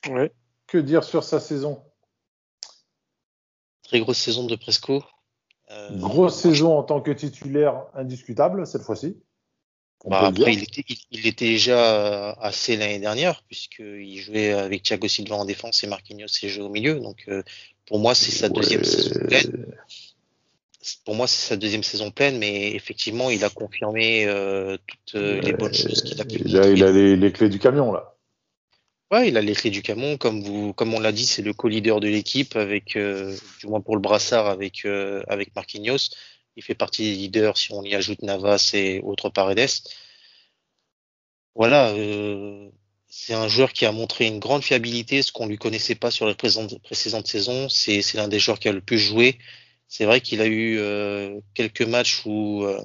Speaker 2: Ouais.
Speaker 1: Que dire sur sa saison?
Speaker 4: Très grosse saison de Presco. Euh,
Speaker 1: Grosse saison en tant que titulaire indiscutable cette fois-ci. On
Speaker 4: Bah, après, il était, il, il était déjà assez l'année dernière, puisqu'il jouait avec Thiago Silva en défense et Marquinhos s'est joué au milieu. Donc, euh, pour moi, c'est sa deuxième saison pleine. Pour moi, c'est sa deuxième saison pleine, mais effectivement, il a confirmé euh, toutes euh, les bonnes choses qu'il a pu
Speaker 1: Il a, il a les, les clés du camion là.
Speaker 4: Ouais, il a les clés du camion, comme vous, comme on l'a dit, c'est le co-leader de l'équipe, avec, euh, du moins pour le brassard, avec, avec Marquinhos. Il fait partie des leaders si on y ajoute Navas et autres Paredes. Voilà, euh, c'est un joueur qui a montré une grande fiabilité, ce qu'on lui connaissait pas sur les précédentes, saisons. C'est, l'un des joueurs qui a le plus joué. C'est vrai qu'il a eu euh, quelques matchs où, euh,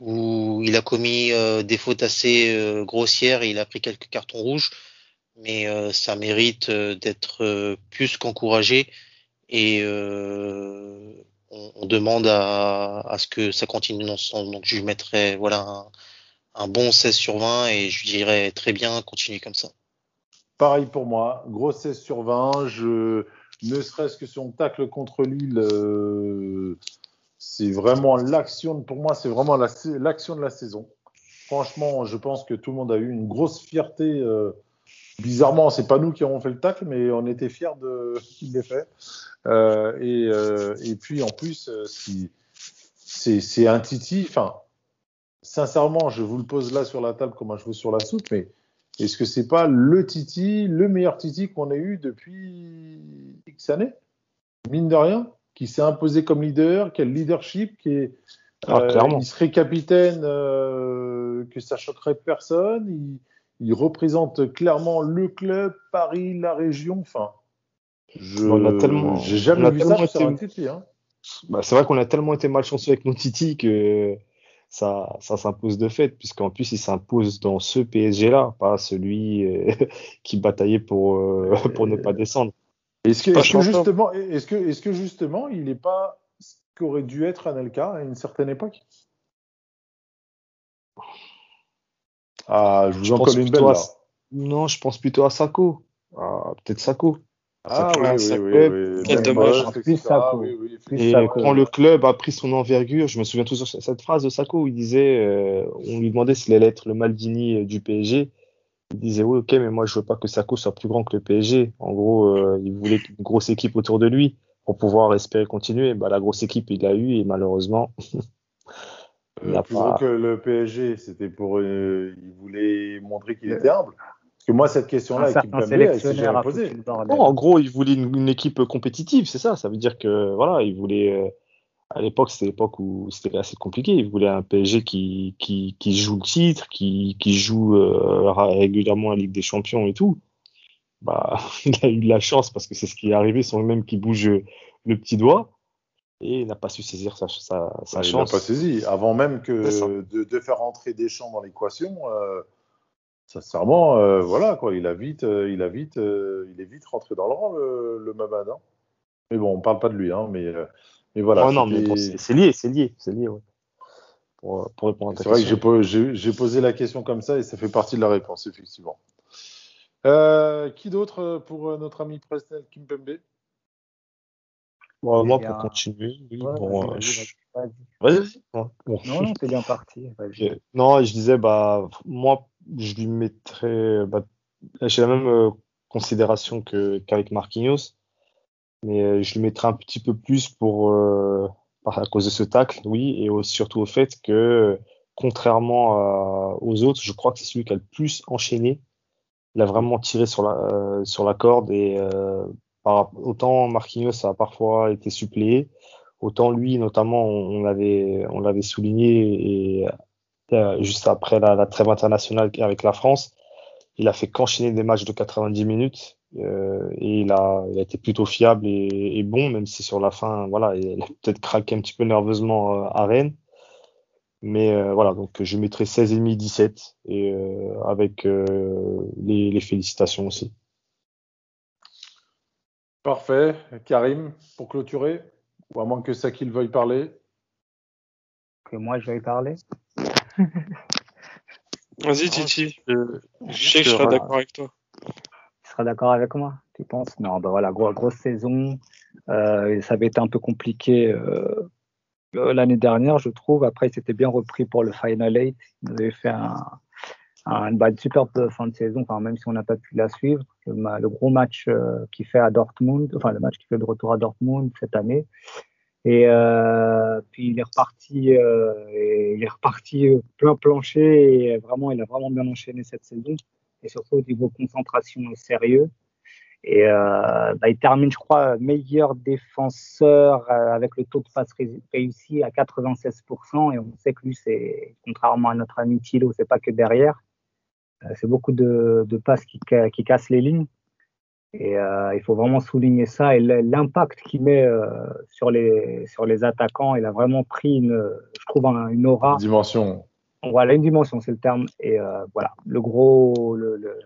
Speaker 4: où il a commis euh, des fautes assez euh, grossières et il a pris quelques cartons rouges, mais euh, ça mérite d'être plus qu'encouragé et on, on demande à, à ce que ça continue dans ce sens. Donc je lui mettrais voilà un, un bon 16 sur 20 et je dirais très bien, continue comme ça.
Speaker 1: Pareil pour moi, gros 16 sur 20. Je, ne serait-ce que son tacle contre Lille, euh, c'est vraiment l'action, pour moi, c'est vraiment la- l'action de la saison. Franchement, je pense que tout le monde a eu une grosse fierté. euh, bizarrement, c'est pas nous qui avons fait le tacle, mais on était fiers de qu'il l'ait fait. Euh, et, puis en plus, c'est un titi. Sincèrement, je vous le pose là sur la table comme un cheveu sur la soupe, mais est-ce que c'est pas le Titi, le meilleur Titi qu'on ait eu depuis X années? Mine de rien, qui s'est imposé comme leader, qui a le leadership, qui est,
Speaker 5: Ah,
Speaker 1: Euh, il serait capitaine, euh, que ça choquerait personne. Il, il représente clairement le club, Paris, la région. Enfin, je
Speaker 5: on
Speaker 1: jamais vu ça sur un Titi. Hein.
Speaker 5: Bah, c'est vrai qu'on a tellement été malchanceux avec Montiti que ça, ça s'impose de fait, puisqu'en plus il s'impose dans ce PSG-là, pas celui euh, qui bataillait pour, euh, pour ne pas descendre.
Speaker 1: Est-ce que, justement, est-ce que, est-ce que justement, il n'est pas ce qu'aurait dû être Anelka à une certaine époque? Ah, je vous
Speaker 5: Je
Speaker 1: en
Speaker 5: pense
Speaker 1: colle une belle
Speaker 5: à-
Speaker 1: là.
Speaker 5: Non, je pense plutôt à Sako. Ah, peut-être Sako.
Speaker 1: Ah oui, oui, oui.
Speaker 2: Quel dommage.
Speaker 3: Plus
Speaker 5: Et quand le club a pris son envergure, je me souviens toujours de cette phrase de Sako où il disait, euh, on lui demandait s'il allait être le Maldini euh, du PSG. Il disait oui, ok, mais moi je veux pas que Sako soit plus grand que le PSG. En gros, euh, il voulait une grosse équipe autour de lui pour pouvoir espérer continuer. Bah, la grosse équipe, il l'a eu et malheureusement, il
Speaker 1: Euh, plus
Speaker 5: pas.
Speaker 1: que le PSG, c'était pour. euh, il voulait montrer qu'il était humble. Que moi, cette question-là,
Speaker 3: bordel.
Speaker 5: Non, en gros, il voulait une, une équipe compétitive, c'est ça. Ça veut dire que voilà, il voulait. euh, à l'époque, c'était l'époque où c'était assez compliqué. Il voulait un PSG qui, qui, qui joue le titre, qui, qui joue euh, régulièrement la Ligue des Champions et tout. Bah, il a eu de la chance parce que c'est ce qui est arrivé, sans même qu'il bouge le petit doigt. Et il n'a pas su saisir sa, sa, sa
Speaker 1: Bah, il n'a
Speaker 5: chance.
Speaker 1: pas saisi. Avant même que de faire entrer Deschamps dans l'équation, euh, sincèrement, euh, voilà quoi. Il a vite, euh, il a vite, euh, il est vite rentré dans le rang le, le Mamad. hein. Mais bon, on parle pas de lui, hein. Mais, euh, mais voilà.
Speaker 5: Oh non, mais bon, c'est lié, c'est lié, c'est lié, ouais. Pour, pour répondre à ta
Speaker 1: C'est vrai que
Speaker 5: question.
Speaker 1: j'ai po- j'ai j'ai posé la question comme ça et ça fait partie de la réponse, effectivement. Euh, qui d'autre pour notre ami Presnel Kimpembe?
Speaker 5: Bon, moi, pour continuer, oui,
Speaker 3: Ouais,
Speaker 5: bon,
Speaker 3: vas-y,
Speaker 5: bon.
Speaker 3: Non, non, c'est bien parti.
Speaker 5: Non, je disais, bah, moi, je lui mettrais, bah, j'ai la même euh, considération que, qu'avec Marquinhos, mais euh, je lui mettrais un petit peu plus pour, euh, à cause de ce tacle, oui, et surtout au fait que, contrairement aux autres, je crois que c'est celui qui a le plus enchaîné. Il a vraiment tiré sur la, sur la corde et, par, autant Marquinhos a parfois été suppléé, autant lui, notamment, on, l'avait, on l'avait souligné et juste après la, la trêve internationale avec la France. Il a fait qu'enchaîner des matchs de 90 minutes euh, et il a, il a été plutôt fiable et, et bon, même si sur la fin, voilà, il a peut-être craqué un petit peu nerveusement euh, à Rennes. Mais euh, voilà, donc je mettrai 16,5, 17 et euh, avec euh, les, les félicitations aussi.
Speaker 1: Parfait. Karim, pour clôturer Ou à moins que Sakil veuille parler
Speaker 3: Que moi, je vais y parler.
Speaker 2: Vas-y, Titi. Je, sais que je serai d'accord avec toi.
Speaker 3: Tu seras d'accord avec moi, tu penses? Non, ben voilà, gros- grosse saison. Euh, ça avait été un peu compliqué euh, euh, l'année dernière, je trouve. Après, il s'était bien repris pour le Final 8. Il avait fait un, un, bah, une superbe fin de saison, enfin, même si on n'a pas pu la suivre. Le gros match euh, qu'il fait à Dortmund, enfin le match qu'il fait de retour à Dortmund cette année. Et euh, puis il est reparti, euh, il est reparti euh, plein plancher et vraiment, il a vraiment bien enchaîné cette saison. Et surtout au niveau concentration et sérieux. Et euh, bah, il termine, je crois, meilleur défenseur euh, avec le taux de passe ré- réussi à 96%. Et on sait que lui, c'est contrairement à notre ami Thilo, c'est pas que derrière. Euh, c'est beaucoup de, de passes qui, qui cassent les lignes. Et euh, il faut vraiment souligner ça et l'impact qu'il met euh, sur les sur les attaquants. Il a vraiment pris une, je trouve, un- une aura.
Speaker 1: Dimension.
Speaker 3: Voilà, une dimension, c'est le terme. Et euh, voilà, le gros, le, le,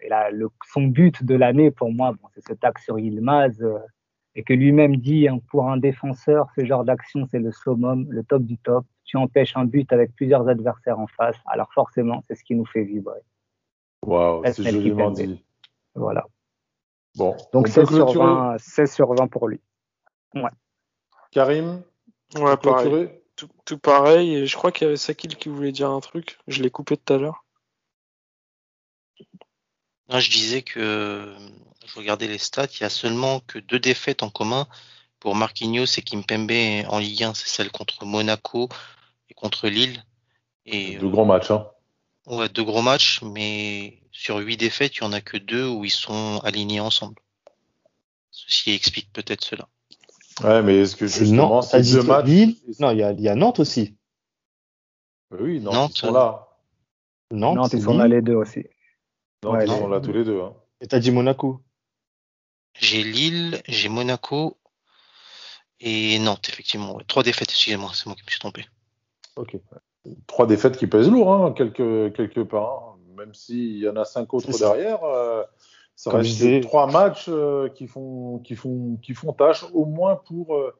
Speaker 3: et là, le, son but de l'année pour moi, bon, c'est ce tac sur Yilmaz, euh, et que lui-même dit, hein, pour un défenseur, ce genre d'action, c'est le summum, le top du top. Tu empêches un but avec plusieurs adversaires en face, alors forcément, c'est ce qui nous fait vibrer.
Speaker 1: Waouh, c'est joliment dit.
Speaker 3: Voilà.
Speaker 1: Bon,
Speaker 3: Donc
Speaker 1: on peut
Speaker 3: 16 sur,
Speaker 1: clôturer.
Speaker 3: 20, 16 sur 20 pour lui.
Speaker 1: Karim,
Speaker 2: Ouais, pareil. Tout, tout pareil. Et je crois qu'il y avait Sakil qui voulait dire un truc. Je l'ai coupé tout à l'heure.
Speaker 4: Non, je disais que je regardais les stats, il y a seulement que deux défaites en commun pour Marquinhos et Kimpembe en Ligue 1, c'est celle contre Monaco et contre Lille. Et
Speaker 1: De grands matchs. Hein.
Speaker 4: Euh, ouais, deux gros matchs, mais sur huit défaites, il y en a que deux où ils sont alignés ensemble. Ceci explique peut-être cela.
Speaker 1: Ouais, mais est-ce que
Speaker 5: C'est
Speaker 1: justement,
Speaker 5: Nantes,
Speaker 1: ces deux matchs.
Speaker 5: Lille Non, il y a, il y a Nantes aussi.
Speaker 1: Oui, non,
Speaker 4: Nantes,
Speaker 1: ils sont là.
Speaker 5: Nantes,
Speaker 3: Nantes,
Speaker 5: c'est
Speaker 3: ils sont
Speaker 5: Lille.
Speaker 3: là les deux aussi.
Speaker 1: Nantes,
Speaker 3: Ouais,
Speaker 1: ils
Speaker 3: non.
Speaker 1: sont là tous les deux. hein.
Speaker 5: Et t'as dit Monaco.
Speaker 4: J'ai Lille, j'ai Monaco et Nantes, effectivement. Trois défaites, excusez-moi, c'est moi qui me suis trompé.
Speaker 5: Ok.
Speaker 1: Trois défaites qui pèsent lourd, hein, quelque, quelque part. hein. Même s'il y en a cinq autres
Speaker 5: ça.
Speaker 1: derrière, euh, ça
Speaker 5: Comme
Speaker 1: reste
Speaker 5: disais-
Speaker 1: trois matchs euh, qui, font, qui, font, qui font tâche, au moins pour, euh,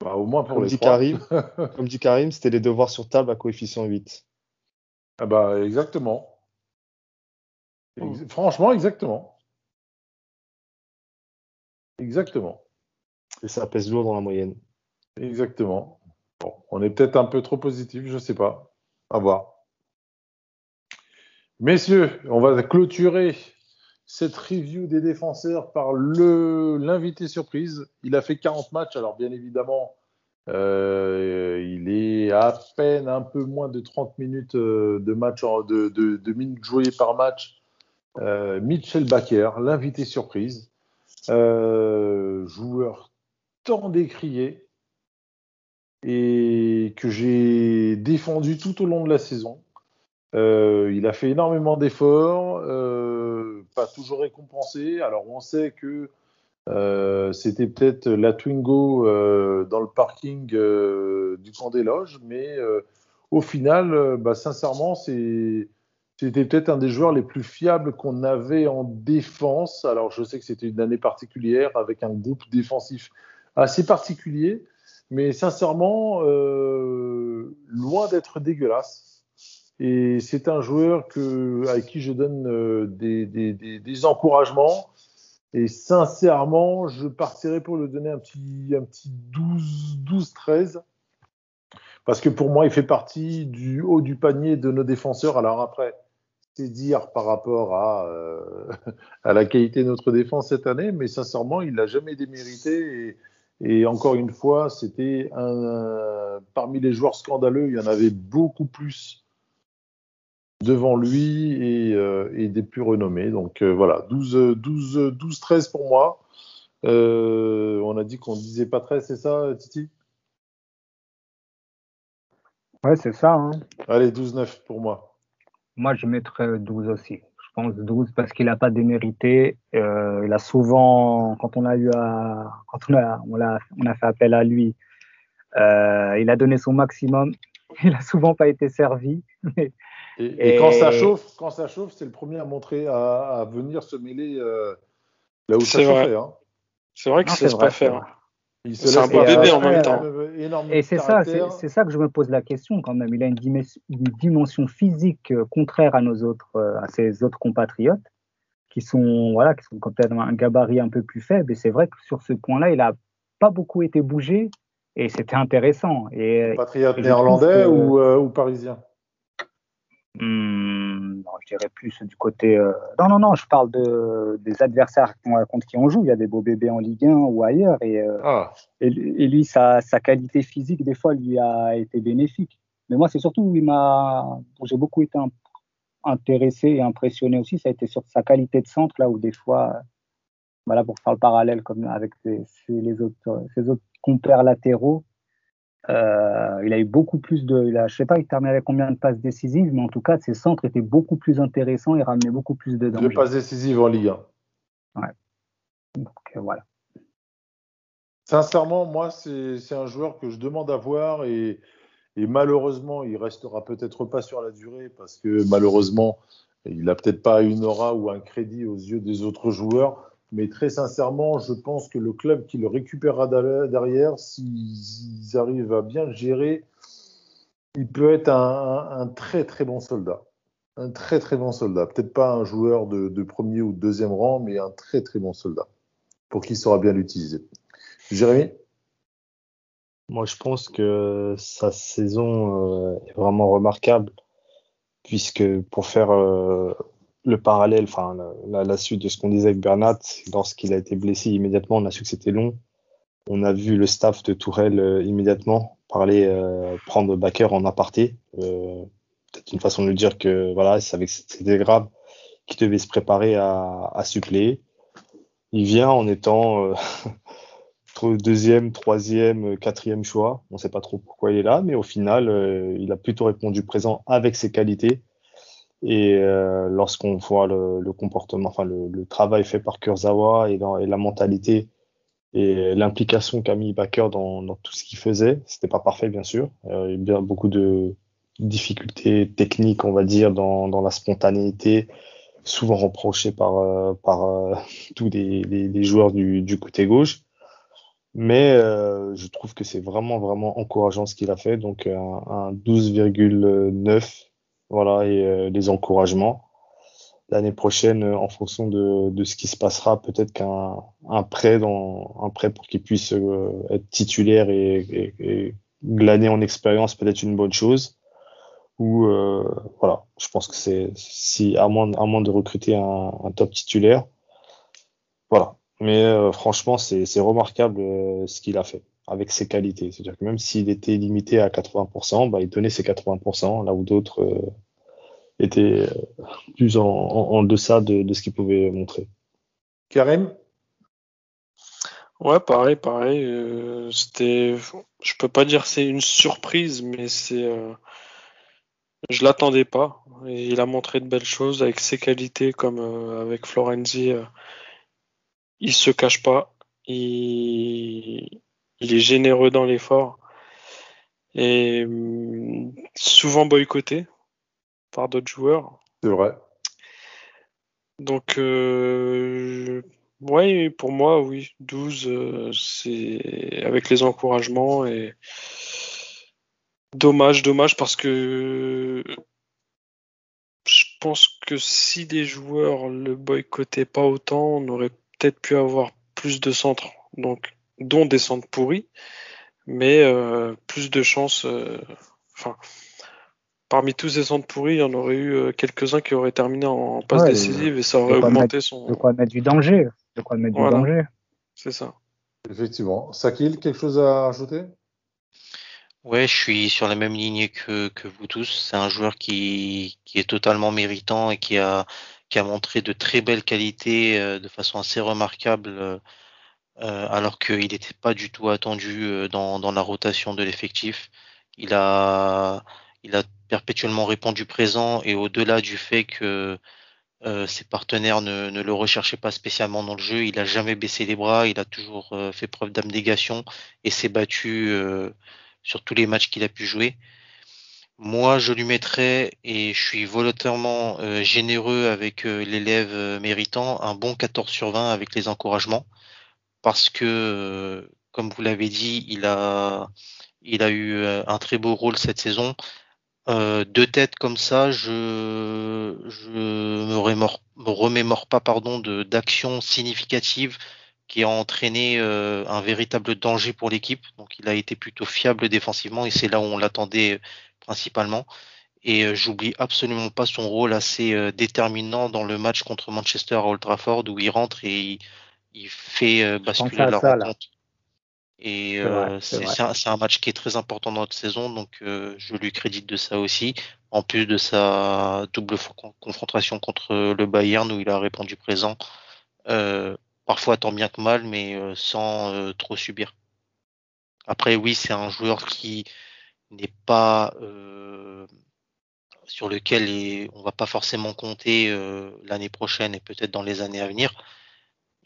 Speaker 1: bah, au moins pour
Speaker 5: Comme
Speaker 1: les
Speaker 5: dit
Speaker 1: trois.
Speaker 5: Karim, comme dit Karim, c'était les devoirs sur table à coefficient 8.
Speaker 1: Ah bah, exactement. Ex- Franchement, exactement. Exactement.
Speaker 5: Et ça pèse lourd dans la moyenne.
Speaker 1: Exactement. On est peut-être un peu trop positif, je sais pas. À voir. Messieurs, on va clôturer cette review des défenseurs par l'invité surprise. Il a fait 40 matchs, alors bien évidemment, euh, il est à peine un peu moins de 30 minutes euh, de match de, minutes jouées par match. Euh, Mitchell Baker, l'invité surprise, joueur tant décrié et que j'ai défendu tout au long de la saison. Euh, il a fait énormément d'efforts, euh, pas toujours récompensé. Alors on sait que euh, c'était peut-être la Twingo dans le parking du camp des loges, mais au final, bah, sincèrement, c'était peut-être un des joueurs les plus fiables qu'on avait en défense. Alors je sais que c'était une année particulière avec un groupe défensif assez particulier, mais sincèrement, euh, loin d'être dégueulasse. Et c'est un joueur à qui je donne euh, des, encouragements. Et sincèrement, je partirais pour le donner un petit, un petit 12, 12, 13. Parce que pour moi, il fait partie du haut du panier de nos défenseurs. Alors après, c'est dire par rapport à, euh, la qualité de notre défense cette année, mais sincèrement, il l'a jamais démérité. Et encore une fois, c'était un, parmi les joueurs scandaleux, il y en avait beaucoup plus devant lui et, euh, et des plus renommés. Donc euh, voilà, 12, 12, 12, 13 pour moi. Euh, on a dit qu'on disait pas 13, c'est ça, Titi?
Speaker 3: Ouais, c'est ça. hein.
Speaker 1: Allez, 12, 9 pour moi.
Speaker 3: Moi, je mettrais 12 aussi. Je pense 12 parce qu'il n'a pas démérité. Euh, il a souvent, quand on a eu à, quand on a, on a, on a fait appel à lui, euh, il a donné son maximum. Il a souvent pas été servi.
Speaker 1: Et, et
Speaker 3: Et-
Speaker 1: quand ça chauffe, quand ça chauffe, c'est le premier à montrer à, à venir se mêler euh, là où ça
Speaker 2: C'est vrai.
Speaker 1: chauffait. Hein.
Speaker 2: C'est vrai qu'il
Speaker 3: Non, c'est
Speaker 2: pas faire.
Speaker 1: Il se
Speaker 2: C'est un beau bébé en même temps.
Speaker 3: Et c'est ça, c'est ça que je me pose la question quand même. Il a une, dimension- une dimension physique euh, contraire à nos autres, euh, à ses autres compatriotes, qui sont voilà, qui sont complètement un gabarit un peu plus faible. Et c'est vrai que sur ce point-là, il a pas beaucoup été bougé et c'était intéressant. Et euh,
Speaker 1: Patriote néerlandais
Speaker 3: trouve que-
Speaker 1: ou, euh, ou parisien?
Speaker 3: Hmm, non, je dirais plus du côté. euh, Non, non, non, je parle de, des adversaires contre qui on joue. Il y a des beaux bébés en Ligue 1 ou ailleurs. Et, euh,
Speaker 1: Ah,
Speaker 3: et, lui- et lui, sa, sa qualité physique, des fois, lui a été bénéfique. Mais moi, c'est surtout où il m'a. J'ai beaucoup été in- intéressé et impressionné aussi. Ça a été sur sa qualité de centre, là où des fois. euh, Voilà, pour faire le parallèle comme avec ses, ses- les autres, ses autres compères latéraux. Euh, il a eu beaucoup plus de. Il a, je sais pas, il terminait avec combien de passes décisives, mais en tout cas, ses centres étaient beaucoup plus intéressants et ramenaient beaucoup plus de
Speaker 1: deux
Speaker 3: danger.
Speaker 1: passes décisives en Ligue 1.
Speaker 3: Donc euh, voilà.
Speaker 1: Sincèrement, moi, c'est un joueur que je demande à voir et, et malheureusement, il restera peut-être pas sur la durée parce que malheureusement, il a peut-être pas une aura ou un crédit aux yeux des autres joueurs. Mais très sincèrement, je pense que le club qui le récupérera derrière- s'ils arrivent à bien le gérer, il peut être un, très très bon soldat. Un très très bon soldat. Peut-être pas un joueur de, premier ou de deuxième rang, mais un très très bon soldat pour qui saura bien l'utiliser. Jérémy?
Speaker 5: Moi, je pense que sa saison euh, est vraiment remarquable, puisque pour faire euh, le parallèle, enfin la, suite de ce qu'on disait avec Bernat, lorsqu'il a été blessé immédiatement, on a su que c'était long. On a vu le staff de Tourelle euh, immédiatement parler, euh, prendre Baker en aparté. Euh, Peut-être une façon de lui dire que voilà, c'était grave, qu'il devait se préparer à, à suppléer. Il vient en étant euh, deuxième, troisième, quatrième choix. On ne sait pas trop pourquoi il est là, mais au final, il a plutôt répondu présent avec ses qualités. Et euh, lorsqu'on voit le, comportement, enfin le, travail fait par Kurzawa et, la mentalité et l'implication qu'a mis Baker dans, tout ce qu'il faisait, c'était pas parfait bien sûr. Euh, il y a bien beaucoup de difficultés techniques, on va dire, dans, la spontanéité, souvent reprochées par, par tous les, joueurs du, du côté gauche. Mais euh, je trouve que c'est vraiment, vraiment encourageant ce qu'il a fait. Donc, un, un 12,9, voilà, et euh, les encouragements. L'année prochaine, euh, en fonction de, de, ce qui se passera, peut-être qu'un un prêt, dans, un prêt pour qu'il puisse être titulaire et, glaner en expérience peut être une bonne chose. Ou voilà, je pense que c'est si à moins, à moins de recruter un, un top titulaire, voilà, mais euh, franchement, c'est remarquable euh, ce qu'il a fait avec ses qualités. C'est-à-dire que même s'il était limité à 80%, bah, il donnait ses 80%, là où d'autres euh, étaient plus en, en, deçà de, de ce qu'il pouvait montrer.
Speaker 1: Karim?
Speaker 2: Ouais, pareil, pareil. Euh, c'était, je peux pas dire c'est une surprise, mais c'est, euh, je l'attendais pas. Et il a montré de belles choses avec ses qualités, comme avec Florenzi il se cache pas, il, est généreux dans l'effort et hum, souvent boycotté par d'autres joueurs.
Speaker 1: C'est vrai.
Speaker 2: Donc, euh, ouais, pour moi, oui, 12, euh, c'est avec les encouragements et dommage, dommage parce que je pense que si des joueurs le boycottaient pas autant, on aurait peut-être pu avoir plus de centres, donc dont des centres pourris, mais euh, plus de chances. Euh, enfin, parmi tous ces centres pourris, il y en aurait eu euh, quelques-uns qui auraient terminé en passe décisive et ça aurait augmenté son.
Speaker 3: De quoi mettre du danger. De quoi mettre du danger.
Speaker 2: C'est ça.
Speaker 1: Effectivement. Sakil, quelque chose à ajouter
Speaker 4: Ouais, je suis sur la même ligne que, que vous tous. C'est un joueur qui, qui est totalement méritant et qui a qui a montré de très belles qualités euh, de façon assez remarquable, euh, euh, alors qu'il n'était pas du tout attendu dans, dans la rotation de l'effectif. Il a, perpétuellement répondu présent et au-delà du fait que ses partenaires ne, le recherchaient pas spécialement dans le jeu, il a jamais baissé les bras, il a toujours fait preuve d'abnégation et s'est battu sur tous les matchs qu'il a pu jouer. Moi, je lui mettrais, et je suis volontairement euh, généreux avec euh, l'élève euh, méritant, un bon 14 sur 20 avec les encouragements, parce que, comme vous l'avez dit, il a, eu un très beau rôle cette saison. deux têtes comme ça, je, je me, remémore, pas pardon de d'actions significatives qui a entraîné un véritable danger pour l'équipe. Donc, il a été plutôt fiable défensivement et c'est là où on l'attendait principalement. Et euh, j'oublie absolument pas son rôle assez euh, déterminant dans le match contre Manchester à Old Trafford où il rentre et il, fait euh, basculer la rencontre. Et c'est un, match qui est très important dans notre saison, donc je lui crédite de ça aussi. En plus de sa double confrontation contre le Bayern où il a répondu présent, parfois tant bien que mal, mais sans trop subir. Après, oui, c'est un joueur qui n'est pas euh, sur lequel on on va pas forcément compter euh, l'année prochaine et peut-être dans les années à venir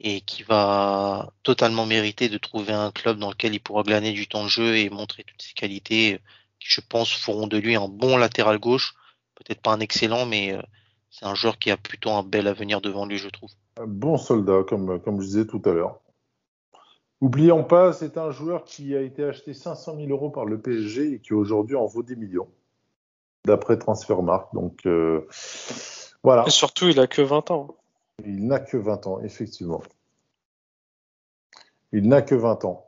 Speaker 4: et qui va totalement mériter de trouver un club dans lequel il pourra glaner du temps de jeu et montrer toutes ses qualités qui je pense feront de lui un bon latéral gauche peut-être pas un excellent mais euh, c'est un joueur qui a plutôt un bel avenir devant lui je trouve
Speaker 1: un bon soldat comme, comme je disais tout à l'heure Oublions pas, c'est un joueur qui a été acheté 500 000 euros par le PSG et qui aujourd'hui en vaut des millions, d'après Transfermarkt. Donc euh, voilà.
Speaker 2: Et surtout, il a que 20 ans.
Speaker 1: Il n'a que 20 ans, effectivement. Il n'a que 20 ans.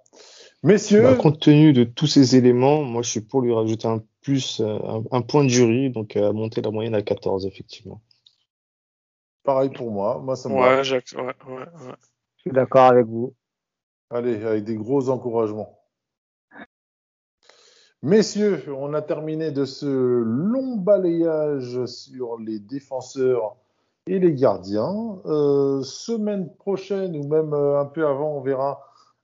Speaker 1: Messieurs. Bah,
Speaker 5: compte tenu de tous ces éléments, moi je suis pour lui rajouter un plus, euh, un, point de jury, donc à monter la moyenne à 14, effectivement.
Speaker 1: Pareil pour moi. Moi, ça me
Speaker 2: ouais, Jacques, ouais, ouais,
Speaker 3: Je suis d'accord avec vous.
Speaker 1: Allez, avec des gros encouragements. Messieurs, on a terminé de ce long balayage sur les défenseurs et les gardiens. Euh, semaine prochaine ou même euh, un peu avant, on verra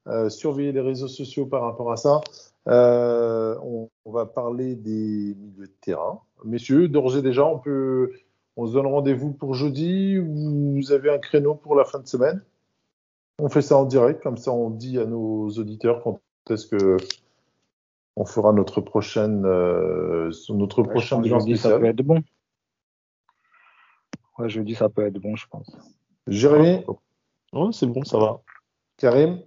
Speaker 1: Euh, surveillez les réseaux sociaux par rapport à ça. Euh, on, on va parler des milieux de terrain. Messieurs, d'ores et déjà, on peut, on se donne rendez-vous pour jeudi. Vous avez un créneau pour la fin de semaine? On fait ça en direct, comme ça on dit à nos auditeurs quand est-ce que on fera notre prochaine, euh, notre
Speaker 3: Ouais,
Speaker 1: prochain bilan
Speaker 3: ça peut être bon. Ouais, jeudi, ça peut être bon, je pense.
Speaker 1: Jérémy,
Speaker 5: Ouais, c'est bon, ça va.
Speaker 1: Karim,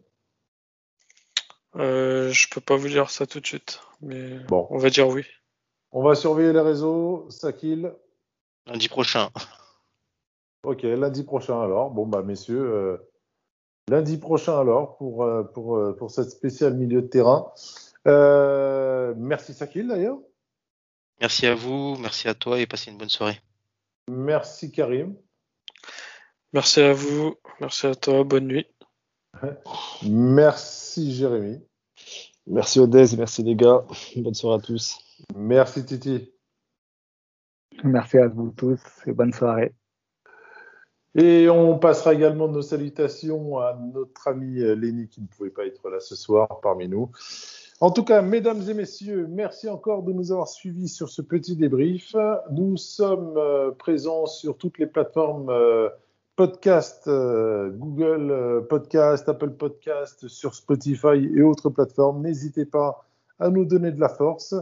Speaker 2: Euh, je peux pas vous dire ça tout de suite, mais
Speaker 1: Bon.
Speaker 2: on va dire oui.
Speaker 1: on va surveiller les réseaux. Sakil,
Speaker 4: Lundi prochain.
Speaker 1: ok, lundi prochain alors. Bon bah messieurs, euh, lundi prochain alors pour euh, pour euh, pour cette spéciale milieu de terrain. Euh, merci Sakil d'ailleurs.
Speaker 4: Merci à vous, merci à toi et passez une bonne soirée.
Speaker 1: Merci Karim.
Speaker 2: Merci à vous, merci à toi, bonne nuit.
Speaker 1: Merci Jérémy.
Speaker 5: Merci Odez, merci les gars. Bonne soirée à tous.
Speaker 1: Merci Titi.
Speaker 3: Merci à vous tous et bonne soirée.
Speaker 1: Et on passera également nos salutations à notre ami euh, Lenny qui ne pouvait pas être là ce soir parmi nous. En tout cas, mesdames et messieurs, merci encore de nous avoir suivis sur ce petit débrief. Nous sommes euh, présents sur toutes les plateformes euh, podcast, euh, Google Podcast, Apple Podcast, sur Spotify et autres plateformes. N'hésitez pas à nous donner de la force.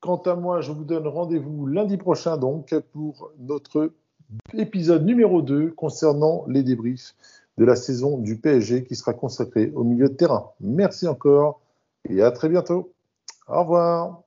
Speaker 1: Quant à moi, je vous donne rendez-vous lundi prochain donc pour notre épisode numéro 2 concernant les débriefs de la saison du PSG qui sera consacré au milieu de terrain. Merci encore et à très bientôt. Au revoir.